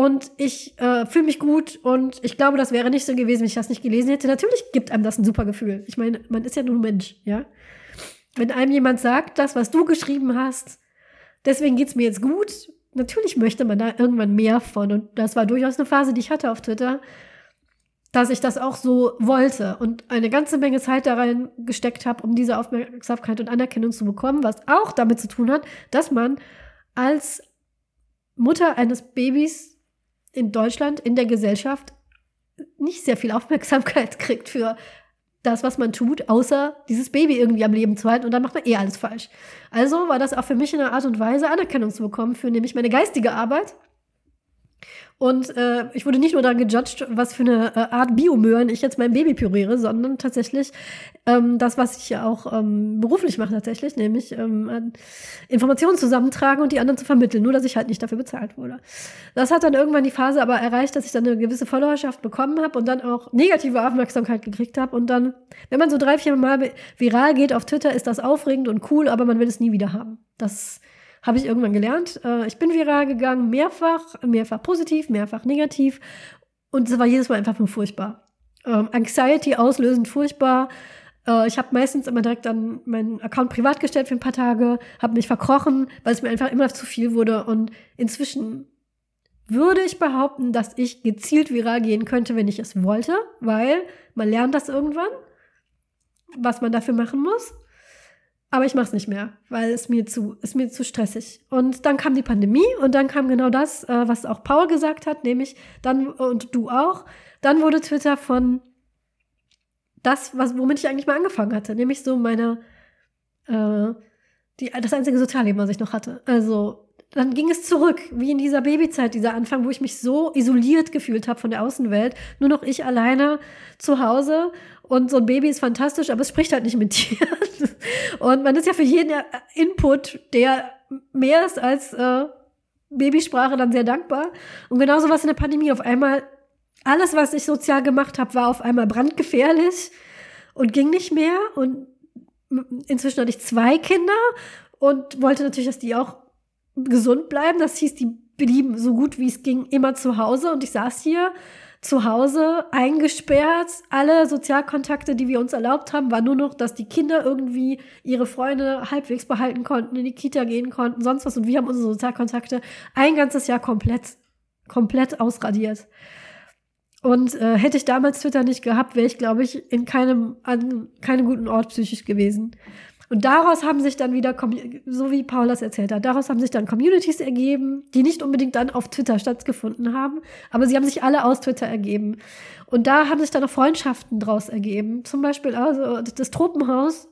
und ich äh, fühle mich gut und ich glaube, das wäre nicht so gewesen, wenn ich das nicht gelesen hätte. Natürlich gibt einem das ein super Gefühl. Ich meine, man ist ja nur Mensch, ja. Wenn einem jemand sagt, das, was du geschrieben hast, deswegen geht's mir jetzt gut, natürlich möchte man da irgendwann mehr von. Und das war durchaus eine Phase, die ich hatte auf Twitter, dass ich das auch so wollte und eine ganze Menge Zeit da rein gesteckt habe, um diese Aufmerksamkeit und Anerkennung zu bekommen, was auch damit zu tun hat, dass man als Mutter eines Babys in Deutschland, in der Gesellschaft nicht sehr viel Aufmerksamkeit kriegt für das, was man tut, außer dieses Baby irgendwie am Leben zu halten und dann macht man eh alles falsch. Also war das auch für mich eine Art und Weise, Anerkennung zu bekommen für nämlich meine geistige Arbeit und äh, ich wurde nicht nur daran gejudged, was für eine äh, Art Biomöhren ich jetzt mein Baby püriere, sondern tatsächlich ähm, das, was ich ja auch ähm, beruflich mache tatsächlich, nämlich ähm, Informationen zusammentragen und die anderen zu vermitteln, nur dass ich halt nicht dafür bezahlt wurde. Das hat dann irgendwann die Phase aber erreicht, dass ich dann eine gewisse Followerschaft bekommen habe und dann auch negative Aufmerksamkeit gekriegt habe. Und dann, wenn man so drei, vier Mal viral geht auf Twitter, ist das aufregend und cool, aber man will es nie wieder haben. Das habe ich irgendwann gelernt. Äh, ich bin viral gegangen, mehrfach, mehrfach positiv, mehrfach negativ. Und es war jedes Mal einfach nur furchtbar. Ähm, Anxiety auslösend furchtbar. Äh, ich habe meistens immer direkt dann meinen Account privat gestellt für ein paar Tage, habe mich verkrochen, weil es mir einfach immer zu viel wurde. Und inzwischen würde ich behaupten, dass ich gezielt viral gehen könnte, wenn ich es wollte, weil man lernt das irgendwann, was man dafür machen muss. Aber ich mache es nicht mehr, weil es mir zu, ist mir zu stressig. Und dann kam die Pandemie und dann kam genau das, äh, was auch Paul gesagt hat, nämlich dann, und du auch, dann wurde Twitter von das, was, womit ich eigentlich mal angefangen hatte, nämlich so meine, äh, die, das einzige Sozialleben, was ich noch hatte. Also dann ging es zurück, wie in dieser Babyzeit, dieser Anfang, wo ich mich so isoliert gefühlt habe von der Außenwelt. Nur noch ich alleine zu Hause. Und so ein Baby ist fantastisch, aber es spricht halt nicht mit dir. Und man ist ja für jeden Input, der mehr ist als äh, Babysprache, dann sehr dankbar. Und genauso was in der Pandemie. Auf einmal, alles, was ich sozial gemacht habe, war auf einmal brandgefährlich und ging nicht mehr. Und inzwischen hatte ich zwei Kinder und wollte natürlich, dass die auch gesund bleiben. Das hieß, die blieben so gut wie es ging immer zu Hause und ich saß hier zu Hause eingesperrt. Alle Sozialkontakte, die wir uns erlaubt haben, war nur noch, dass die Kinder irgendwie ihre Freunde halbwegs behalten konnten, in die Kita gehen konnten, sonst was. Und wir haben unsere Sozialkontakte ein ganzes Jahr komplett, komplett ausradiert. Und äh, hätte ich damals Twitter nicht gehabt, wäre ich, glaube ich, in keinem, an keinem guten Ort psychisch gewesen. Und daraus haben sich dann wieder, so wie Paul das erzählt hat, daraus haben sich dann Communities ergeben, die nicht unbedingt dann auf Twitter stattgefunden haben, aber sie haben sich alle aus Twitter ergeben. Und da haben sich dann auch Freundschaften draus ergeben. Zum Beispiel, also das Tropenhaus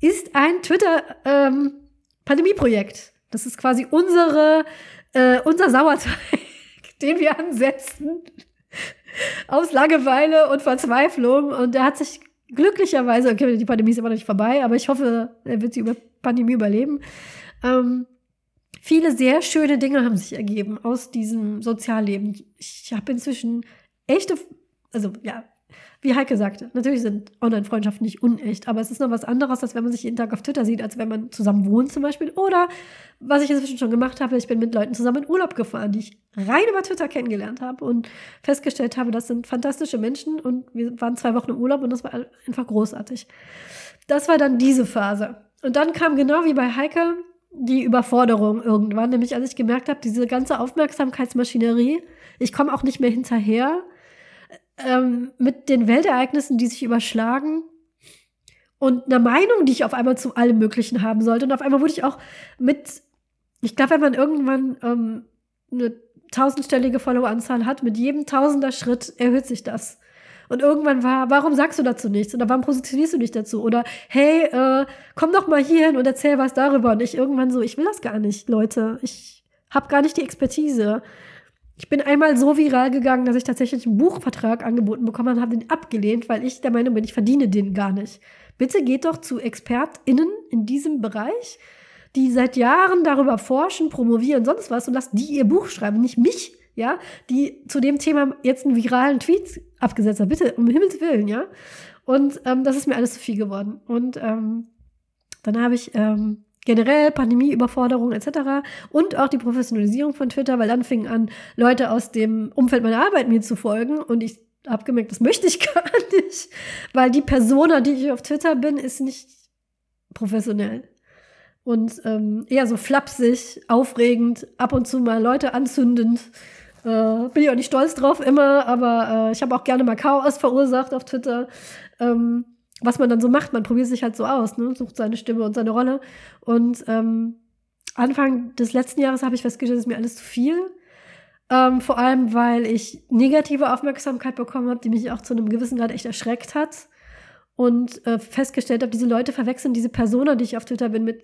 ist ein Twitter-Pandemieprojekt. Ähm, das ist quasi unsere, äh, unser Sauerteig, den wir ansetzen aus Langeweile und Verzweiflung. Und der hat sich glücklicherweise, okay, die Pandemie ist immer noch nicht vorbei, aber ich hoffe, er wird die über Pandemie überleben. Ähm, viele sehr schöne Dinge haben sich ergeben aus diesem Sozialleben. Ich habe inzwischen echte, also ja, wie Heike sagte, natürlich sind Online-Freundschaften nicht unecht, aber es ist noch was anderes, als wenn man sich jeden Tag auf Twitter sieht, als wenn man zusammen wohnt zum Beispiel. Oder, was ich inzwischen schon gemacht habe, ich bin mit Leuten zusammen in Urlaub gefahren, die ich rein über Twitter kennengelernt habe und festgestellt habe, das sind fantastische Menschen und wir waren zwei Wochen im Urlaub und das war einfach großartig. Das war dann diese Phase. Und dann kam genau wie bei Heike die Überforderung irgendwann, nämlich als ich gemerkt habe, diese ganze Aufmerksamkeitsmaschinerie, ich komme auch nicht mehr hinterher ähm, mit den Weltereignissen, die sich überschlagen und einer Meinung, die ich auf einmal zu allem Möglichen haben sollte. Und auf einmal wurde ich auch mit, ich glaube, wenn man irgendwann ähm, eine tausendstellige Followeranzahl hat, mit jedem tausender Schritt erhöht sich das. Und irgendwann war, warum sagst du dazu nichts? Oder warum positionierst du dich dazu? Oder hey, äh, komm doch mal hier hin und erzähl was darüber. Und ich irgendwann so, ich will das gar nicht, Leute. Ich habe gar nicht die Expertise. Ich bin einmal so viral gegangen, dass ich tatsächlich einen Buchvertrag angeboten bekommen habe und habe den abgelehnt, weil ich der Meinung bin, ich verdiene den gar nicht. Bitte geht doch zu ExpertInnen in diesem Bereich, die seit Jahren darüber forschen, promovieren, sonst was und lasst die ihr Buch schreiben, nicht mich, ja, die zu dem Thema jetzt einen viralen Tweet abgesetzt hat. Bitte, um Himmels Willen, ja. Und ähm, das ist mir alles zu viel geworden. Und ähm, dann habe ich ähm, generell Pandemieüberforderung etc. und auch die Professionalisierung von Twitter, weil dann fingen an, Leute aus dem Umfeld meiner Arbeit mir zu folgen und ich habe gemerkt, das möchte ich gar nicht, weil die Persona, die ich auf Twitter bin, ist nicht professionell und ähm, eher so flapsig, aufregend, ab und zu mal Leute anzündend. Äh, bin ich auch nicht stolz drauf immer, aber äh, ich habe auch gerne mal Chaos verursacht auf Twitter. Ähm, was man dann so macht, man probiert sich halt so aus, ne? sucht seine Stimme und seine Rolle. Und ähm, Anfang des letzten Jahres habe ich festgestellt, das ist mir alles zu viel. Ähm, vor allem, weil ich negative Aufmerksamkeit bekommen habe, die mich auch zu einem gewissen Grad echt erschreckt hat. Und äh, festgestellt habe, diese Leute verwechseln diese Persona, die ich auf Twitter bin, mit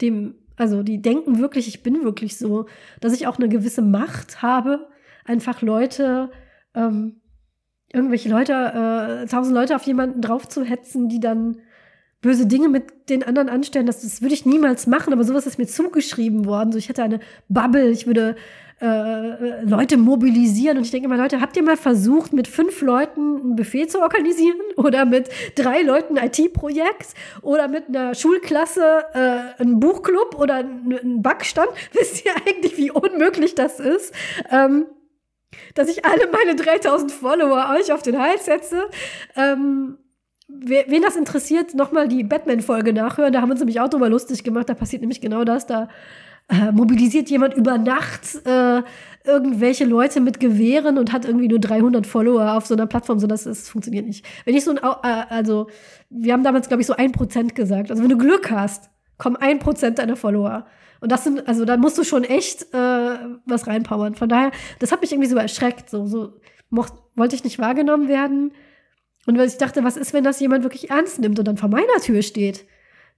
dem, also die denken wirklich, ich bin wirklich so, dass ich auch eine gewisse Macht habe, einfach Leute ähm, irgendwelche Leute, äh, tausend Leute auf jemanden drauf zu hetzen, die dann böse Dinge mit den anderen anstellen, das, das würde ich niemals machen, aber sowas ist mir zugeschrieben worden. So, ich hätte eine Bubble, ich würde äh, Leute mobilisieren und ich denke immer, Leute, habt ihr mal versucht, mit fünf Leuten ein Buffet zu organisieren oder mit drei Leuten ein IT-Projekt oder mit einer Schulklasse äh, ein Buchclub oder ein Backstand? Wisst ihr eigentlich, wie unmöglich das ist? Ähm, dass ich alle meine 3000 Follower euch auf den Hals setze. Ähm, wen das interessiert, nochmal die Batman-Folge nachhören. Da haben wir uns nämlich auch drüber lustig gemacht. Da passiert nämlich genau das. Da äh, mobilisiert jemand über Nacht äh, irgendwelche Leute mit Gewehren und hat irgendwie nur 300 Follower auf so einer Plattform, so dass es funktioniert nicht. Wenn ich so ein, äh, also wir haben damals glaube ich so ein Prozent gesagt. Also wenn du Glück hast, kommen ein Prozent deiner Follower. Und das sind, also da musst du schon echt äh, was reinpowern. Von daher, das hat mich irgendwie so erschreckt. So, so mocht, wollte ich nicht wahrgenommen werden. Und weil ich dachte, was ist, wenn das jemand wirklich ernst nimmt und dann vor meiner Tür steht?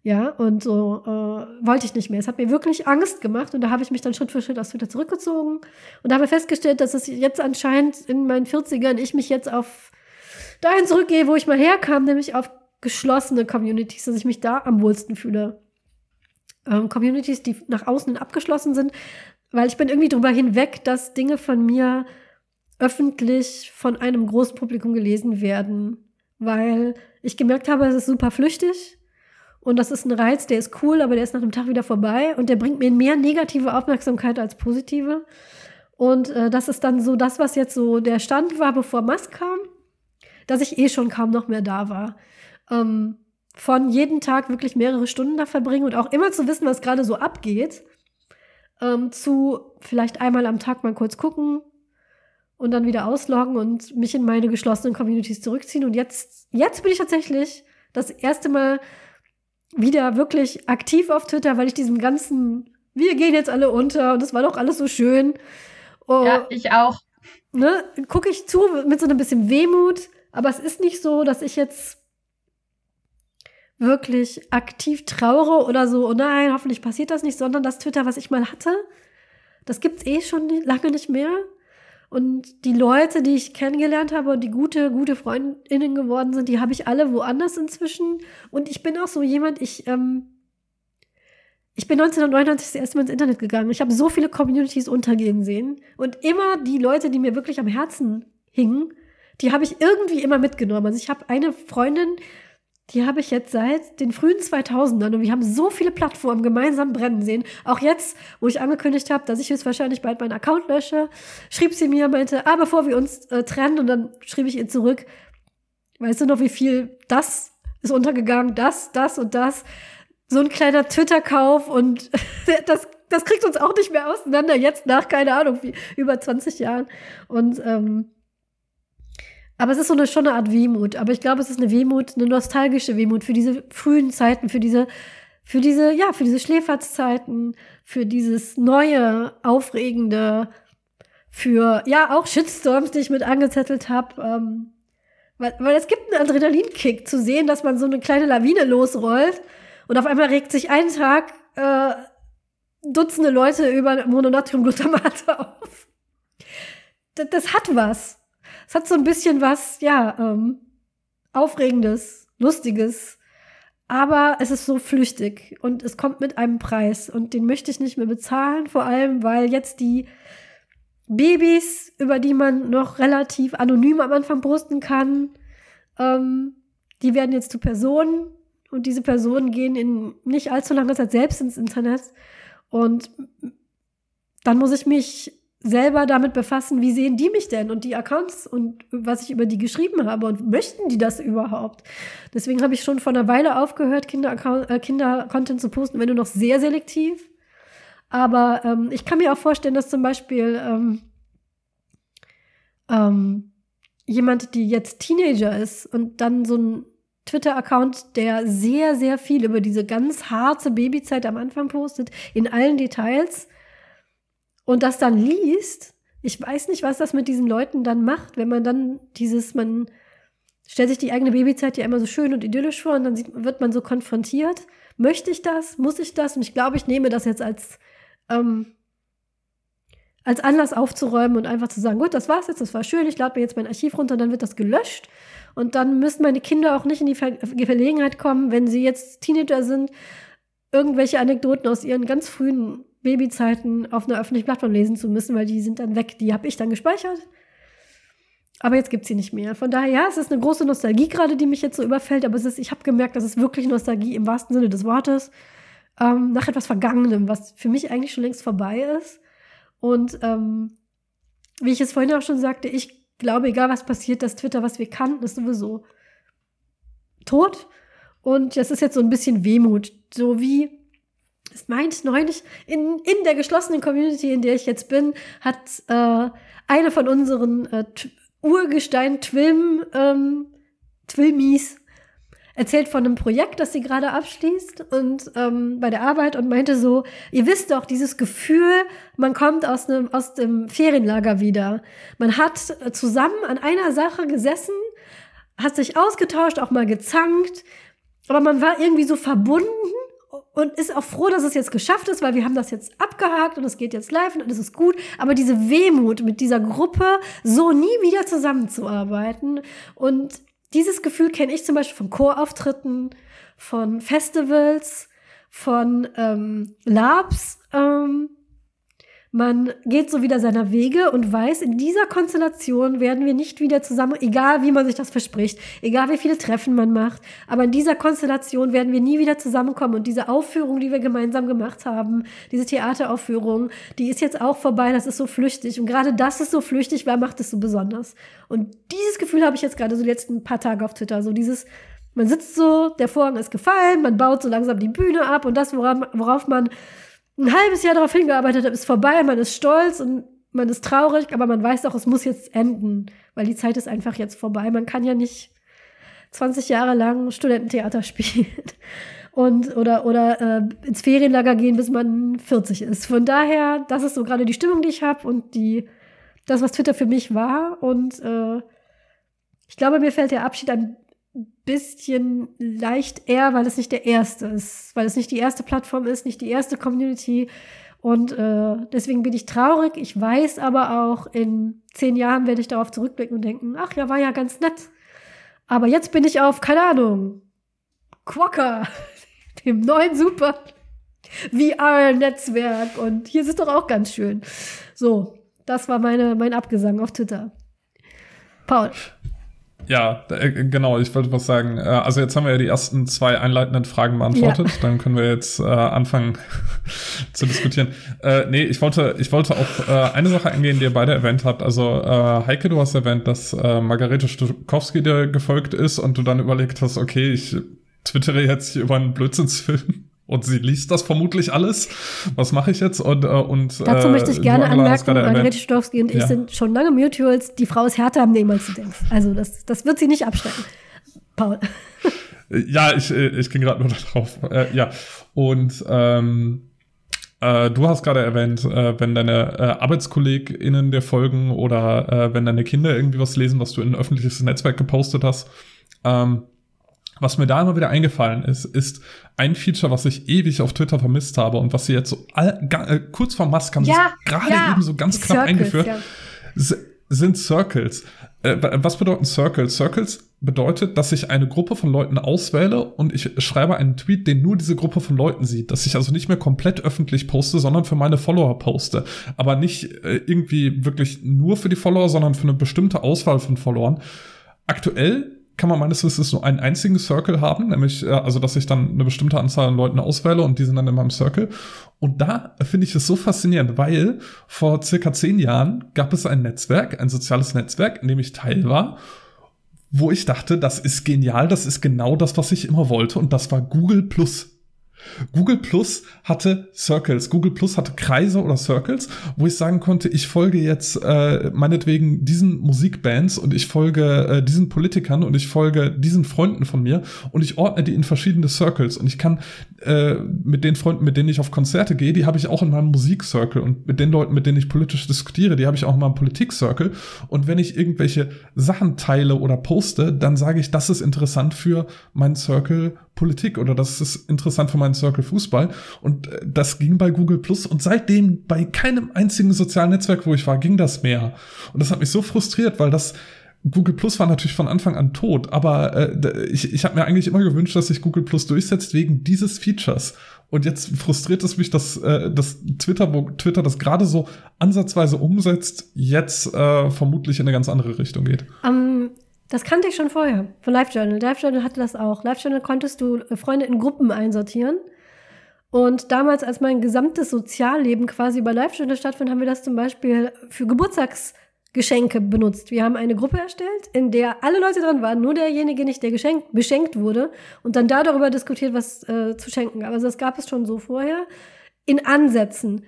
Ja, und so äh, wollte ich nicht mehr. Es hat mir wirklich Angst gemacht und da habe ich mich dann Schritt für Schritt aus Twitter zurückgezogen und habe festgestellt, dass es jetzt anscheinend in meinen 40ern ich mich jetzt auf dahin zurückgehe, wo ich mal herkam, nämlich auf geschlossene Communities, dass ich mich da am wohlsten fühle. Ähm, Communities, die nach außen abgeschlossen sind, weil ich bin irgendwie drüber hinweg, dass Dinge von mir öffentlich von einem großen Publikum gelesen werden, weil ich gemerkt habe, es ist super flüchtig und das ist ein Reiz, der ist cool, aber der ist nach einem Tag wieder vorbei und der bringt mir mehr negative Aufmerksamkeit als positive. Und äh, das ist dann so das, was jetzt so der Stand war, bevor Musk kam, dass ich eh schon kaum noch mehr da war. Ähm, von jeden Tag wirklich mehrere Stunden da verbringen und auch immer zu wissen, was gerade so abgeht, ähm, zu vielleicht einmal am Tag mal kurz gucken und dann wieder ausloggen und mich in meine geschlossenen Communities zurückziehen. Und jetzt, jetzt bin ich tatsächlich das erste Mal wieder wirklich aktiv auf Twitter, weil ich diesem ganzen, wir gehen jetzt alle unter und es war doch alles so schön. Oh, ja, ich auch. Ne, gucke ich zu mit so ein bisschen Wehmut, aber es ist nicht so, dass ich jetzt wirklich aktiv traure oder so, oh nein, hoffentlich passiert das nicht, sondern das Twitter, was ich mal hatte, das gibt's eh schon lange nicht mehr. Und die Leute, die ich kennengelernt habe und die gute, gute Freundinnen geworden sind, die habe ich alle woanders inzwischen. Und ich bin auch so jemand, ich, ähm, ich bin 1999 das erste Mal ins Internet gegangen. Ich habe so viele Communities untergehen sehen. Und immer die Leute, die mir wirklich am Herzen hingen, die habe ich irgendwie immer mitgenommen. Also ich habe eine Freundin, die habe ich jetzt seit den frühen 2000ern und wir haben so viele Plattformen gemeinsam brennen sehen. Auch jetzt, wo ich angekündigt habe, dass ich jetzt wahrscheinlich bald meinen Account lösche, schrieb sie mir, meinte, ah, bevor wir uns äh, trennen und dann schrieb ich ihr zurück, weißt du noch, wie viel das ist untergegangen, das, das und das. So ein kleiner Twitter-Kauf und das, das kriegt uns auch nicht mehr auseinander, jetzt nach, keine Ahnung, wie, über 20 Jahren. Und ähm, aber es ist so eine, schon eine Art Wehmut. Aber ich glaube, es ist eine Wehmut, eine nostalgische Wehmut für diese frühen Zeiten, für diese, für diese, ja, für diese Schläferzzeiten, für dieses neue, aufregende, für, ja, auch Shitstorms, die ich mit angezettelt habe. Ähm, weil, weil es gibt einen Adrenalinkick zu sehen, dass man so eine kleine Lawine losrollt und auf einmal regt sich einen Tag äh, Dutzende Leute über Mononatriumglutamat auf. Das, das hat was. Es hat so ein bisschen was, ja, ähm, Aufregendes, Lustiges. Aber es ist so flüchtig und es kommt mit einem Preis und den möchte ich nicht mehr bezahlen, vor allem weil jetzt die Babys, über die man noch relativ anonym am Anfang posten kann, ähm, die werden jetzt zu Personen und diese Personen gehen in nicht allzu langer Zeit selbst ins Internet und dann muss ich mich selber damit befassen, wie sehen die mich denn und die Accounts und was ich über die geschrieben habe und möchten die das überhaupt? Deswegen habe ich schon vor einer Weile aufgehört, Kinder-Content äh, Kinder zu posten, wenn du noch sehr selektiv. Aber ähm, ich kann mir auch vorstellen, dass zum Beispiel ähm, ähm, jemand, die jetzt Teenager ist und dann so ein Twitter-Account, der sehr, sehr viel über diese ganz harte Babyzeit am Anfang postet, in allen Details, und das dann liest, ich weiß nicht, was das mit diesen Leuten dann macht, wenn man dann dieses, man stellt sich die eigene Babyzeit ja immer so schön und idyllisch vor und dann sieht, wird man so konfrontiert. Möchte ich das? Muss ich das? Und ich glaube, ich nehme das jetzt als, ähm, als Anlass aufzuräumen und einfach zu sagen, gut, das war's jetzt, das war schön, ich lade mir jetzt mein Archiv runter, dann wird das gelöscht. Und dann müssen meine Kinder auch nicht in die Ver Verlegenheit kommen, wenn sie jetzt Teenager sind, irgendwelche Anekdoten aus ihren ganz frühen Babyzeiten auf einer öffentlichen Plattform lesen zu müssen, weil die sind dann weg. Die habe ich dann gespeichert. Aber jetzt gibt es sie nicht mehr. Von daher, ja, es ist eine große Nostalgie gerade, die mich jetzt so überfällt, aber es ist, ich habe gemerkt, das ist wirklich Nostalgie im wahrsten Sinne des Wortes. Ähm, nach etwas Vergangenem, was für mich eigentlich schon längst vorbei ist. Und ähm, wie ich es vorhin auch schon sagte, ich glaube, egal was passiert, das Twitter, was wir kannten, ist sowieso tot. Und das ist jetzt so ein bisschen Wehmut. So wie es meint neulich, in, in der geschlossenen Community, in der ich jetzt bin, hat äh, eine von unseren äh, Urgestein-Twilm, ähm, erzählt von einem Projekt, das sie gerade abschließt und ähm, bei der Arbeit und meinte so, ihr wisst doch, dieses Gefühl, man kommt aus, einem, aus dem Ferienlager wieder. Man hat äh, zusammen an einer Sache gesessen, hat sich ausgetauscht, auch mal gezankt, aber man war irgendwie so verbunden und ist auch froh, dass es jetzt geschafft ist, weil wir haben das jetzt abgehakt und es geht jetzt live und es ist gut. Aber diese Wehmut mit dieser Gruppe, so nie wieder zusammenzuarbeiten und dieses Gefühl kenne ich zum Beispiel von Chorauftritten, von Festivals, von ähm, Labs. Ähm, man geht so wieder seiner Wege und weiß, in dieser Konstellation werden wir nicht wieder zusammen, egal wie man sich das verspricht, egal wie viele Treffen man macht, aber in dieser Konstellation werden wir nie wieder zusammenkommen. Und diese Aufführung, die wir gemeinsam gemacht haben, diese Theateraufführung, die ist jetzt auch vorbei, das ist so flüchtig. Und gerade das ist so flüchtig war, macht es so besonders. Und dieses Gefühl habe ich jetzt gerade so die letzten paar Tage auf Twitter, so dieses, man sitzt so, der Vorhang ist gefallen, man baut so langsam die Bühne ab und das, worauf, worauf man ein halbes Jahr darauf hingearbeitet hat, ist vorbei, man ist stolz und man ist traurig, aber man weiß auch, es muss jetzt enden, weil die Zeit ist einfach jetzt vorbei. Man kann ja nicht 20 Jahre lang Studententheater spielen und oder oder äh, ins Ferienlager gehen, bis man 40 ist. Von daher, das ist so gerade die Stimmung, die ich habe und die das, was Twitter für mich war. Und äh, ich glaube, mir fällt der Abschied ein bisschen leicht eher, weil es nicht der erste ist, weil es nicht die erste Plattform ist, nicht die erste Community. Und äh, deswegen bin ich traurig. Ich weiß aber auch, in zehn Jahren werde ich darauf zurückblicken und denken, ach ja, war ja ganz nett. Aber jetzt bin ich auf, keine Ahnung, Quokka, dem neuen Super VR-Netzwerk. Und hier ist es doch auch ganz schön. So, das war meine, mein Abgesang auf Twitter. Paul. Ja, äh, genau, ich wollte was sagen. Äh, also jetzt haben wir ja die ersten zwei einleitenden Fragen beantwortet. Ja. Dann können wir jetzt äh, anfangen zu diskutieren. Äh, nee, ich wollte, ich wollte auf äh, eine Sache eingehen, die ihr beide erwähnt habt. Also äh, Heike, du hast erwähnt, dass äh, Margarete Stukowski dir gefolgt ist und du dann überlegt hast, okay, ich twittere jetzt hier über einen Blödsinnsfilm und sie liest das vermutlich alles. Was mache ich jetzt? Und, äh, und Dazu möchte ich gerne anmerken, Margarete Stokowski und ich ja. sind schon lange Mutuals. Die Frau ist härter am Nehmen, als du denkst. Also das, das wird sie nicht abstellen. Paul. Ja, ich, ich ging gerade nur darauf. Äh, ja, und ähm, äh, du hast gerade erwähnt, äh, wenn deine äh, ArbeitskollegInnen dir folgen oder äh, wenn deine Kinder irgendwie was lesen, was du in ein öffentliches Netzwerk gepostet hast, ähm, was mir da immer wieder eingefallen ist, ist ein Feature, was ich ewig auf Twitter vermisst habe und was sie jetzt so all, äh, kurz vor Mask haben ja, gerade ja. eben so ganz knapp Circles, eingeführt, ja. sind Circles. Äh, was bedeuten Circles? Circles bedeutet, dass ich eine Gruppe von Leuten auswähle und ich schreibe einen Tweet, den nur diese Gruppe von Leuten sieht. Dass ich also nicht mehr komplett öffentlich poste, sondern für meine Follower poste. Aber nicht äh, irgendwie wirklich nur für die Follower, sondern für eine bestimmte Auswahl von Followern. Aktuell kann man meines Wissens nur einen einzigen Circle haben, nämlich, äh, also dass ich dann eine bestimmte Anzahl an Leuten auswähle und die sind dann in meinem Circle. Und da finde ich es so faszinierend, weil vor circa zehn Jahren gab es ein Netzwerk, ein soziales Netzwerk, in dem ich Teil war, wo ich dachte, das ist genial, das ist genau das, was ich immer wollte, und das war Google Plus. Google Plus hatte Circles. Google Plus hatte Kreise oder Circles, wo ich sagen konnte, ich folge jetzt äh, meinetwegen diesen Musikbands und ich folge äh, diesen Politikern und ich folge diesen Freunden von mir und ich ordne die in verschiedene Circles. Und ich kann äh, mit den Freunden, mit denen ich auf Konzerte gehe, die habe ich auch in meinem Musikcircle und mit den Leuten, mit denen ich politisch diskutiere, die habe ich auch in meinem Politikcircle und wenn ich irgendwelche Sachen teile oder poste, dann sage ich, das ist interessant für meinen Circle Politik oder das ist interessant für meinen Circle Fußball. Und äh, das ging bei Google Plus und seitdem bei keinem einzigen sozialen Netzwerk, wo ich war, ging das mehr. Und das hat mich so frustriert, weil das Google Plus war natürlich von Anfang an tot, aber äh, ich, ich habe mir eigentlich immer gewünscht, dass sich Google Plus durchsetzt wegen dieses Features. Und jetzt frustriert es mich, dass, äh, dass Twitter, wo Twitter das gerade so ansatzweise umsetzt, jetzt äh, vermutlich in eine ganz andere Richtung geht. Um, das kannte ich schon vorher von LiveJournal. LiveJournal hatte das auch. LiveJournal konntest du äh, Freunde in Gruppen einsortieren. Und damals, als mein gesamtes Sozialleben quasi über LiveJournal stattfand, haben wir das zum Beispiel für Geburtstagsgeschenke benutzt. Wir haben eine Gruppe erstellt, in der alle Leute dran waren, nur derjenige nicht, der geschenkt, beschenkt wurde und dann da darüber diskutiert, was äh, zu schenken. Also das gab es schon so vorher in Ansätzen.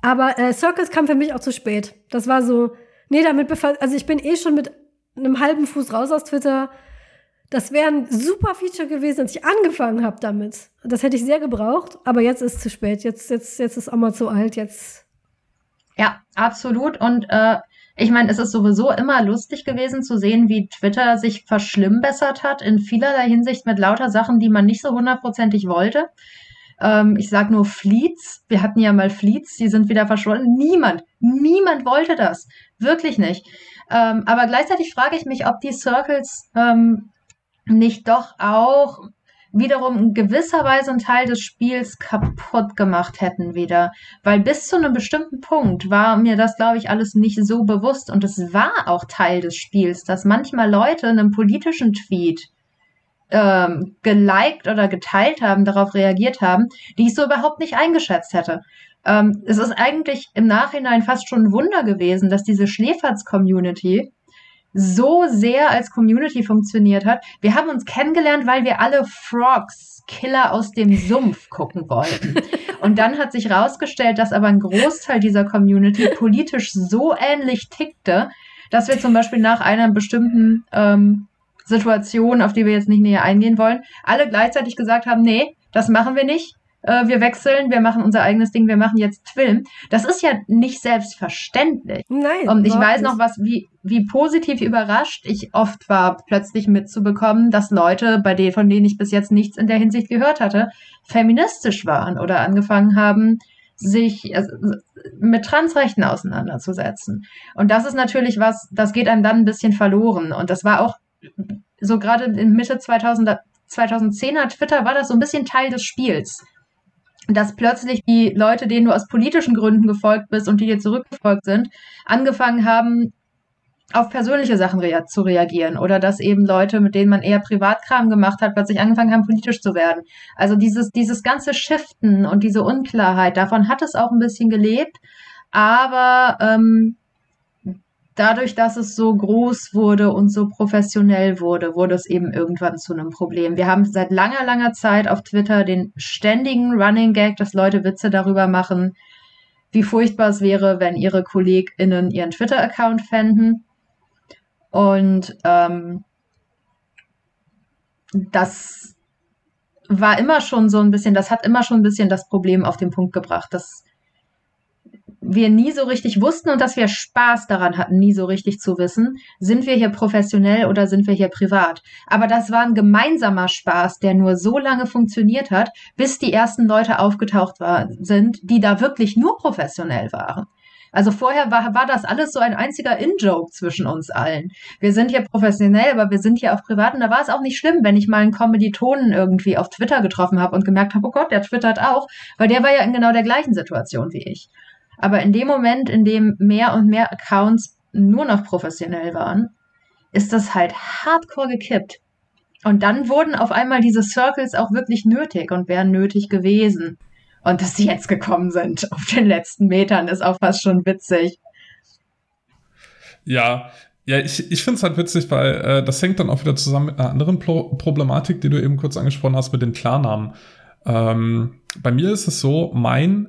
Aber äh, Circles kam für mich auch zu spät. Das war so, nee, damit befasst, also ich bin eh schon mit einem halben Fuß raus aus Twitter. Das wäre ein super Feature gewesen, als ich angefangen habe damit. Das hätte ich sehr gebraucht, aber jetzt ist es zu spät. Jetzt, jetzt, jetzt ist auch zu alt. Jetzt. Ja, absolut. Und äh, Ich meine, es ist sowieso immer lustig gewesen zu sehen, wie Twitter sich verschlimmbessert hat in vielerlei Hinsicht mit lauter Sachen, die man nicht so hundertprozentig wollte. Ähm, ich sag nur Fleets. Wir hatten ja mal Fleets, die sind wieder verschwunden. Niemand, niemand wollte das. Wirklich nicht. Ähm, aber gleichzeitig frage ich mich, ob die Circles ähm, nicht doch auch wiederum in gewisser Weise einen Teil des Spiels kaputt gemacht hätten wieder. Weil bis zu einem bestimmten Punkt war mir das, glaube ich, alles nicht so bewusst. Und es war auch Teil des Spiels, dass manchmal Leute einen politischen Tweet ähm, geliked oder geteilt haben, darauf reagiert haben, die ich so überhaupt nicht eingeschätzt hätte. Ähm, es ist eigentlich im Nachhinein fast schon ein Wunder gewesen, dass diese Schläferz-Community so sehr als Community funktioniert hat. Wir haben uns kennengelernt, weil wir alle Frogs, Killer aus dem Sumpf gucken wollten. Und dann hat sich herausgestellt, dass aber ein Großteil dieser Community politisch so ähnlich tickte, dass wir zum Beispiel nach einer bestimmten ähm, Situation, auf die wir jetzt nicht näher eingehen wollen, alle gleichzeitig gesagt haben, nee, das machen wir nicht äh, wir wechseln, wir machen unser eigenes Ding, wir machen jetzt Film. Das ist ja nicht selbstverständlich. Nein. Und ich weiß noch, was, wie, wie positiv überrascht ich oft war, plötzlich mitzubekommen, dass Leute, bei denen, von denen ich bis jetzt nichts in der Hinsicht gehört hatte, feministisch waren oder angefangen haben, sich also, mit Transrechten auseinanderzusetzen. Und das ist natürlich was, das geht einem dann ein bisschen verloren. Und das war auch so gerade in Mitte 2000, 2010er Twitter war das so ein bisschen Teil des Spiels dass plötzlich die Leute, denen du aus politischen Gründen gefolgt bist und die dir zurückgefolgt sind, angefangen haben, auf persönliche Sachen rea zu reagieren oder dass eben Leute, mit denen man eher Privatkram gemacht hat, plötzlich angefangen haben, politisch zu werden. Also dieses, dieses ganze Shiften und diese Unklarheit, davon hat es auch ein bisschen gelebt, aber ähm, dadurch, dass es so groß wurde und so professionell wurde, wurde es eben irgendwann zu einem Problem. Wir haben seit langer, langer Zeit auf Twitter den ständigen Running Gag, dass Leute Witze darüber machen, wie furchtbar es wäre, wenn ihre KollegInnen ihren Twitter-Account fänden. Und ähm, das war immer schon so ein bisschen, das hat immer schon ein bisschen das Problem auf den Punkt gebracht, dass wir nie so richtig wussten und dass wir Spaß daran hatten, nie so richtig zu wissen, sind wir hier professionell oder sind wir hier privat. Aber das war ein gemeinsamer Spaß, der nur so lange funktioniert hat, bis die ersten Leute aufgetaucht war, sind, die da wirklich nur professionell waren. Also vorher war, war das alles so ein einziger In-Joke zwischen uns allen. Wir sind hier professionell, aber wir sind hier auch privat und da war es auch nicht schlimm, wenn ich mal einen Kommilitonen irgendwie auf Twitter getroffen habe und gemerkt habe, oh Gott, der twittert auch, weil der war ja in genau der gleichen Situation wie ich. Aber in dem Moment, in dem mehr und mehr Accounts nur noch professionell waren, ist das halt hardcore gekippt. Und dann wurden auf einmal diese Circles auch wirklich nötig und wären nötig gewesen. Und dass sie jetzt gekommen sind auf den letzten Metern, ist auch fast schon witzig. Ja, ja, ich, ich finde es halt witzig, weil äh, das hängt dann auch wieder zusammen mit einer anderen Pro Problematik, die du eben kurz angesprochen hast mit den Klarnamen. Ähm, bei mir ist es so, mein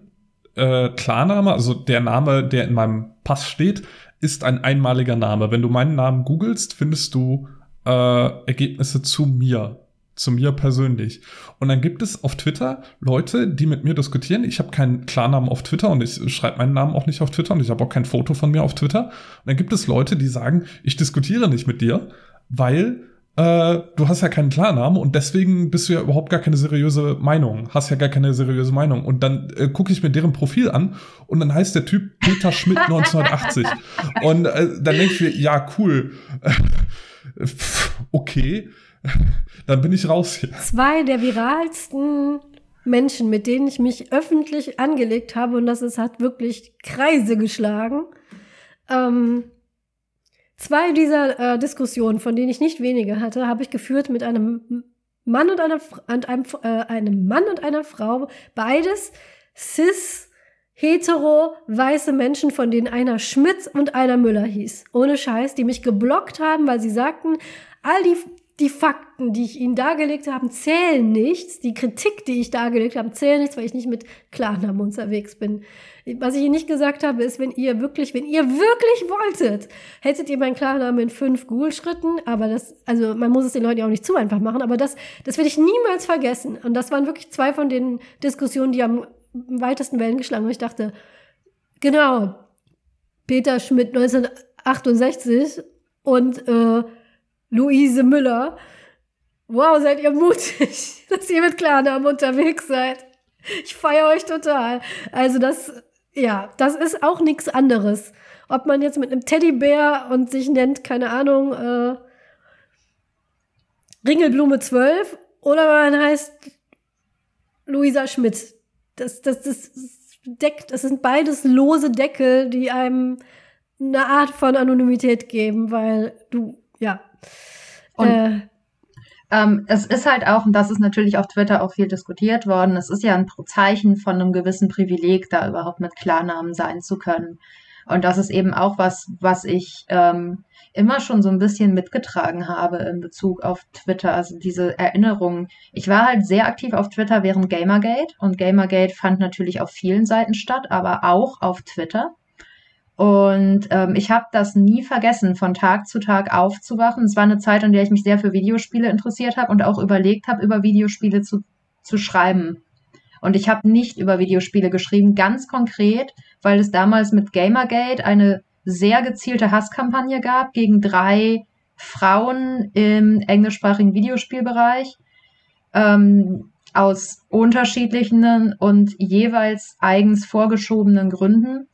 äh, Klarname, also der Name, der in meinem Pass steht, ist ein einmaliger Name. Wenn du meinen Namen googelst, findest du äh, Ergebnisse zu mir, zu mir persönlich. Und dann gibt es auf Twitter Leute, die mit mir diskutieren. Ich habe keinen Klarnamen auf Twitter und ich schreibe meinen Namen auch nicht auf Twitter und ich habe auch kein Foto von mir auf Twitter. Und dann gibt es Leute, die sagen, ich diskutiere nicht mit dir, weil äh, du hast ja keinen Klarnamen und deswegen bist du ja überhaupt gar keine seriöse Meinung, hast ja gar keine seriöse Meinung. Und dann äh, gucke ich mir deren Profil an und dann heißt der Typ Peter Schmidt 1980. und äh, dann denke ich mir, ja, cool. okay, dann bin ich raus hier. Zwei der viralsten Menschen, mit denen ich mich öffentlich angelegt habe, und das ist, hat wirklich Kreise geschlagen. Ähm, Zwei dieser äh, Diskussionen, von denen ich nicht wenige hatte, habe ich geführt mit einem Mann und einer, und einem, äh, einem Mann und einer Frau. Beides cis, hetero, weiße Menschen, von denen einer Schmitz und einer Müller hieß. Ohne Scheiß, die mich geblockt haben, weil sie sagten, all die die Fakten, die ich ihnen dargelegt habe, zählen nichts. Die Kritik, die ich dargelegt habe, zählen nichts, weil ich nicht mit Klarnamen unterwegs bin. Was ich ihnen nicht gesagt habe, ist, wenn ihr wirklich, wenn ihr wirklich wolltet, hättet ihr meinen Klarnamen in fünf Google-Schritten, aber das, also man muss es den Leuten auch nicht zu einfach machen, aber das, das werde ich niemals vergessen. Und das waren wirklich zwei von den Diskussionen, die am weitesten Wellen geschlagen. Und ich dachte, genau, Peter Schmidt 19 68 und äh, Luise Müller. Wow, seid ihr mutig, dass ihr mit Klarnamen unterwegs seid. Ich feiere euch total. Also das, ja, das ist auch nichts anderes. Ob man jetzt mit einem Teddybär und sich nennt, keine Ahnung, äh, Ringelblume 12 oder man heißt Luisa Schmidt. Das, das, das, deckt, das sind beides lose Deckel, die einem eine Art von Anonymität geben, weil du, ja. Und äh, ähm, es ist halt auch, und das ist natürlich auf Twitter auch viel diskutiert worden, es ist ja ein Zeichen von einem gewissen Privileg, da überhaupt mit Klarnamen sein zu können. Und das ist eben auch was, was ich ähm, immer schon so ein bisschen mitgetragen habe in Bezug auf Twitter. Also diese Erinnerungen. Ich war halt sehr aktiv auf Twitter während Gamergate und Gamergate fand natürlich auf vielen Seiten statt, aber auch auf Twitter. Und ähm, ich habe das nie vergessen, von Tag zu Tag aufzuwachen. Es war eine Zeit, in der ich mich sehr für Videospiele interessiert habe und auch überlegt habe, über Videospiele zu, zu schreiben. Und ich habe nicht über Videospiele geschrieben, ganz konkret, weil es damals mit Gamergate eine sehr gezielte Hasskampagne gab gegen drei Frauen im englischsprachigen Videospielbereich ähm, aus unterschiedlichen und jeweils eigens vorgeschobenen Gründen.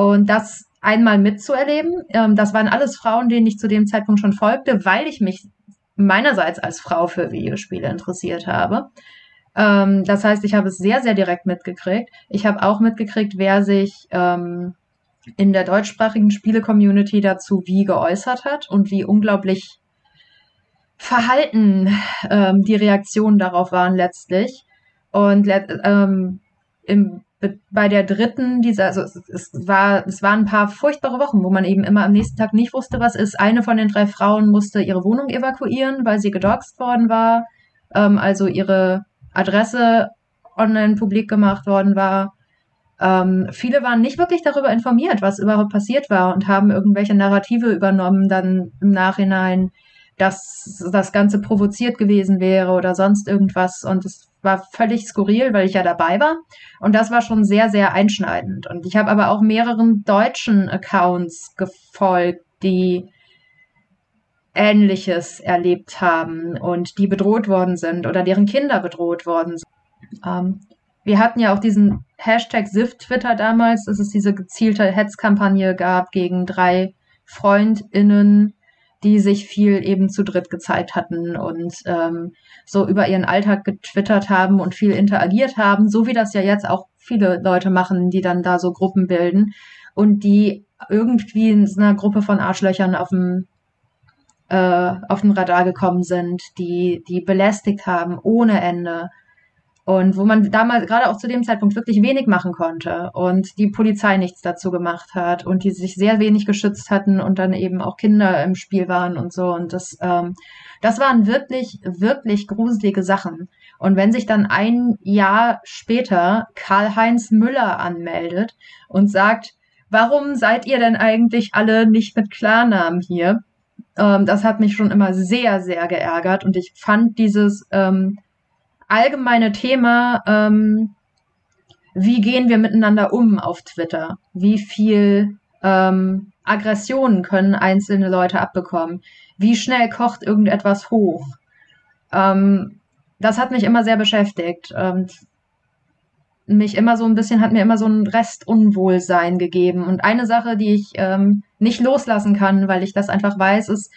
Und das einmal mitzuerleben, ähm, das waren alles Frauen, denen ich zu dem Zeitpunkt schon folgte, weil ich mich meinerseits als Frau für Videospiele interessiert habe. Ähm, das heißt, ich habe es sehr, sehr direkt mitgekriegt. Ich habe auch mitgekriegt, wer sich ähm, in der deutschsprachigen Spiele-Community dazu wie geäußert hat und wie unglaublich verhalten ähm, die Reaktionen darauf waren letztlich. Und ähm, im bei der dritten dieser, also es, es, war, es waren ein paar furchtbare Wochen, wo man eben immer am nächsten Tag nicht wusste, was ist. Eine von den drei Frauen musste ihre Wohnung evakuieren, weil sie gedoxt worden war, ähm, also ihre Adresse online publik gemacht worden war. Ähm, viele waren nicht wirklich darüber informiert, was überhaupt passiert war und haben irgendwelche Narrative übernommen dann im Nachhinein, dass das Ganze provoziert gewesen wäre oder sonst irgendwas. Und es war völlig skurril, weil ich ja dabei war. Und das war schon sehr, sehr einschneidend. Und ich habe aber auch mehreren deutschen Accounts gefolgt, die Ähnliches erlebt haben und die bedroht worden sind oder deren Kinder bedroht worden sind. Ähm, wir hatten ja auch diesen Hashtag SIF-Twitter damals, dass es diese gezielte Hetzkampagne gab gegen drei FreundInnen, die sich viel eben zu dritt gezeigt hatten und ähm, so über ihren Alltag getwittert haben und viel interagiert haben, so wie das ja jetzt auch viele Leute machen, die dann da so Gruppen bilden und die irgendwie in einer Gruppe von Arschlöchern auf dem äh, auf den Radar gekommen sind, die die belästigt haben ohne Ende und wo man damals gerade auch zu dem Zeitpunkt wirklich wenig machen konnte und die Polizei nichts dazu gemacht hat und die sich sehr wenig geschützt hatten und dann eben auch Kinder im Spiel waren und so. Und das ähm, das waren wirklich wirklich gruselige Sachen. Und wenn sich dann ein Jahr später Karl-Heinz Müller anmeldet und sagt warum seid ihr denn eigentlich alle nicht mit Klarnamen hier? Ähm, das hat mich schon immer sehr sehr geärgert und ich fand dieses ähm, allgemeine Thema, ähm, wie gehen wir miteinander um auf Twitter? Wie viel ähm, Aggressionen können einzelne Leute abbekommen? Wie schnell kocht irgendetwas hoch? Ähm, das hat mich immer sehr beschäftigt und mich immer so ein bisschen, hat mir immer so ein Restunwohlsein gegeben. Und eine Sache, die ich ähm, nicht loslassen kann, weil ich das einfach weiß, ist,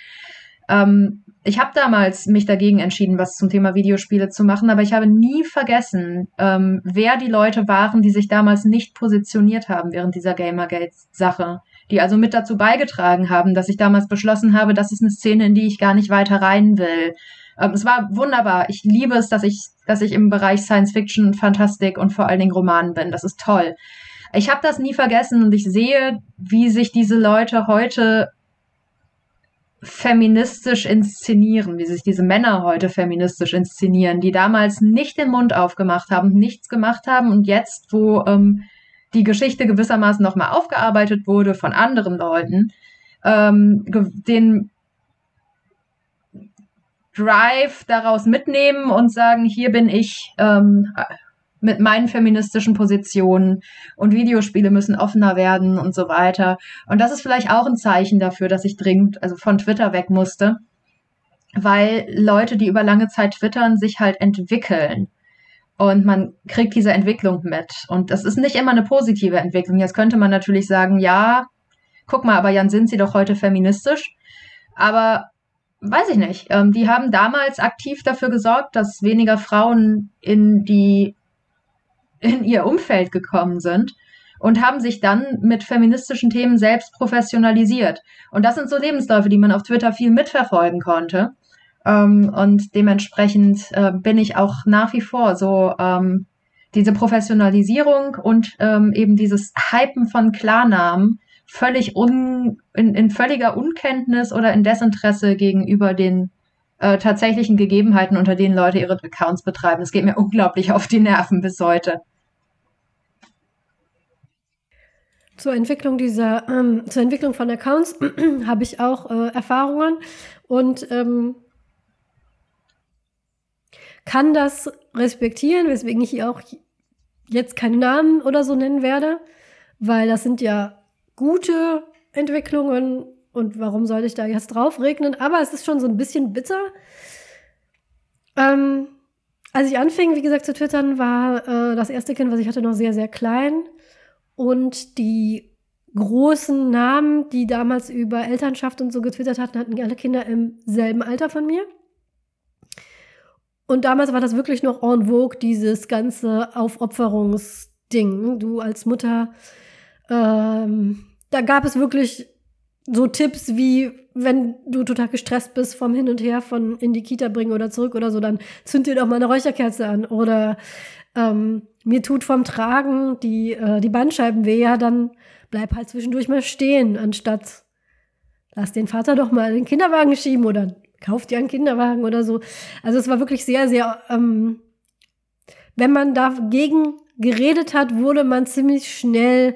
ähm, ich habe damals mich dagegen entschieden, was zum Thema Videospiele zu machen, aber ich habe nie vergessen, ähm, wer die Leute waren, die sich damals nicht positioniert haben während dieser Gamergate-Sache. Die also mit dazu beigetragen haben, dass ich damals beschlossen habe, das ist eine Szene, in die ich gar nicht weiter rein will. Ähm, es war wunderbar. Ich liebe es, dass ich, dass ich im Bereich Science Fiction, Fantastik und vor allen Dingen Romanen bin. Das ist toll. Ich habe das nie vergessen und ich sehe, wie sich diese Leute heute feministisch inszenieren, wie sich diese Männer heute feministisch inszenieren, die damals nicht den Mund aufgemacht haben, nichts gemacht haben und jetzt, wo ähm, die Geschichte gewissermaßen nochmal aufgearbeitet wurde von anderen Leuten, ähm, den Drive daraus mitnehmen und sagen, hier bin ich, ähm, mit meinen feministischen Positionen und Videospiele müssen offener werden und so weiter. Und das ist vielleicht auch ein Zeichen dafür, dass ich dringend, also von Twitter weg musste, weil Leute, die über lange Zeit twittern, sich halt entwickeln. Und man kriegt diese Entwicklung mit. Und das ist nicht immer eine positive Entwicklung. Jetzt könnte man natürlich sagen, ja, guck mal, aber Jan, sind sie doch heute feministisch? Aber weiß ich nicht. Ähm, die haben damals aktiv dafür gesorgt, dass weniger Frauen in die in ihr Umfeld gekommen sind und haben sich dann mit feministischen Themen selbst professionalisiert. Und das sind so Lebensläufe, die man auf Twitter viel mitverfolgen konnte. Ähm, und dementsprechend äh, bin ich auch nach wie vor so ähm, diese Professionalisierung und ähm, eben dieses Hypen von Klarnamen völlig un, in, in völliger Unkenntnis oder in Desinteresse gegenüber den äh, tatsächlichen Gegebenheiten, unter denen Leute ihre Accounts betreiben. Das geht mir unglaublich auf die Nerven bis heute. Zur Entwicklung dieser, ähm, zur Entwicklung von Accounts habe ich auch äh, Erfahrungen und ähm, kann das respektieren, weswegen ich auch jetzt keine Namen oder so nennen werde, weil das sind ja gute Entwicklungen und warum sollte ich da jetzt drauf regnen? Aber es ist schon so ein bisschen bitter. Ähm, als ich anfing, wie gesagt, zu twittern, war äh, das erste Kind, was ich hatte, noch sehr, sehr klein. Und die großen Namen, die damals über Elternschaft und so getwittert hatten, hatten alle Kinder im selben Alter von mir. Und damals war das wirklich noch en vogue, dieses ganze Aufopferungsding. Du als Mutter, ähm, da gab es wirklich so Tipps wie, wenn du total gestresst bist vom Hin und Her von in die Kita bringen oder zurück oder so, dann zünd dir doch mal eine Räucherkerze an. Oder ähm, mir tut vom Tragen die, äh, die Bandscheiben weh, ja, dann bleib halt zwischendurch mal stehen, anstatt lass den Vater doch mal den Kinderwagen schieben oder kauft dir einen Kinderwagen oder so. Also es war wirklich sehr, sehr, ähm, wenn man dagegen geredet hat, wurde man ziemlich schnell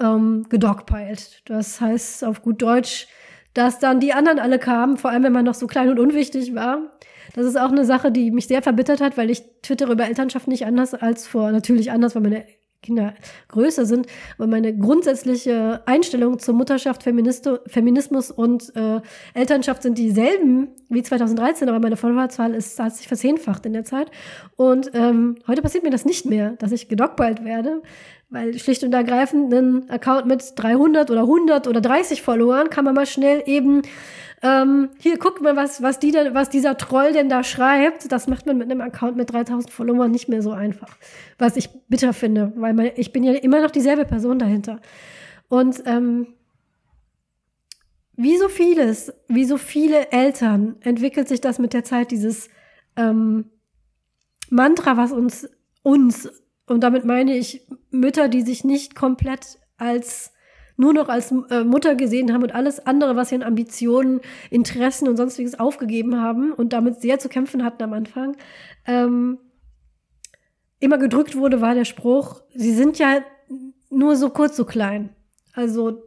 ähm, gedogpeilt. Das heißt auf gut Deutsch, dass dann die anderen alle kamen, vor allem wenn man noch so klein und unwichtig war. Das ist auch eine Sache, die mich sehr verbittert hat, weil ich twittere über Elternschaft nicht anders als vor, natürlich anders, weil meine Kinder größer sind. Aber meine grundsätzliche Einstellung zur Mutterschaft, Feministo Feminismus und äh, Elternschaft sind dieselben wie 2013, aber meine Followerzahl ist, hat sich verzehnfacht in der Zeit. Und ähm, heute passiert mir das nicht mehr, dass ich gedogbeilt werde, weil schlicht und ergreifend ein Account mit 300 oder 100 oder 30 Followern kann man mal schnell eben ähm, hier, guck mal, was, was, die denn, was dieser Troll denn da schreibt. Das macht man mit einem Account mit 3000 Followern nicht mehr so einfach. Was ich bitter finde, weil man, ich bin ja immer noch dieselbe Person dahinter. Und ähm, wie so vieles, wie so viele Eltern entwickelt sich das mit der Zeit, dieses ähm, Mantra, was uns, uns, und damit meine ich Mütter, die sich nicht komplett als nur noch als äh, Mutter gesehen haben und alles andere, was sie an Ambitionen, Interessen und sonstiges aufgegeben haben und damit sehr zu kämpfen hatten am Anfang, ähm, immer gedrückt wurde, war der Spruch, sie sind ja nur so kurz so klein. Also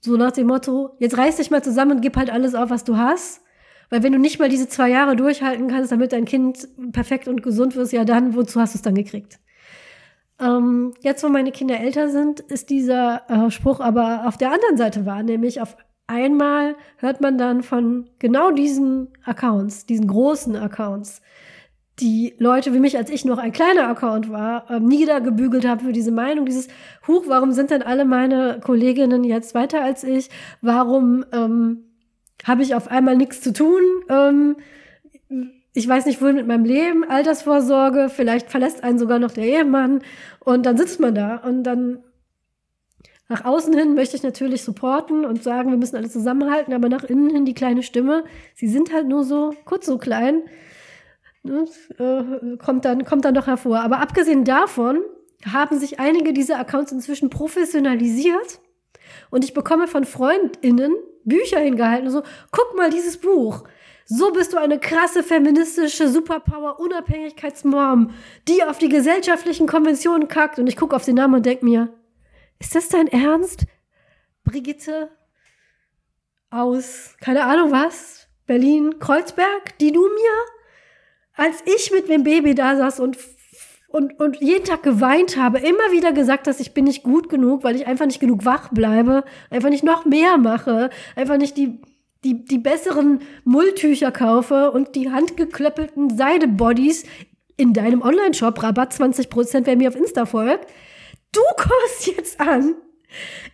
so nach dem Motto, jetzt reiß dich mal zusammen und gib halt alles auf, was du hast. Weil wenn du nicht mal diese zwei Jahre durchhalten kannst, damit dein Kind perfekt und gesund wird, ja dann, wozu hast du es dann gekriegt? Ähm, jetzt, wo meine Kinder älter sind, ist dieser äh, Spruch aber auf der anderen Seite wahr, nämlich auf einmal hört man dann von genau diesen Accounts, diesen großen Accounts, die Leute wie mich, als ich noch ein kleiner Account war, äh, niedergebügelt haben für diese Meinung, dieses Huch, warum sind denn alle meine Kolleginnen jetzt weiter als ich? Warum ähm, habe ich auf einmal nichts zu tun? Ähm, ich weiß nicht, wohin mit meinem Leben, Altersvorsorge, vielleicht verlässt einen sogar noch der Ehemann und dann sitzt man da und dann nach außen hin möchte ich natürlich supporten und sagen, wir müssen alle zusammenhalten, aber nach innen hin die kleine Stimme, sie sind halt nur so kurz so klein, ne, äh, kommt, dann, kommt dann doch hervor. Aber abgesehen davon haben sich einige dieser Accounts inzwischen professionalisiert und ich bekomme von FreundInnen Bücher hingehalten, so, guck mal dieses Buch. So bist du eine krasse feministische Superpower-Unabhängigkeitsmom, die auf die gesellschaftlichen Konventionen kackt. Und ich gucke auf den Namen und denke mir, ist das dein Ernst? Brigitte aus, keine Ahnung was, Berlin, Kreuzberg, die du mir, als ich mit dem Baby da saß und und, und jeden Tag geweint habe, immer wieder gesagt, dass ich bin nicht gut genug, weil ich einfach nicht genug wach bleibe, einfach nicht noch mehr mache, einfach nicht die, die, die besseren Mulltücher kaufe und die handgeklöppelten Seidebodies in deinem Online-Shop, Rabatt 20%, wer mir auf Insta folgt. Du kommst jetzt an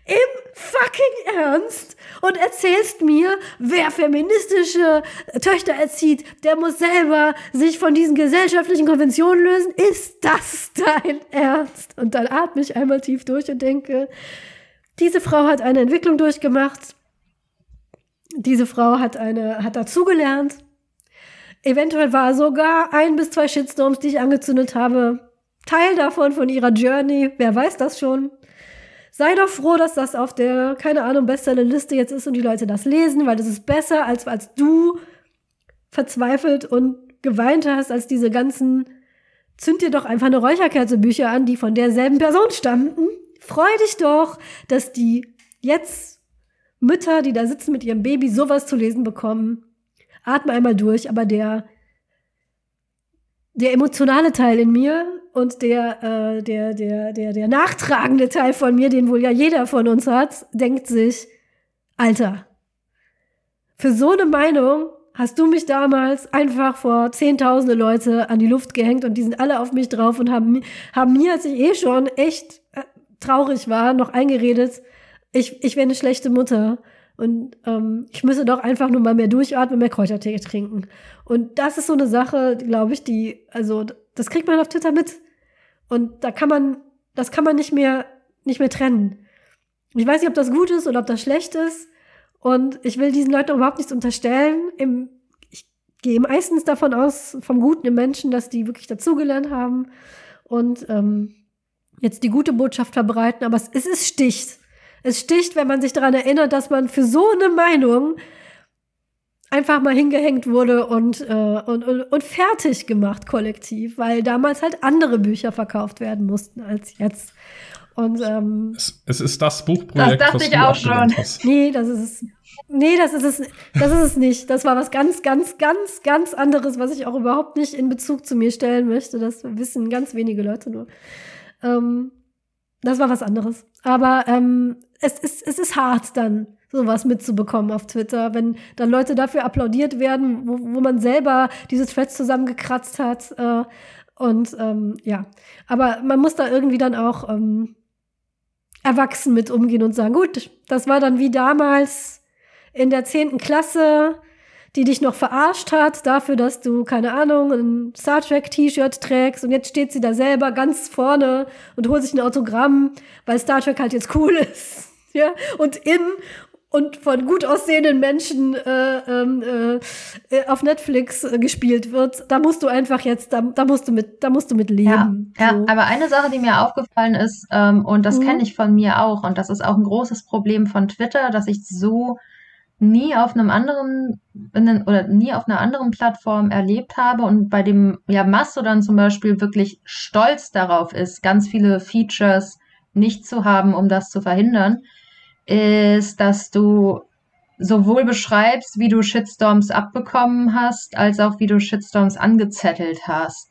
im fucking Ernst und erzählst mir, wer feministische Töchter erzieht, der muss selber sich von diesen gesellschaftlichen Konventionen lösen. Ist das dein Ernst? Und dann atme ich einmal tief durch und denke, diese Frau hat eine Entwicklung durchgemacht. Diese Frau hat eine, hat dazugelernt. Eventuell war sogar ein bis zwei Shitstorms, die ich angezündet habe, Teil davon von ihrer Journey. Wer weiß das schon? sei doch froh, dass das auf der, keine Ahnung, Bestsellerliste jetzt ist und die Leute das lesen, weil das ist besser, als, als du verzweifelt und geweint hast, als diese ganzen Zünd dir doch einfach eine Räucherkerze Bücher an, die von derselben Person stammten. Freu dich doch, dass die jetzt Mütter, die da sitzen mit ihrem Baby, sowas zu lesen bekommen. Atme einmal durch, aber der, der emotionale Teil in mir und der, äh, der, der, der, der nachtragende Teil von mir, den wohl ja jeder von uns hat, denkt sich, Alter, für so eine Meinung hast du mich damals einfach vor zehntausende Leute an die Luft gehängt und die sind alle auf mich drauf und haben, haben mir, als ich eh schon echt äh, traurig war, noch eingeredet, ich, ich wäre eine schlechte Mutter. Und ähm, ich müsse doch einfach nur mal mehr durchatmen, mehr Kräutertee trinken. Und das ist so eine Sache, glaube ich, die, also das kriegt man auf Twitter mit. Und da kann man, das kann man nicht mehr, nicht mehr trennen. Ich weiß nicht, ob das gut ist oder ob das schlecht ist. Und ich will diesen Leuten überhaupt nichts unterstellen. Im, ich gehe meistens davon aus, vom Guten im Menschen, dass die wirklich dazugelernt haben und ähm, jetzt die gute Botschaft verbreiten. Aber es, es ist sticht. Es sticht, wenn man sich daran erinnert, dass man für so eine Meinung einfach mal hingehängt wurde und, äh, und, und, und fertig gemacht kollektiv, weil damals halt andere Bücher verkauft werden mussten als jetzt. Und ähm, es, es ist das Buchprojekt, das dachte was ich auch schon. Nee, das ist es. Nee, das ist es. Das ist es nicht. Das war was ganz, ganz, ganz, ganz anderes, was ich auch überhaupt nicht in Bezug zu mir stellen möchte. Das wissen ganz wenige Leute nur. Ähm, das war was anderes. Aber ähm, es ist, es ist hart dann sowas mitzubekommen auf Twitter, wenn dann Leute dafür applaudiert werden, wo, wo man selber diese Threads zusammengekratzt hat. Äh, und ähm, ja, aber man muss da irgendwie dann auch ähm, erwachsen mit umgehen und sagen, gut, das war dann wie damals in der zehnten Klasse, die dich noch verarscht hat dafür, dass du, keine Ahnung, ein Star Trek T-Shirt trägst und jetzt steht sie da selber ganz vorne und holt sich ein Autogramm, weil Star Trek halt jetzt cool ist. Ja, und in und von gut aussehenden Menschen äh, ähm, äh, äh, auf Netflix äh, gespielt wird, da musst du einfach jetzt, da, da musst du mit, da musst du mit leben. Ja, so. ja aber eine Sache, die mir aufgefallen ist, ähm, und das mhm. kenne ich von mir auch, und das ist auch ein großes Problem von Twitter, dass ich so nie auf einem anderen oder nie auf einer anderen Plattform erlebt habe und bei dem ja Mastodon zum Beispiel wirklich stolz darauf ist, ganz viele Features nicht zu haben, um das zu verhindern ist, dass du sowohl beschreibst, wie du Shitstorms abbekommen hast, als auch wie du Shitstorms angezettelt hast.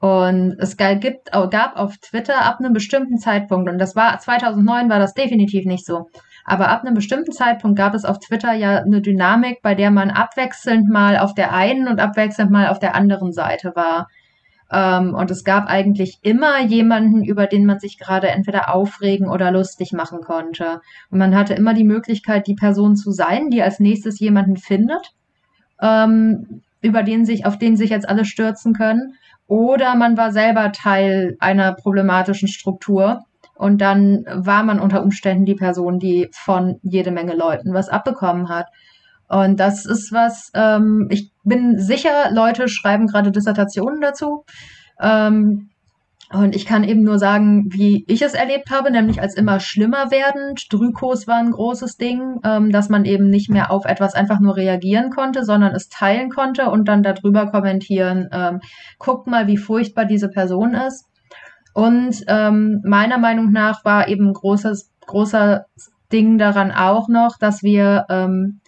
Und es gibt, gab auf Twitter ab einem bestimmten Zeitpunkt, und das war 2009 war das definitiv nicht so, aber ab einem bestimmten Zeitpunkt gab es auf Twitter ja eine Dynamik, bei der man abwechselnd mal auf der einen und abwechselnd mal auf der anderen Seite war. Ähm, und es gab eigentlich immer jemanden, über den man sich gerade entweder aufregen oder lustig machen konnte. Und man hatte immer die Möglichkeit, die Person zu sein, die als nächstes jemanden findet, ähm, über den sich, auf den sich jetzt alle stürzen können. Oder man war selber Teil einer problematischen Struktur. Und dann war man unter Umständen die Person, die von jede Menge Leuten was abbekommen hat. Und das ist was, ähm, ich bin sicher, Leute schreiben gerade Dissertationen dazu. Ähm, und ich kann eben nur sagen, wie ich es erlebt habe, nämlich als immer schlimmer werdend. Drykos war ein großes Ding, ähm, dass man eben nicht mehr auf etwas einfach nur reagieren konnte, sondern es teilen konnte und dann darüber kommentieren, ähm, guckt mal, wie furchtbar diese Person ist. Und ähm, meiner Meinung nach war eben großes, großer Ding daran auch noch, dass wir ähm,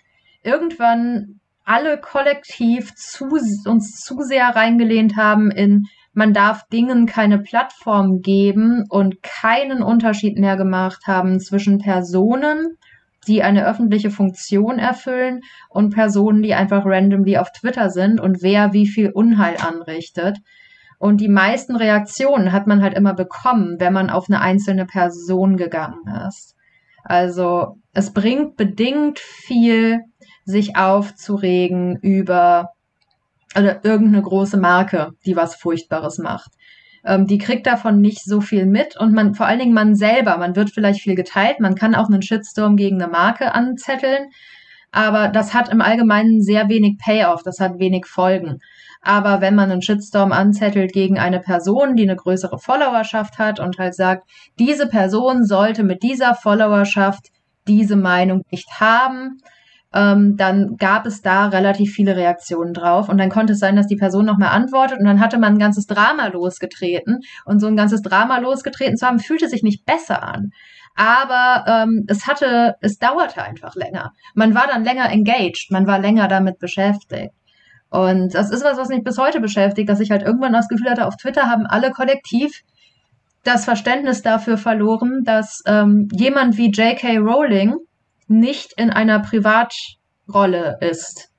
irgendwann alle kollektiv zu, uns zu sehr reingelehnt haben in man darf Dingen keine Plattform geben und keinen Unterschied mehr gemacht haben zwischen Personen, die eine öffentliche Funktion erfüllen und Personen, die einfach randomly auf Twitter sind und wer wie viel Unheil anrichtet. Und die meisten Reaktionen hat man halt immer bekommen, wenn man auf eine einzelne Person gegangen ist. Also es bringt bedingt viel, sich aufzuregen über oder irgendeine große Marke, die was Furchtbares macht. Ähm, die kriegt davon nicht so viel mit und man, vor allen Dingen man selber, man wird vielleicht viel geteilt, man kann auch einen Shitstorm gegen eine Marke anzetteln, aber das hat im Allgemeinen sehr wenig Payoff, das hat wenig Folgen. Aber wenn man einen Shitstorm anzettelt gegen eine Person, die eine größere Followerschaft hat und halt sagt, diese Person sollte mit dieser Followerschaft diese Meinung nicht haben, ähm, dann gab es da relativ viele Reaktionen drauf und dann konnte es sein, dass die Person noch mal antwortet und dann hatte man ein ganzes Drama losgetreten und so ein ganzes Drama losgetreten zu haben, fühlte sich nicht besser an. Aber ähm, es hatte, es dauerte einfach länger. Man war dann länger engaged, man war länger damit beschäftigt. Und das ist was, was mich bis heute beschäftigt, dass ich halt irgendwann das Gefühl hatte, auf Twitter haben alle kollektiv das Verständnis dafür verloren, dass ähm, jemand wie J.K. Rowling nicht in einer Privatrolle ist,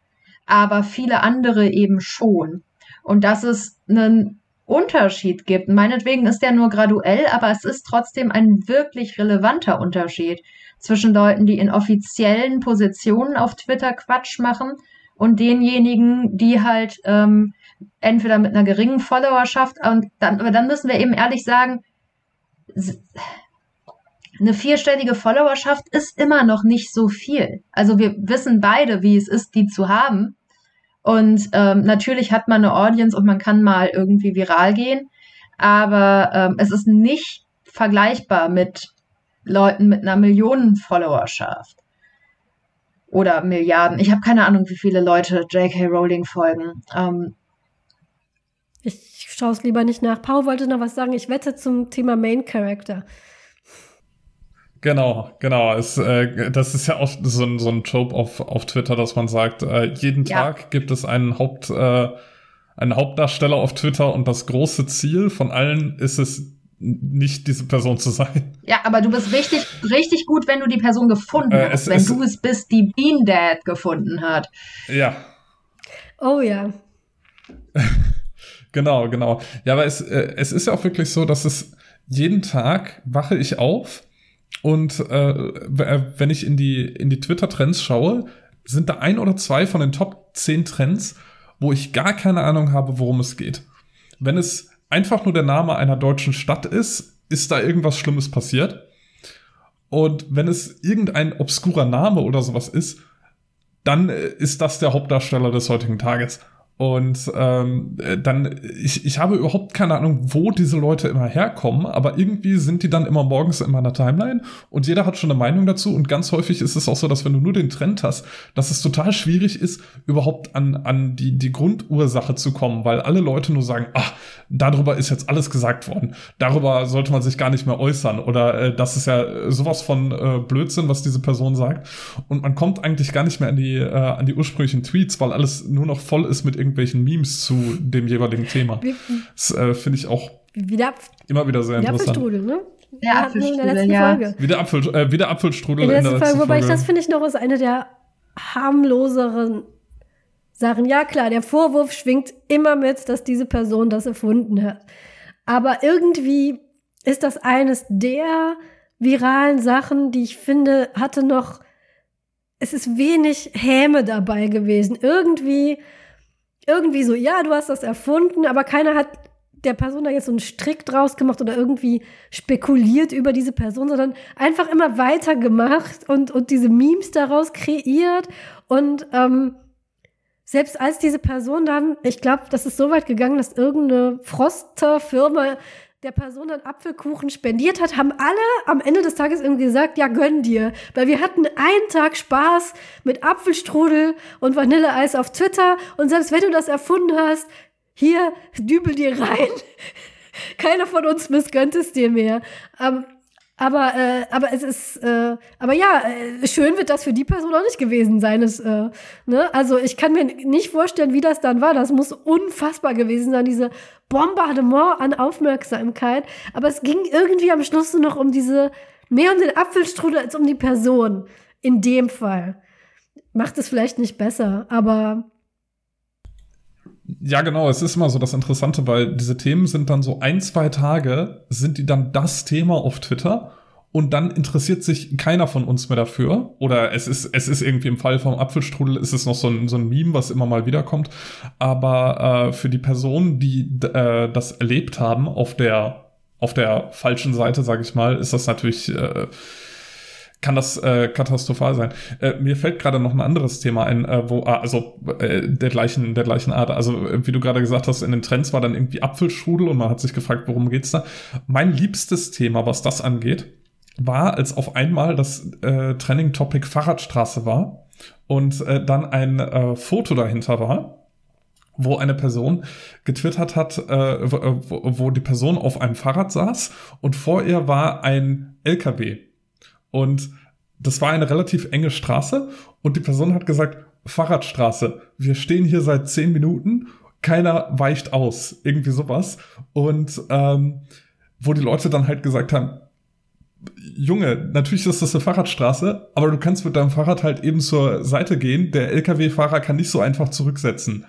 aber viele andere eben schon. Und dass es einen Unterschied gibt. Meinetwegen ist der nur graduell, aber es ist trotzdem ein wirklich relevanter Unterschied zwischen Leuten, die in offiziellen Positionen auf Twitter Quatsch machen und denjenigen, die halt ähm, entweder mit einer geringen Followerschaft und dann, aber dann müssen wir eben ehrlich sagen, eine vierstellige Followerschaft ist immer noch nicht so viel. Also wir wissen beide, wie es ist, die zu haben. Und ähm, natürlich hat man eine Audience und man kann mal irgendwie viral gehen, aber ähm, es ist nicht vergleichbar mit Leuten mit einer Millionen-Followerschaft oder Milliarden. Ich habe keine Ahnung, wie viele Leute J.K. Rowling folgen. Ähm, ich schaue es lieber nicht nach. Paul wollte noch was sagen. Ich wette zum Thema Main Character. Genau, genau. Es, äh, das ist ja auch so ein, so ein Trope auf, auf Twitter, dass man sagt, äh, jeden ja. Tag gibt es einen Haupt, äh, einen Hauptdarsteller auf Twitter und das große Ziel von allen ist es, nicht diese Person zu sein. Ja, aber du bist richtig, richtig gut, wenn du die Person gefunden äh, hast, wenn es, du es bist, die Bean Dad gefunden hat. Ja. Oh ja. genau, genau. Ja, aber es, äh, es ist ja auch wirklich so, dass es jeden Tag wache ich auf und äh, wenn ich in die, in die Twitter-Trends schaue, sind da ein oder zwei von den Top 10 Trends, wo ich gar keine Ahnung habe, worum es geht. Wenn es einfach nur der Name einer deutschen Stadt ist, ist da irgendwas Schlimmes passiert. Und wenn es irgendein obskurer Name oder sowas ist, dann äh, ist das der Hauptdarsteller des heutigen Tages. Und ähm, dann, ich, ich habe überhaupt keine Ahnung, wo diese Leute immer herkommen, aber irgendwie sind die dann immer morgens in meiner Timeline und jeder hat schon eine Meinung dazu. Und ganz häufig ist es auch so, dass wenn du nur den Trend hast, dass es total schwierig ist, überhaupt an, an die, die Grundursache zu kommen, weil alle Leute nur sagen, ach, darüber ist jetzt alles gesagt worden. Darüber sollte man sich gar nicht mehr äußern. Oder äh, das ist ja sowas von äh, Blödsinn, was diese Person sagt. Und man kommt eigentlich gar nicht mehr an die, äh, an die ursprünglichen Tweets, weil alles nur noch voll ist mit irgendwie irgendwelchen Memes zu dem jeweiligen Thema. Das äh, finde ich auch wieder, immer wieder sehr interessant. Apfelstrudel, ne? Der Apfelstrudel, in der letzten ja. Folge. Wie der, Apfel, äh, wie der Apfelstrudel in der letzten, in der letzten Folge. Wobei ich das finde ich noch ist eine der harmloseren Sachen. Ja, klar, der Vorwurf schwingt immer mit, dass diese Person das erfunden hat. Aber irgendwie ist das eines der viralen Sachen, die ich finde, hatte noch, es ist wenig Häme dabei gewesen. Irgendwie irgendwie so, ja, du hast das erfunden, aber keiner hat der Person da jetzt so einen Strick draus gemacht oder irgendwie spekuliert über diese Person, sondern einfach immer weitergemacht und, und diese Memes daraus kreiert. Und ähm, selbst als diese Person dann, ich glaube, das ist so weit gegangen, dass irgendeine Froster-Firma der Person dann Apfelkuchen spendiert hat, haben alle am Ende des Tages irgendwie gesagt, ja, gönn dir. Weil wir hatten einen Tag Spaß mit Apfelstrudel und Vanilleeis auf Twitter und selbst wenn du das erfunden hast, hier, dübel dir rein. Keiner von uns missgönnt es dir mehr. Ähm, Aber, äh, aber es ist, äh, aber ja, äh, schön wird das für die Person auch nicht gewesen sein. Es, äh, ne? Also ich kann mir nicht vorstellen, wie das dann war. Das muss unfassbar gewesen sein, diese Bombardement an Aufmerksamkeit. Aber es ging irgendwie am Schluss nur noch um diese, mehr um den Apfelstrudel als um die Person. In dem Fall. Macht es vielleicht nicht besser, aber ja, genau. Es ist immer so das Interessante, weil diese Themen sind dann so ein, zwei Tage, sind die dann das Thema auf Twitter und dann interessiert sich keiner von uns mehr dafür. Oder es ist, es ist irgendwie im Fall vom Apfelstrudel ist es noch so ein, so ein Meme, was immer mal wiederkommt. Aber äh, für die Personen, die äh, das erlebt haben auf der, auf der falschen Seite, sage ich mal, ist das natürlich äh, kann das äh, katastrophal sein. Äh, mir fällt gerade noch ein anderes Thema ein, äh, wo, ah, also äh, der gleichen, der gleichen Art. Also äh, wie du gerade gesagt hast, in den Trends war dann irgendwie Apfelstrudel und man hat sich gefragt, worum geht's da? Mein liebstes Thema, was das angeht, war, als auf einmal das äh, Trending-Topic Fahrradstraße war und äh, dann ein äh, Foto dahinter war wo eine Person getwittert hat, äh, wo, wo die Person auf einem Fahrrad saß und vor ihr war ein LKW und das war eine relativ enge Straße und die Person hat gesagt, Fahrradstraße, wir stehen hier seit zehn Minuten, keiner weicht aus, irgendwie sowas. Und ähm, wo die Leute dann halt gesagt haben, Junge, natürlich ist das eine Fahrradstraße, aber du kannst mit deinem Fahrrad halt eben zur Seite gehen. Der Lkw-Fahrer kann nicht so einfach zurücksetzen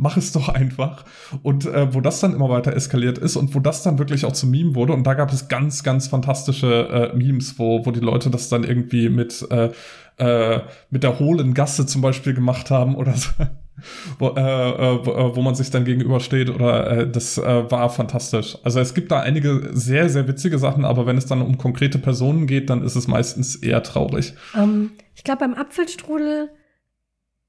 mach es doch einfach. Und äh, wo das dann immer weiter eskaliert ist und wo das dann wirklich auch zum Meme wurde, und da gab es ganz, ganz fantastische äh, Memes, wo, wo die Leute das dann irgendwie mit, äh, äh, mit der hohlen Gasse zum Beispiel gemacht haben oder so. Wo, äh, äh, wo, äh, wo man sich dann gegenübersteht oder äh, das äh, war fantastisch. Also es gibt da einige sehr, sehr witzige Sachen, aber wenn es dann um konkrete Personen geht, dann ist es meistens eher traurig. Um, ähm, ich glaube, beim Apfelstrudel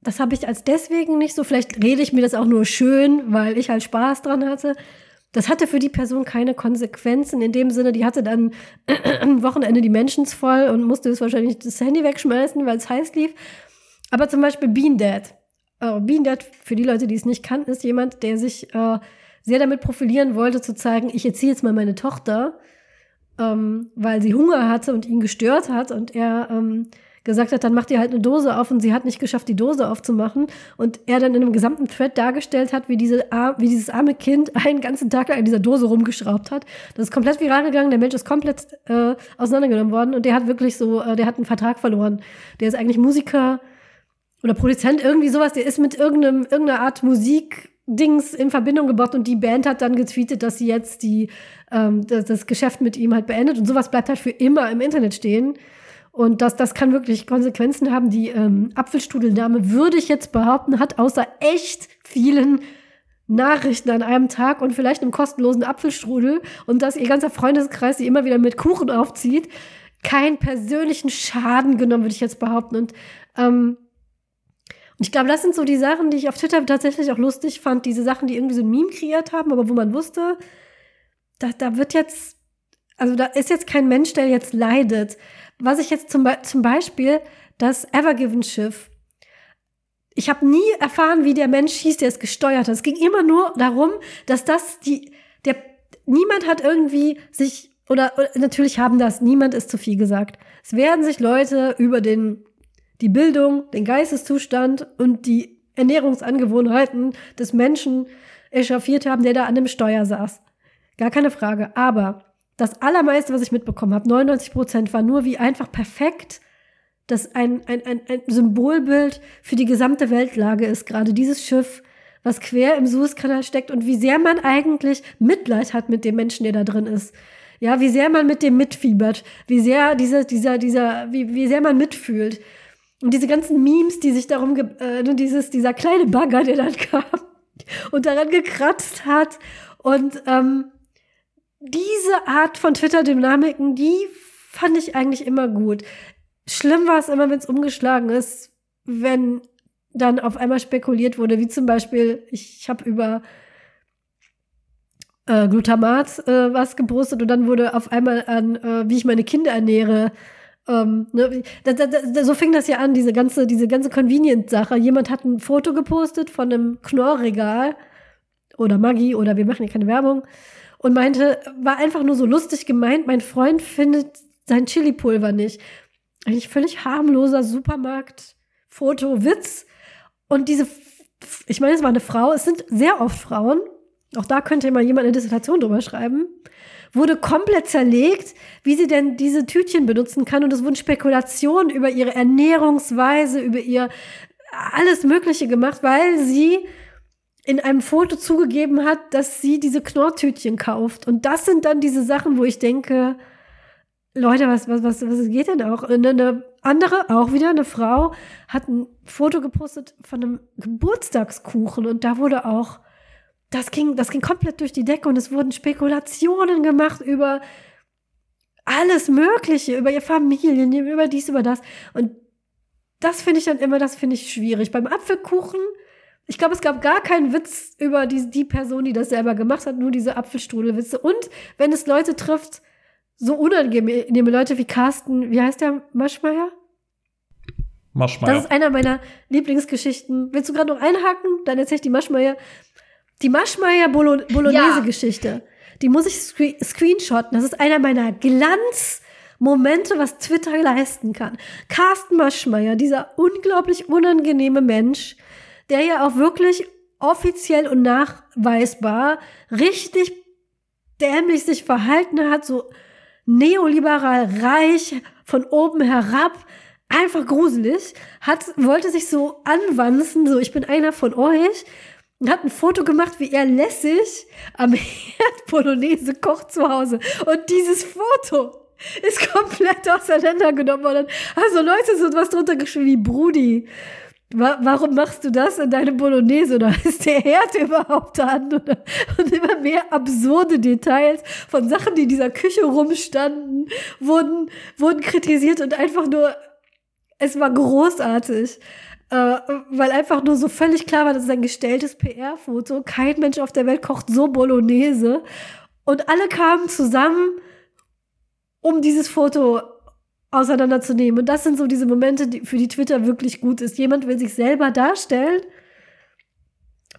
das habe ich als deswegen nicht so. Vielleicht rede ich mir das auch nur schön, weil ich halt Spaß dran hatte. Das hatte für die Person keine Konsequenzen in dem Sinne, die hatte dann am Wochenende die Menschen voll und musste es wahrscheinlich das Handy wegschmeißen, weil es heiß lief. Aber zum Beispiel Bean Dad. Uh, Bean Dad, für die Leute, die es nicht kannten, ist jemand, der sich uh, sehr damit profilieren wollte, zu zeigen, ich erziehe jetzt mal meine Tochter, ähm, weil sie Hunger hatte und ihn gestört hat und er ähm, gesagt hat, dann macht ihr halt eine Dose auf und sie hat nicht geschafft, die Dose aufzumachen. Und er dann in einem gesamten Thread dargestellt hat, wie, diese, wie dieses arme Kind einen ganzen Tag an dieser Dose rumgeschraubt hat. Das ist komplett viral gegangen, der Mensch ist komplett äh, auseinandergenommen worden und der hat wirklich so, äh, der hat einen Vertrag verloren. Der ist eigentlich Musiker oder Produzent, irgendwie sowas, der ist mit irgendeinem, irgendeiner Art Musik Dings in Verbindung gebracht und die Band hat dann getweetet, dass sie jetzt die, ähm, das, das Geschäft mit ihm halt beendet und sowas bleibt halt für immer im Internet stehen. Und das, das kann wirklich Konsequenzen haben. Die ähm, Apfelstrudeldame, würde ich jetzt behaupten, hat außer echt vielen Nachrichten an einem Tag und vielleicht einem kostenlosen Apfelstrudel und dass ihr ganzer Freundeskreis sie immer wieder mit Kuchen aufzieht, keinen persönlichen Schaden genommen, würde ich jetzt behaupten. Und, ähm, und ich glaube, das sind so die Sachen, die ich auf Twitter tatsächlich auch lustig fand. Diese Sachen, die irgendwie so ein Meme kreiert haben, aber wo man wusste, da, da wird jetzt, also da ist jetzt kein Mensch, der jetzt leidet was ich jetzt zum, Be zum Beispiel das Evergiven-Schiff. Ich habe nie erfahren, wie der Mensch hieß, der es gesteuert hat. Es ging immer nur darum, dass das die, der, niemand hat irgendwie sich, oder, oder natürlich haben das, niemand ist zu viel gesagt. Es werden sich Leute über den, die Bildung, den Geisteszustand und die Ernährungsangewohnheiten des Menschen echauffiert haben, der da an dem Steuer saß. Gar keine Frage. Aber das allermeiste, was ich mitbekommen habe, 99 Prozent, war nur wie einfach perfekt das ein, ein, ein, ein Symbolbild für die gesamte Weltlage ist. Gerade dieses Schiff, was quer im Suezkanal steckt und wie sehr man eigentlich Mitleid hat mit dem Menschen, der da drin ist. Ja, wie sehr man mit dem mitfiebert, wie sehr dieser, dieser, dieser, wie, wie sehr man mitfühlt. Und diese ganzen Memes, die sich darum, äh, dieses, dieser kleine Bagger, der dann kam und daran gekratzt hat und ähm, diese Art von Twitter-Dynamiken, die fand ich eigentlich immer gut. Schlimm war es immer, wenn es umgeschlagen ist, wenn dann auf einmal spekuliert wurde, wie zum Beispiel, ich habe über äh, Glutamat äh, was gepostet und dann wurde auf einmal an, äh, wie ich meine Kinder ernähre. Ähm, ne, da, da, da, so fing das ja an, diese ganze, diese ganze Convenient-Sache. Jemand hat ein Foto gepostet von einem Knorrregal oder Maggi oder wir machen hier keine Werbung und meinte, war einfach nur so lustig gemeint, mein Freund findet sein Chili-Pulver nicht. Eigentlich völlig harmloser Supermarkt-Foto, Witz. Und diese, ich meine, es war eine Frau, es sind sehr oft Frauen, auch da könnte mal jemand eine Dissertation drüber schreiben, wurde komplett zerlegt, wie sie denn diese Tütchen benutzen kann. Und es wurden Spekulationen über ihre Ernährungsweise, über ihr alles Mögliche gemacht, weil sie in einem Foto zugegeben hat, dass sie diese Knorrtütchen kauft. Und das sind dann diese Sachen, wo ich denke, Leute, was, was, was, was geht denn auch? Eine andere, auch wieder eine Frau, hat ein Foto gepostet von einem Geburtstagskuchen und da wurde auch, das ging, das ging komplett durch die Decke und es wurden Spekulationen gemacht über alles Mögliche, über ihr Familien, über dies, über das. Und das finde ich dann immer, das finde ich schwierig. Beim Apfelkuchen, ich glaube, es gab gar keinen Witz über die, die Person, die das selber gemacht hat, nur diese Apfelstrudelwitze. Und wenn es Leute trifft, so unangenehme Leute wie Carsten, wie heißt der, Maschmeyer? Maschmeyer. Das ist einer meiner Lieblingsgeschichten. Willst du gerade noch einhaken? Dann erzähl ich die Maschmeyer. Die Maschmeyer Bolognese-Geschichte. Ja. Die muss ich screen screenshotten. Das ist einer meiner Glanzmomente, was Twitter leisten kann. Carsten Maschmeyer, dieser unglaublich unangenehme Mensch, der ja auch wirklich offiziell und nachweisbar richtig dämlich sich verhalten hat, so neoliberal reich, von oben herab, einfach gruselig, hat, wollte sich so anwanzen, so ich bin einer von euch, und hat ein Foto gemacht, wie er lässig am Herd Polonaise kocht zu Hause. Und dieses Foto ist komplett auseinandergenommen worden. Also Leute sind was drunter geschrieben wie Brudi. Wa warum machst du das in deine Bolognese? Oder ist der Herd überhaupt an? Und immer mehr absurde Details von Sachen, die in dieser Küche rumstanden, wurden, wurden kritisiert und einfach nur, es war großartig. Äh, weil einfach nur so völlig klar war, das ist ein gestelltes PR-Foto. Kein Mensch auf der Welt kocht so Bolognese. Und alle kamen zusammen, um dieses Foto auseinanderzunehmen. Und das sind so diese Momente, die, für die Twitter wirklich gut ist. Jemand will sich selber darstellen,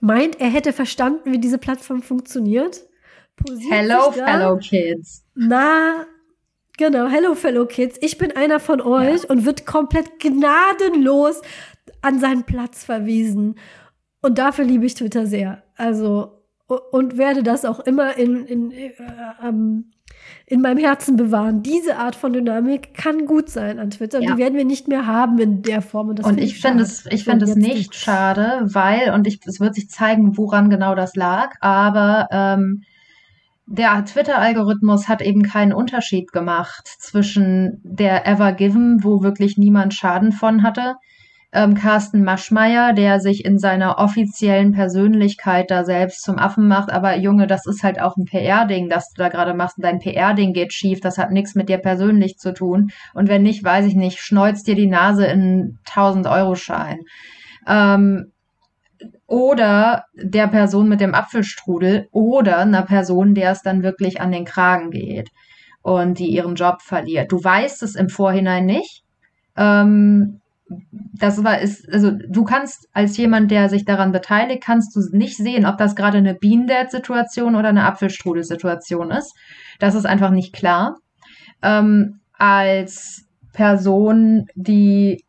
meint, er hätte verstanden, wie diese Plattform funktioniert. Hello, fellow kids. Na, genau, hello, fellow kids. Ich bin einer von euch ja. und wird komplett gnadenlos an seinen Platz verwiesen. Und dafür liebe ich Twitter sehr. Also, und werde das auch immer in, in, äh, ähm, in meinem Herzen bewahren. Diese Art von Dynamik kann gut sein an Twitter. Ja. Die werden wir nicht mehr haben in der Form. Und, und ich finde es, ich finde es nicht, nicht schade, weil, und ich, es wird sich zeigen, woran genau das lag, aber ähm, der Twitter-Algorithmus hat eben keinen Unterschied gemacht zwischen der Ever Given, wo wirklich niemand Schaden von hatte, ähm, Carsten Maschmeyer, der sich in seiner offiziellen Persönlichkeit da selbst zum Affen macht. Aber Junge, das ist halt auch ein PR-Ding, das du da gerade machst. Dein PR-Ding geht schief. Das hat nichts mit dir persönlich zu tun. Und wenn nicht, weiß ich nicht, schneuzt dir die Nase in 1000-Euro-Schein. Ähm, oder der Person mit dem Apfelstrudel oder einer Person, der es dann wirklich an den Kragen geht und die ihren Job verliert. Du weißt es im Vorhinein nicht. Ähm, das war ist, also du kannst als jemand, der sich daran beteiligt, kannst du nicht sehen, ob das gerade eine Bean Dad Situation oder eine Apfelstrudel Situation ist. Das ist einfach nicht klar. Ähm, als Person, die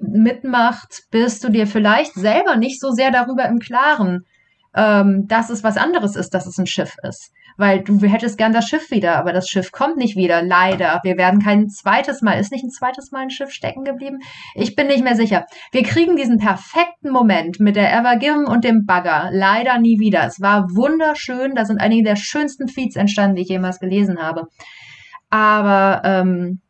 mitmacht, bist du dir vielleicht selber nicht so sehr darüber im Klaren, ähm, dass es was anderes ist, dass es ein Schiff ist weil du hättest gern das Schiff wieder, aber das Schiff kommt nicht wieder, leider. Wir werden kein zweites Mal, ist nicht ein zweites Mal ein Schiff stecken geblieben? Ich bin nicht mehr sicher. Wir kriegen diesen perfekten Moment mit der Evergiven und dem Bagger leider nie wieder. Es war wunderschön, da sind einige der schönsten Feeds entstanden, die ich jemals gelesen habe. Aber ähm,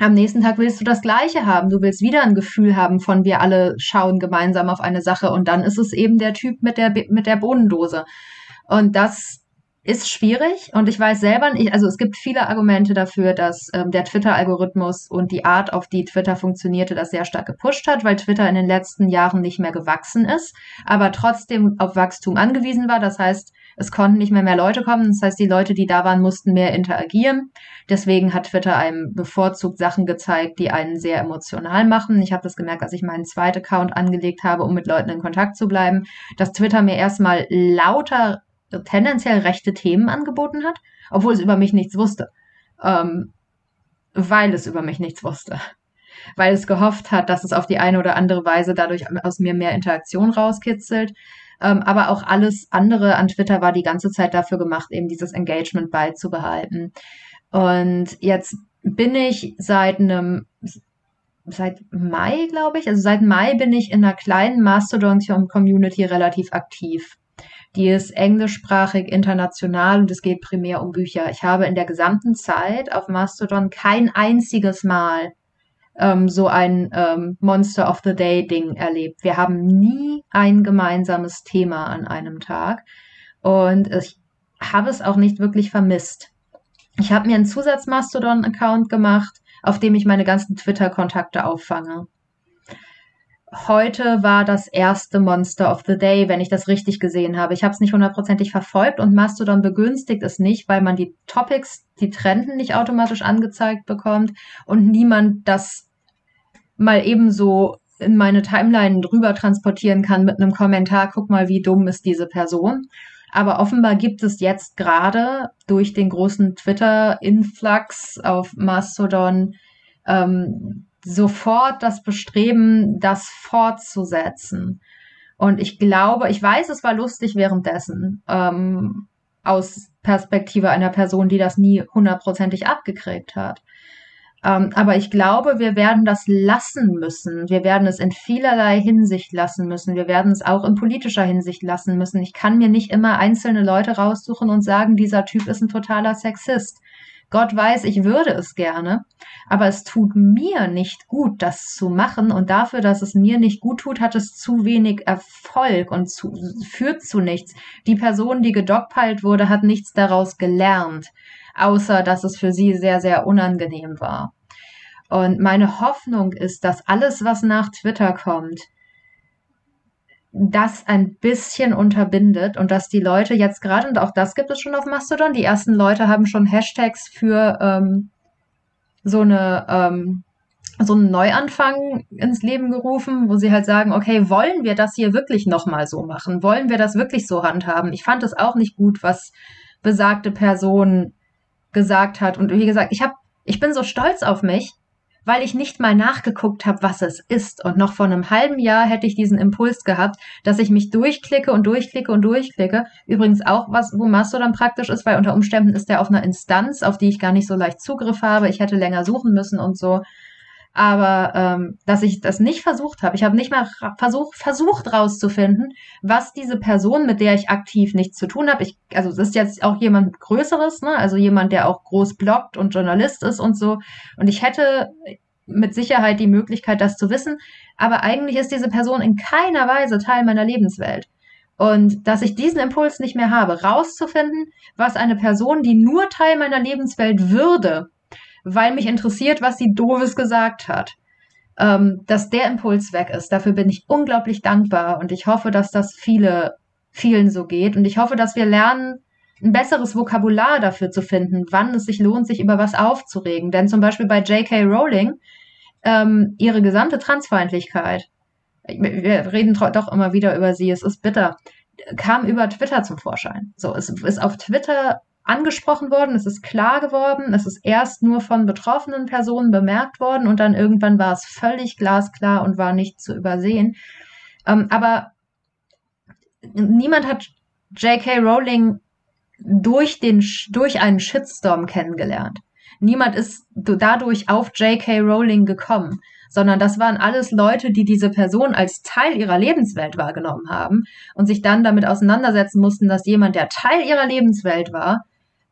am nächsten Tag willst du das Gleiche haben. Du willst wieder ein Gefühl haben von wir alle schauen gemeinsam auf eine Sache und dann ist es eben der Typ mit der, mit der Bohnendose. Und das ist schwierig und ich weiß selber nicht, also es gibt viele Argumente dafür, dass ähm, der Twitter-Algorithmus und die Art, auf die Twitter funktionierte, das sehr stark gepusht hat, weil Twitter in den letzten Jahren nicht mehr gewachsen ist, aber trotzdem auf Wachstum angewiesen war. Das heißt, es konnten nicht mehr mehr Leute kommen. Das heißt, die Leute, die da waren, mussten mehr interagieren. Deswegen hat Twitter einem bevorzugt Sachen gezeigt, die einen sehr emotional machen. Ich habe das gemerkt, als ich meinen zweiten Account angelegt habe, um mit Leuten in Kontakt zu bleiben, dass Twitter mir erstmal lauter tendenziell rechte Themen angeboten hat, obwohl es über mich nichts wusste. ähm, weil es über mich nichts wusste. Weil es gehofft hat, dass es auf die eine oder andere Weise dadurch aus mir mehr Interaktion rauskitzelt. Ähm, aber auch alles andere an Twitter war die ganze Zeit dafür gemacht, eben dieses Engagement beizubehalten. Und jetzt bin ich seit einem seit Mai, glaube ich. Also seit Mai bin ich in einer kleinen Mastodon-Community relativ aktiv. Die ist englischsprachig, international und es geht primär um Bücher. Ich habe in der gesamten Zeit auf Mastodon kein einziges Mal ähm, so ein ähm, Monster of the Day Ding erlebt. Wir haben nie ein gemeinsames Thema an einem Tag und ich habe es auch nicht wirklich vermisst. Ich habe mir einen Zusatz-Mastodon-Account gemacht, auf dem ich meine ganzen Twitter-Kontakte auffange. Heute war das erste Monster of the Day, wenn ich das richtig gesehen habe. Ich habe es nicht hundertprozentig verfolgt und Mastodon begünstigt es nicht, weil man die Topics, die Trenden nicht automatisch angezeigt bekommt und niemand das mal ebenso in meine Timeline drüber transportieren kann mit einem Kommentar, guck mal, wie dumm ist diese Person. Aber offenbar gibt es jetzt gerade durch den großen Twitter-Influx auf Mastodon ähm, sofort das Bestreben, das fortzusetzen. Und ich glaube, ich weiß, es war lustig währenddessen, ähm, aus Perspektive einer Person, die das nie hundertprozentig abgekriegt hat. Ähm, aber ich glaube, wir werden das lassen müssen. Wir werden es in vielerlei Hinsicht lassen müssen. Wir werden es auch in politischer Hinsicht lassen müssen. Ich kann mir nicht immer einzelne Leute raussuchen und sagen, dieser Typ ist ein totaler Sexist. Gott weiß, ich würde es gerne, aber es tut mir nicht gut, das zu machen und dafür, dass es mir nicht gut tut, hat es zu wenig Erfolg und zu, führt zu nichts. Die Person, die gedogpeilt wurde, hat nichts daraus gelernt, außer dass es für sie sehr, sehr unangenehm war. Und meine Hoffnung ist, dass alles, was nach Twitter kommt, das ein bisschen unterbindet und dass die Leute jetzt gerade, und auch das gibt es schon auf Mastodon, die ersten Leute haben schon Hashtags für ähm, so eine ähm, so einen Neuanfang ins Leben gerufen, wo sie halt sagen, okay, wollen wir das hier wirklich nochmal so machen? Wollen wir das wirklich so handhaben? Ich fand es auch nicht gut, was besagte Person gesagt hat. Und wie gesagt, ich habe, ich bin so stolz auf mich, weil ich nicht mal nachgeguckt habe, was es ist. Und noch vor einem halben Jahr hätte ich diesen Impuls gehabt, dass ich mich durchklicke und durchklicke und durchklicke. Übrigens auch was, wo Mastodon praktisch ist, weil unter Umständen ist der auf einer Instanz, auf die ich gar nicht so leicht Zugriff habe. Ich hätte länger suchen müssen und so. Aber ähm, dass ich das nicht versucht habe, ich habe nicht mal versucht, versucht rauszufinden, was diese Person, mit der ich aktiv nichts zu tun habe, ich, also es ist jetzt auch jemand Größeres, ne? also jemand, der auch groß bloggt und Journalist ist und so. Und ich hätte mit Sicherheit die Möglichkeit, das zu wissen. Aber eigentlich ist diese Person in keiner Weise Teil meiner Lebenswelt. Und dass ich diesen Impuls nicht mehr habe, rauszufinden, was eine Person, die nur Teil meiner Lebenswelt würde, weil mich interessiert, was sie doofes gesagt hat. Ähm, dass der Impuls weg ist. Dafür bin ich unglaublich dankbar und ich hoffe, dass das viele, vielen so geht. Und ich hoffe, dass wir lernen, ein besseres Vokabular dafür zu finden, wann es sich lohnt, sich über was aufzuregen. Denn zum Beispiel bei J.K. Rowling, ähm, ihre gesamte Transfeindlichkeit, wir reden doch immer wieder über sie, es ist bitter, kam über Twitter zum Vorschein. So, es ist auf Twitter angesprochen worden, es ist klar geworden, es ist erst nur von betroffenen Personen bemerkt worden und dann irgendwann war es völlig glasklar und war nicht zu übersehen. Ähm, aber niemand hat J.K. Rowling durch, den, durch einen Shitstorm kennengelernt. Niemand ist dadurch auf J.K. Rowling gekommen, sondern das waren alles Leute, die diese Person als Teil ihrer Lebenswelt wahrgenommen haben und sich dann damit auseinandersetzen mussten, dass jemand, der Teil ihrer Lebenswelt war,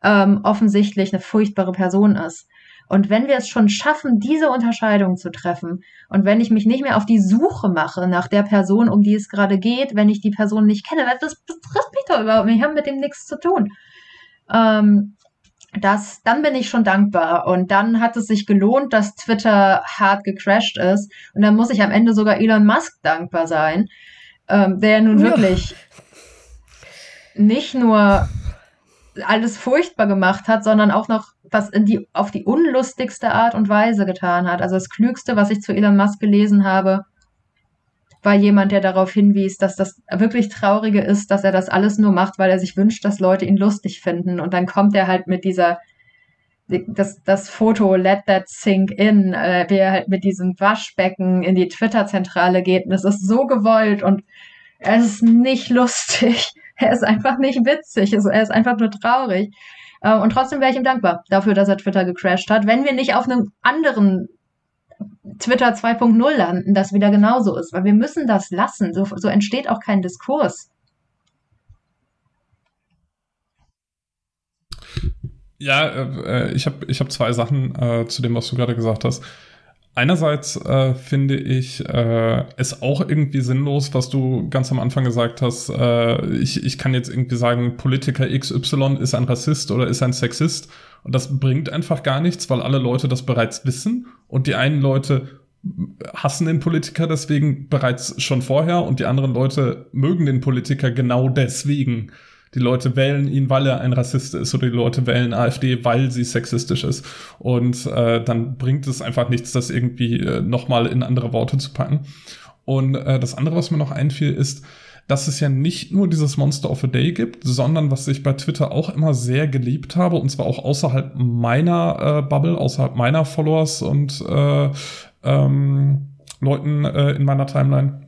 ähm, offensichtlich eine furchtbare Person ist. Und wenn wir es schon schaffen, diese Unterscheidung zu treffen, und wenn ich mich nicht mehr auf die Suche mache nach der Person, um die es gerade geht, wenn ich die Person nicht kenne, das betrifft mich doch überhaupt nicht, wir haben mit dem nichts zu tun. Ähm, das, dann bin ich schon dankbar. Und dann hat es sich gelohnt, dass Twitter hart gecrashed ist. Und dann muss ich am Ende sogar Elon Musk dankbar sein, ähm, der nun wirklich nicht nur alles furchtbar gemacht hat, sondern auch noch was in die, auf die unlustigste Art und Weise getan hat. Also das Klügste, was ich zu Elon Musk gelesen habe, war jemand, der darauf hinwies, dass das wirklich Traurige ist, dass er das alles nur macht, weil er sich wünscht, dass Leute ihn lustig finden. Und dann kommt er halt mit dieser das, das Foto Let That Sink In, äh, wie er halt mit diesem Waschbecken in die Twitter-Zentrale geht. Und es ist so gewollt und es ist nicht lustig. Er ist einfach nicht witzig. Er ist einfach nur traurig. Äh, und trotzdem wäre ich ihm dankbar dafür, dass er Twitter gecrashed hat. Wenn wir nicht auf einem anderen Twitter 2.0 landen, das wieder genauso ist. Weil wir müssen das lassen. So, so entsteht auch kein Diskurs. Ja, äh, ich habe ich hab zwei Sachen äh, zu dem, was du gerade gesagt hast. Einerseits äh, finde ich äh, es auch irgendwie sinnlos, was du ganz am Anfang gesagt hast. Äh, ich, ich kann jetzt irgendwie sagen, Politiker XY ist ein Rassist oder ist ein Sexist. Und das bringt einfach gar nichts, weil alle Leute das bereits wissen. Und die einen Leute hassen den Politiker deswegen bereits schon vorher und die anderen Leute mögen den Politiker genau deswegen. Die Leute wählen ihn, weil er ein Rassist ist, oder die Leute wählen AfD, weil sie sexistisch ist. Und äh, dann bringt es einfach nichts, das irgendwie äh, nochmal in andere Worte zu packen. Und äh, das andere, was mir noch einfiel, ist, dass es ja nicht nur dieses Monster of a Day gibt, sondern was ich bei Twitter auch immer sehr geliebt habe, und zwar auch außerhalb meiner äh, Bubble, außerhalb meiner Followers und äh, ähm, Leuten äh, in meiner Timeline,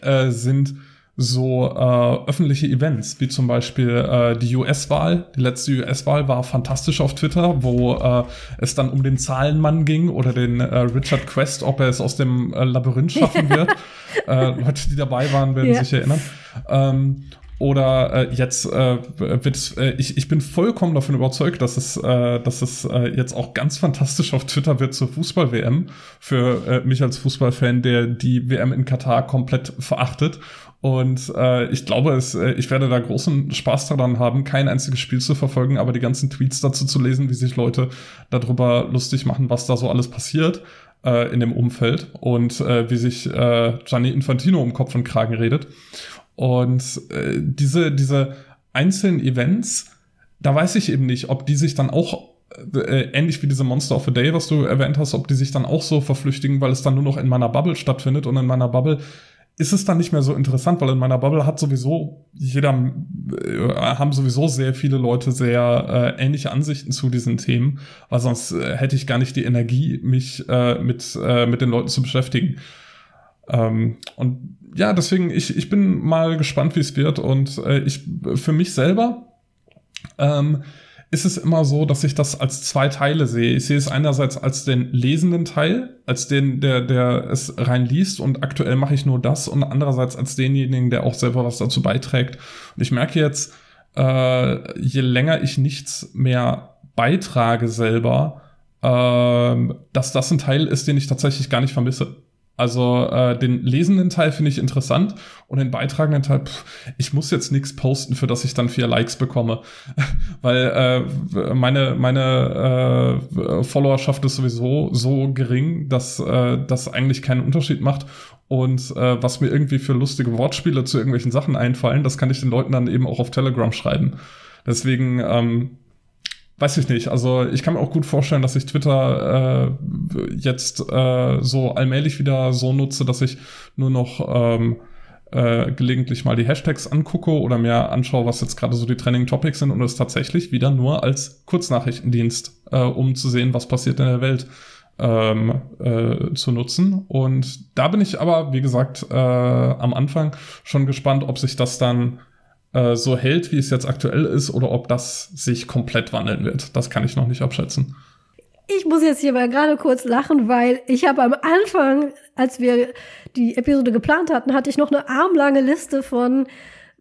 äh, sind so äh, öffentliche Events, wie zum Beispiel äh, die US-Wahl. Die letzte US-Wahl war fantastisch auf Twitter, wo äh, es dann um den Zahlenmann ging oder den äh, Richard Quest, ob er es aus dem äh, Labyrinth schaffen wird. äh, Leute, die dabei waren, werden yeah. sich erinnern. Ähm, oder äh, jetzt äh, wird äh, ich, ich bin vollkommen davon überzeugt, dass es, äh, dass es äh, jetzt auch ganz fantastisch auf Twitter wird zur Fußball-WM. Für äh, mich als Fußballfan, der die WM in Katar komplett verachtet und äh, ich glaube, es, äh, ich werde da großen Spaß daran haben, kein einziges Spiel zu verfolgen, aber die ganzen Tweets dazu zu lesen, wie sich Leute darüber lustig machen, was da so alles passiert äh, in dem Umfeld und äh, wie sich äh, Gianni Infantino um Kopf und Kragen redet. Und äh, diese, diese einzelnen Events, da weiß ich eben nicht, ob die sich dann auch äh, ähnlich wie diese Monster of a Day, was du erwähnt hast, ob die sich dann auch so verflüchtigen, weil es dann nur noch in meiner Bubble stattfindet und in meiner Bubble ist es dann nicht mehr so interessant, weil in meiner Bubble hat sowieso jeder, äh, haben sowieso sehr viele Leute sehr äh, ähnliche Ansichten zu diesen Themen, weil sonst äh, hätte ich gar nicht die Energie, mich äh, mit, äh, mit den Leuten zu beschäftigen. Ähm, und ja, deswegen, ich, ich bin mal gespannt, wie es wird und äh, ich, für mich selber, ähm, ist es immer so, dass ich das als zwei Teile sehe. Ich sehe es einerseits als den lesenden Teil, als den, der, der es rein liest und aktuell mache ich nur das und andererseits als denjenigen, der auch selber was dazu beiträgt. Und ich merke jetzt, äh, je länger ich nichts mehr beitrage selber, äh, dass das ein Teil ist, den ich tatsächlich gar nicht vermisse. Also äh, den lesenden Teil finde ich interessant und den beitragenden Teil, pff, ich muss jetzt nichts posten, für das ich dann vier Likes bekomme, weil äh, meine meine äh, Followerschaft ist sowieso so gering, dass äh, das eigentlich keinen Unterschied macht und äh, was mir irgendwie für lustige Wortspiele zu irgendwelchen Sachen einfallen, das kann ich den Leuten dann eben auch auf Telegram schreiben. Deswegen ähm, weiß ich nicht. Also ich kann mir auch gut vorstellen, dass ich Twitter äh, jetzt äh, so allmählich wieder so nutze, dass ich nur noch ähm, äh, gelegentlich mal die Hashtags angucke oder mir anschaue, was jetzt gerade so die Trending Topics sind und es tatsächlich wieder nur als Kurznachrichtendienst, äh, um zu sehen, was passiert in der Welt ähm, äh, zu nutzen. Und da bin ich aber, wie gesagt, äh, am Anfang schon gespannt, ob sich das dann äh, so hält, wie es jetzt aktuell ist, oder ob das sich komplett wandeln wird. Das kann ich noch nicht abschätzen. Ich muss jetzt hier mal gerade kurz lachen, weil ich habe am Anfang, als wir die Episode geplant hatten, hatte ich noch eine armlange Liste von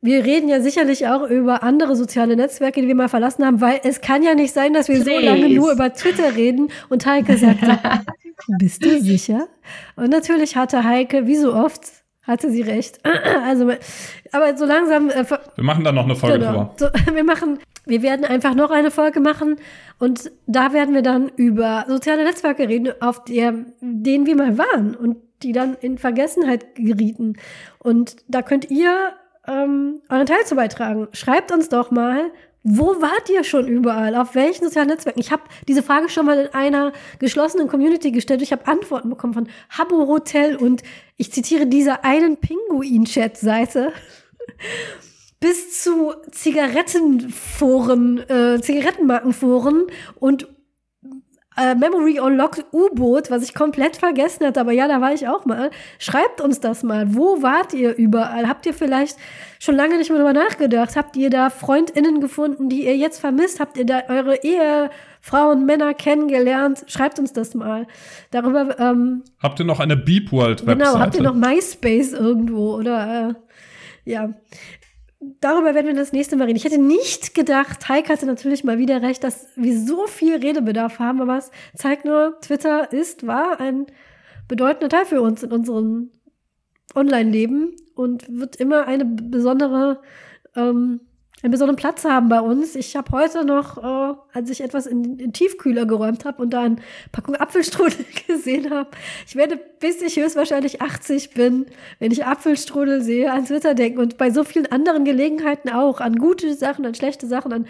wir reden ja sicherlich auch über andere soziale Netzwerke, die wir mal verlassen haben, weil es kann ja nicht sein, dass wir Please. so lange nur über Twitter reden. Und Heike sagte, bist du sicher? Und natürlich hatte Heike, wie so oft, hatte sie recht. Also, aber so langsam. Äh, wir machen dann noch eine Folge genau. So, wir machen, wir werden einfach noch eine Folge machen und da werden wir dann über soziale Netzwerke reden, auf der, denen wir mal waren und die dann in Vergessenheit gerieten. Und da könnt ihr ähm, euren Teil zu beitragen. Schreibt uns doch mal, wo wart ihr schon überall? Auf welchen sozialen Netzwerken? Ich habe diese Frage schon mal in einer geschlossenen Community gestellt. Ich habe Antworten bekommen von Habbo Hotel und ich zitiere dieser einen Pinguin-Chat-Seite bis zu Zigarettenforen, äh, Zigarettenmarkenforen und äh, Memory Unlocked U-Boot, was ich komplett vergessen hatte, aber ja, da war ich auch mal. Schreibt uns das mal. Wo wart ihr überall? Habt ihr vielleicht schon lange nicht mehr darüber nachgedacht? Habt ihr da FreundInnen gefunden, die ihr jetzt vermisst? Habt ihr da eure Ehefrauen, Männer kennengelernt? Schreibt uns das mal. Darüber, ähm, Habt ihr noch eine Beep World Webseite? Genau, habt ihr noch MySpace irgendwo oder, äh, ja darüber werden wir das nächste Mal reden. Ich hätte nicht gedacht, Heike hatte natürlich mal wieder recht, dass wir so viel Redebedarf haben, aber es zeigt nur, Twitter ist, war ein bedeutender Teil für uns in unserem Online-Leben und wird immer eine besondere ähm, einen besonderen Platz haben bei uns. Ich habe heute noch, äh, als ich etwas in den Tiefkühler geräumt habe und da eine Packung Apfelstrudel gesehen habe, ich werde, bis ich höchstwahrscheinlich 80 bin, wenn ich Apfelstrudel sehe, an Twitter denken und bei so vielen anderen Gelegenheiten auch, an gute Sachen, an schlechte Sachen, an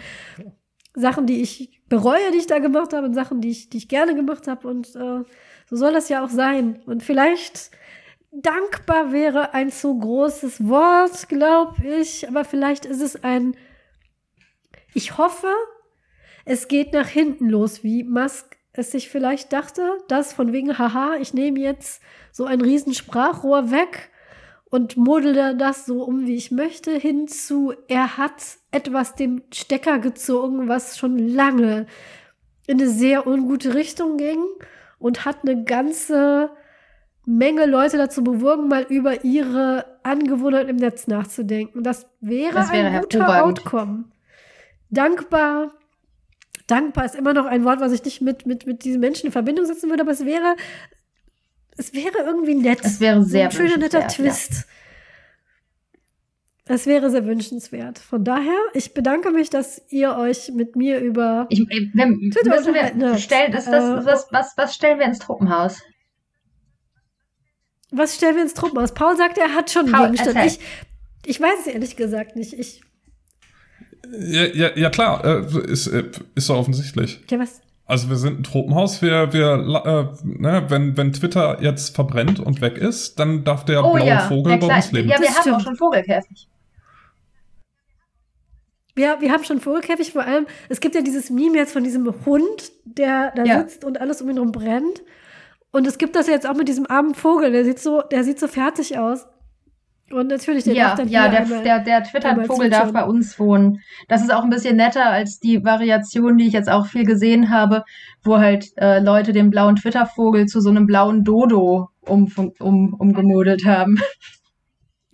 Sachen, die ich bereue, die ich da gemacht habe, und Sachen, die ich, die ich gerne gemacht habe. Und äh, so soll das ja auch sein. Und vielleicht dankbar wäre ein zu großes Wort, glaube ich, aber vielleicht ist es ein ich hoffe, es geht nach hinten los, wie Musk es sich vielleicht dachte, dass von wegen, haha, ich nehme jetzt so ein riesen Sprachrohr weg und modele das so um, wie ich möchte, hinzu, er hat etwas dem Stecker gezogen, was schon lange in eine sehr ungute Richtung ging und hat eine ganze Menge Leute dazu bewogen, mal über ihre Angewohnheiten im Netz nachzudenken. Das wäre, das wäre ein guter Outcome. Dankbar. Dankbar ist immer noch ein Wort, was ich nicht mit, mit, mit diesen Menschen in Verbindung setzen würde, aber es wäre, es wäre irgendwie nett. Es wäre sehr ein schöner, netter Twist. Ja. Es wäre sehr wünschenswert. Von daher, ich bedanke mich, dass ihr euch mit mir über ich, wenn, Twitter wir, stellen, das, das, äh, was, was, was stellen wir ins Truppenhaus? Was stellen wir ins Truppenhaus? Paul sagt, er hat schon einen Gegenstand. Ich, ich weiß es ehrlich gesagt nicht. Ich. Ja, ja, ja klar, äh, ist, äh, ist doch offensichtlich. Ja, was? Also wir sind ein Tropenhaus, wir, wir, äh, ne, wenn, wenn Twitter jetzt verbrennt und weg ist, dann darf der oh, blaue ja, Vogel bei uns leben. Ja, wir das haben stimmt. auch schon Vogelkäfig. Ja, wir haben schon Vogelkäfig, vor allem, es gibt ja dieses Meme jetzt von diesem Hund, der da ja. sitzt und alles um ihn herum brennt. Und es gibt das jetzt auch mit diesem armen Vogel, der sieht so, der sieht so fertig aus. Und natürlich, der ja, darf dann Ja, der, einmal, der, der Twitter-Vogel darf bei uns wohnen. Das ist auch ein bisschen netter als die Variation, die ich jetzt auch viel gesehen habe, wo halt äh, Leute den blauen Twitter-Vogel zu so einem blauen Dodo um, um, umgemodelt haben.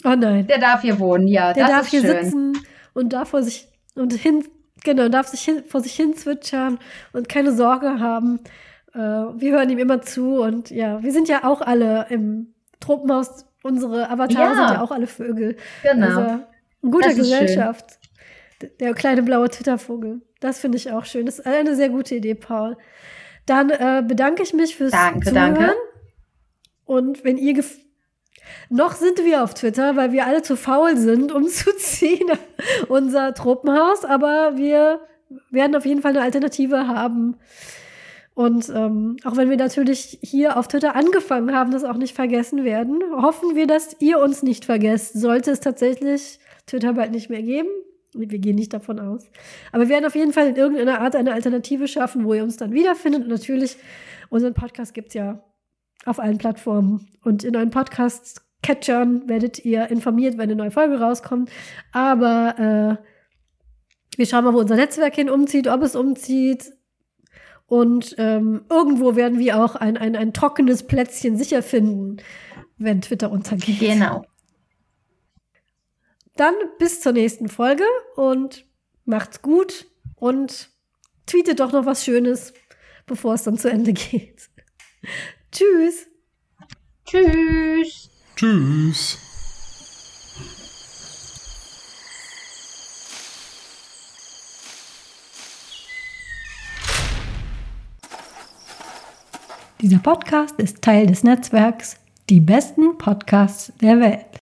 Oh nein. Der darf hier wohnen, ja. Der darf hier schön. sitzen und darf vor sich und hin, genau, darf sich hin, vor sich hin zwitschern und keine Sorge haben. Äh, wir hören ihm immer zu und ja, wir sind ja auch alle im Tropenhaus. Unsere Avatare ja. sind ja auch alle Vögel. Genau. Also, eine gute Gesellschaft. Schön. Der kleine blaue Twittervogel. Das finde ich auch schön. Das ist eine sehr gute Idee, Paul. Dann äh, bedanke ich mich fürs danke, Zuhören. Danke. Und wenn ihr noch sind wir auf Twitter, weil wir alle zu faul sind, um zu ziehen, unser Tropenhaus, aber wir werden auf jeden Fall eine Alternative haben. Und ähm, auch wenn wir natürlich hier auf Twitter angefangen haben, das auch nicht vergessen werden, hoffen wir, dass ihr uns nicht vergesst. Sollte es tatsächlich Twitter bald nicht mehr geben. Wir gehen nicht davon aus. Aber wir werden auf jeden Fall in irgendeiner Art eine Alternative schaffen, wo ihr uns dann wiederfindet. Und natürlich, unseren Podcast gibt es ja auf allen Plattformen. Und in euren Podcast-Catchern werdet ihr informiert, wenn eine neue Folge rauskommt. Aber äh, wir schauen mal, wo unser Netzwerk hin umzieht, ob es umzieht und ähm, irgendwo werden wir auch ein, ein, ein trockenes Plätzchen sicher finden, wenn Twitter untergeht. Genau. Dann bis zur nächsten Folge und macht's gut und tweetet doch noch was Schönes, bevor es dann zu Ende geht. Tschüss. Tschüss. Tschüss. Dieser Podcast ist Teil des Netzwerks Die besten Podcasts der Welt.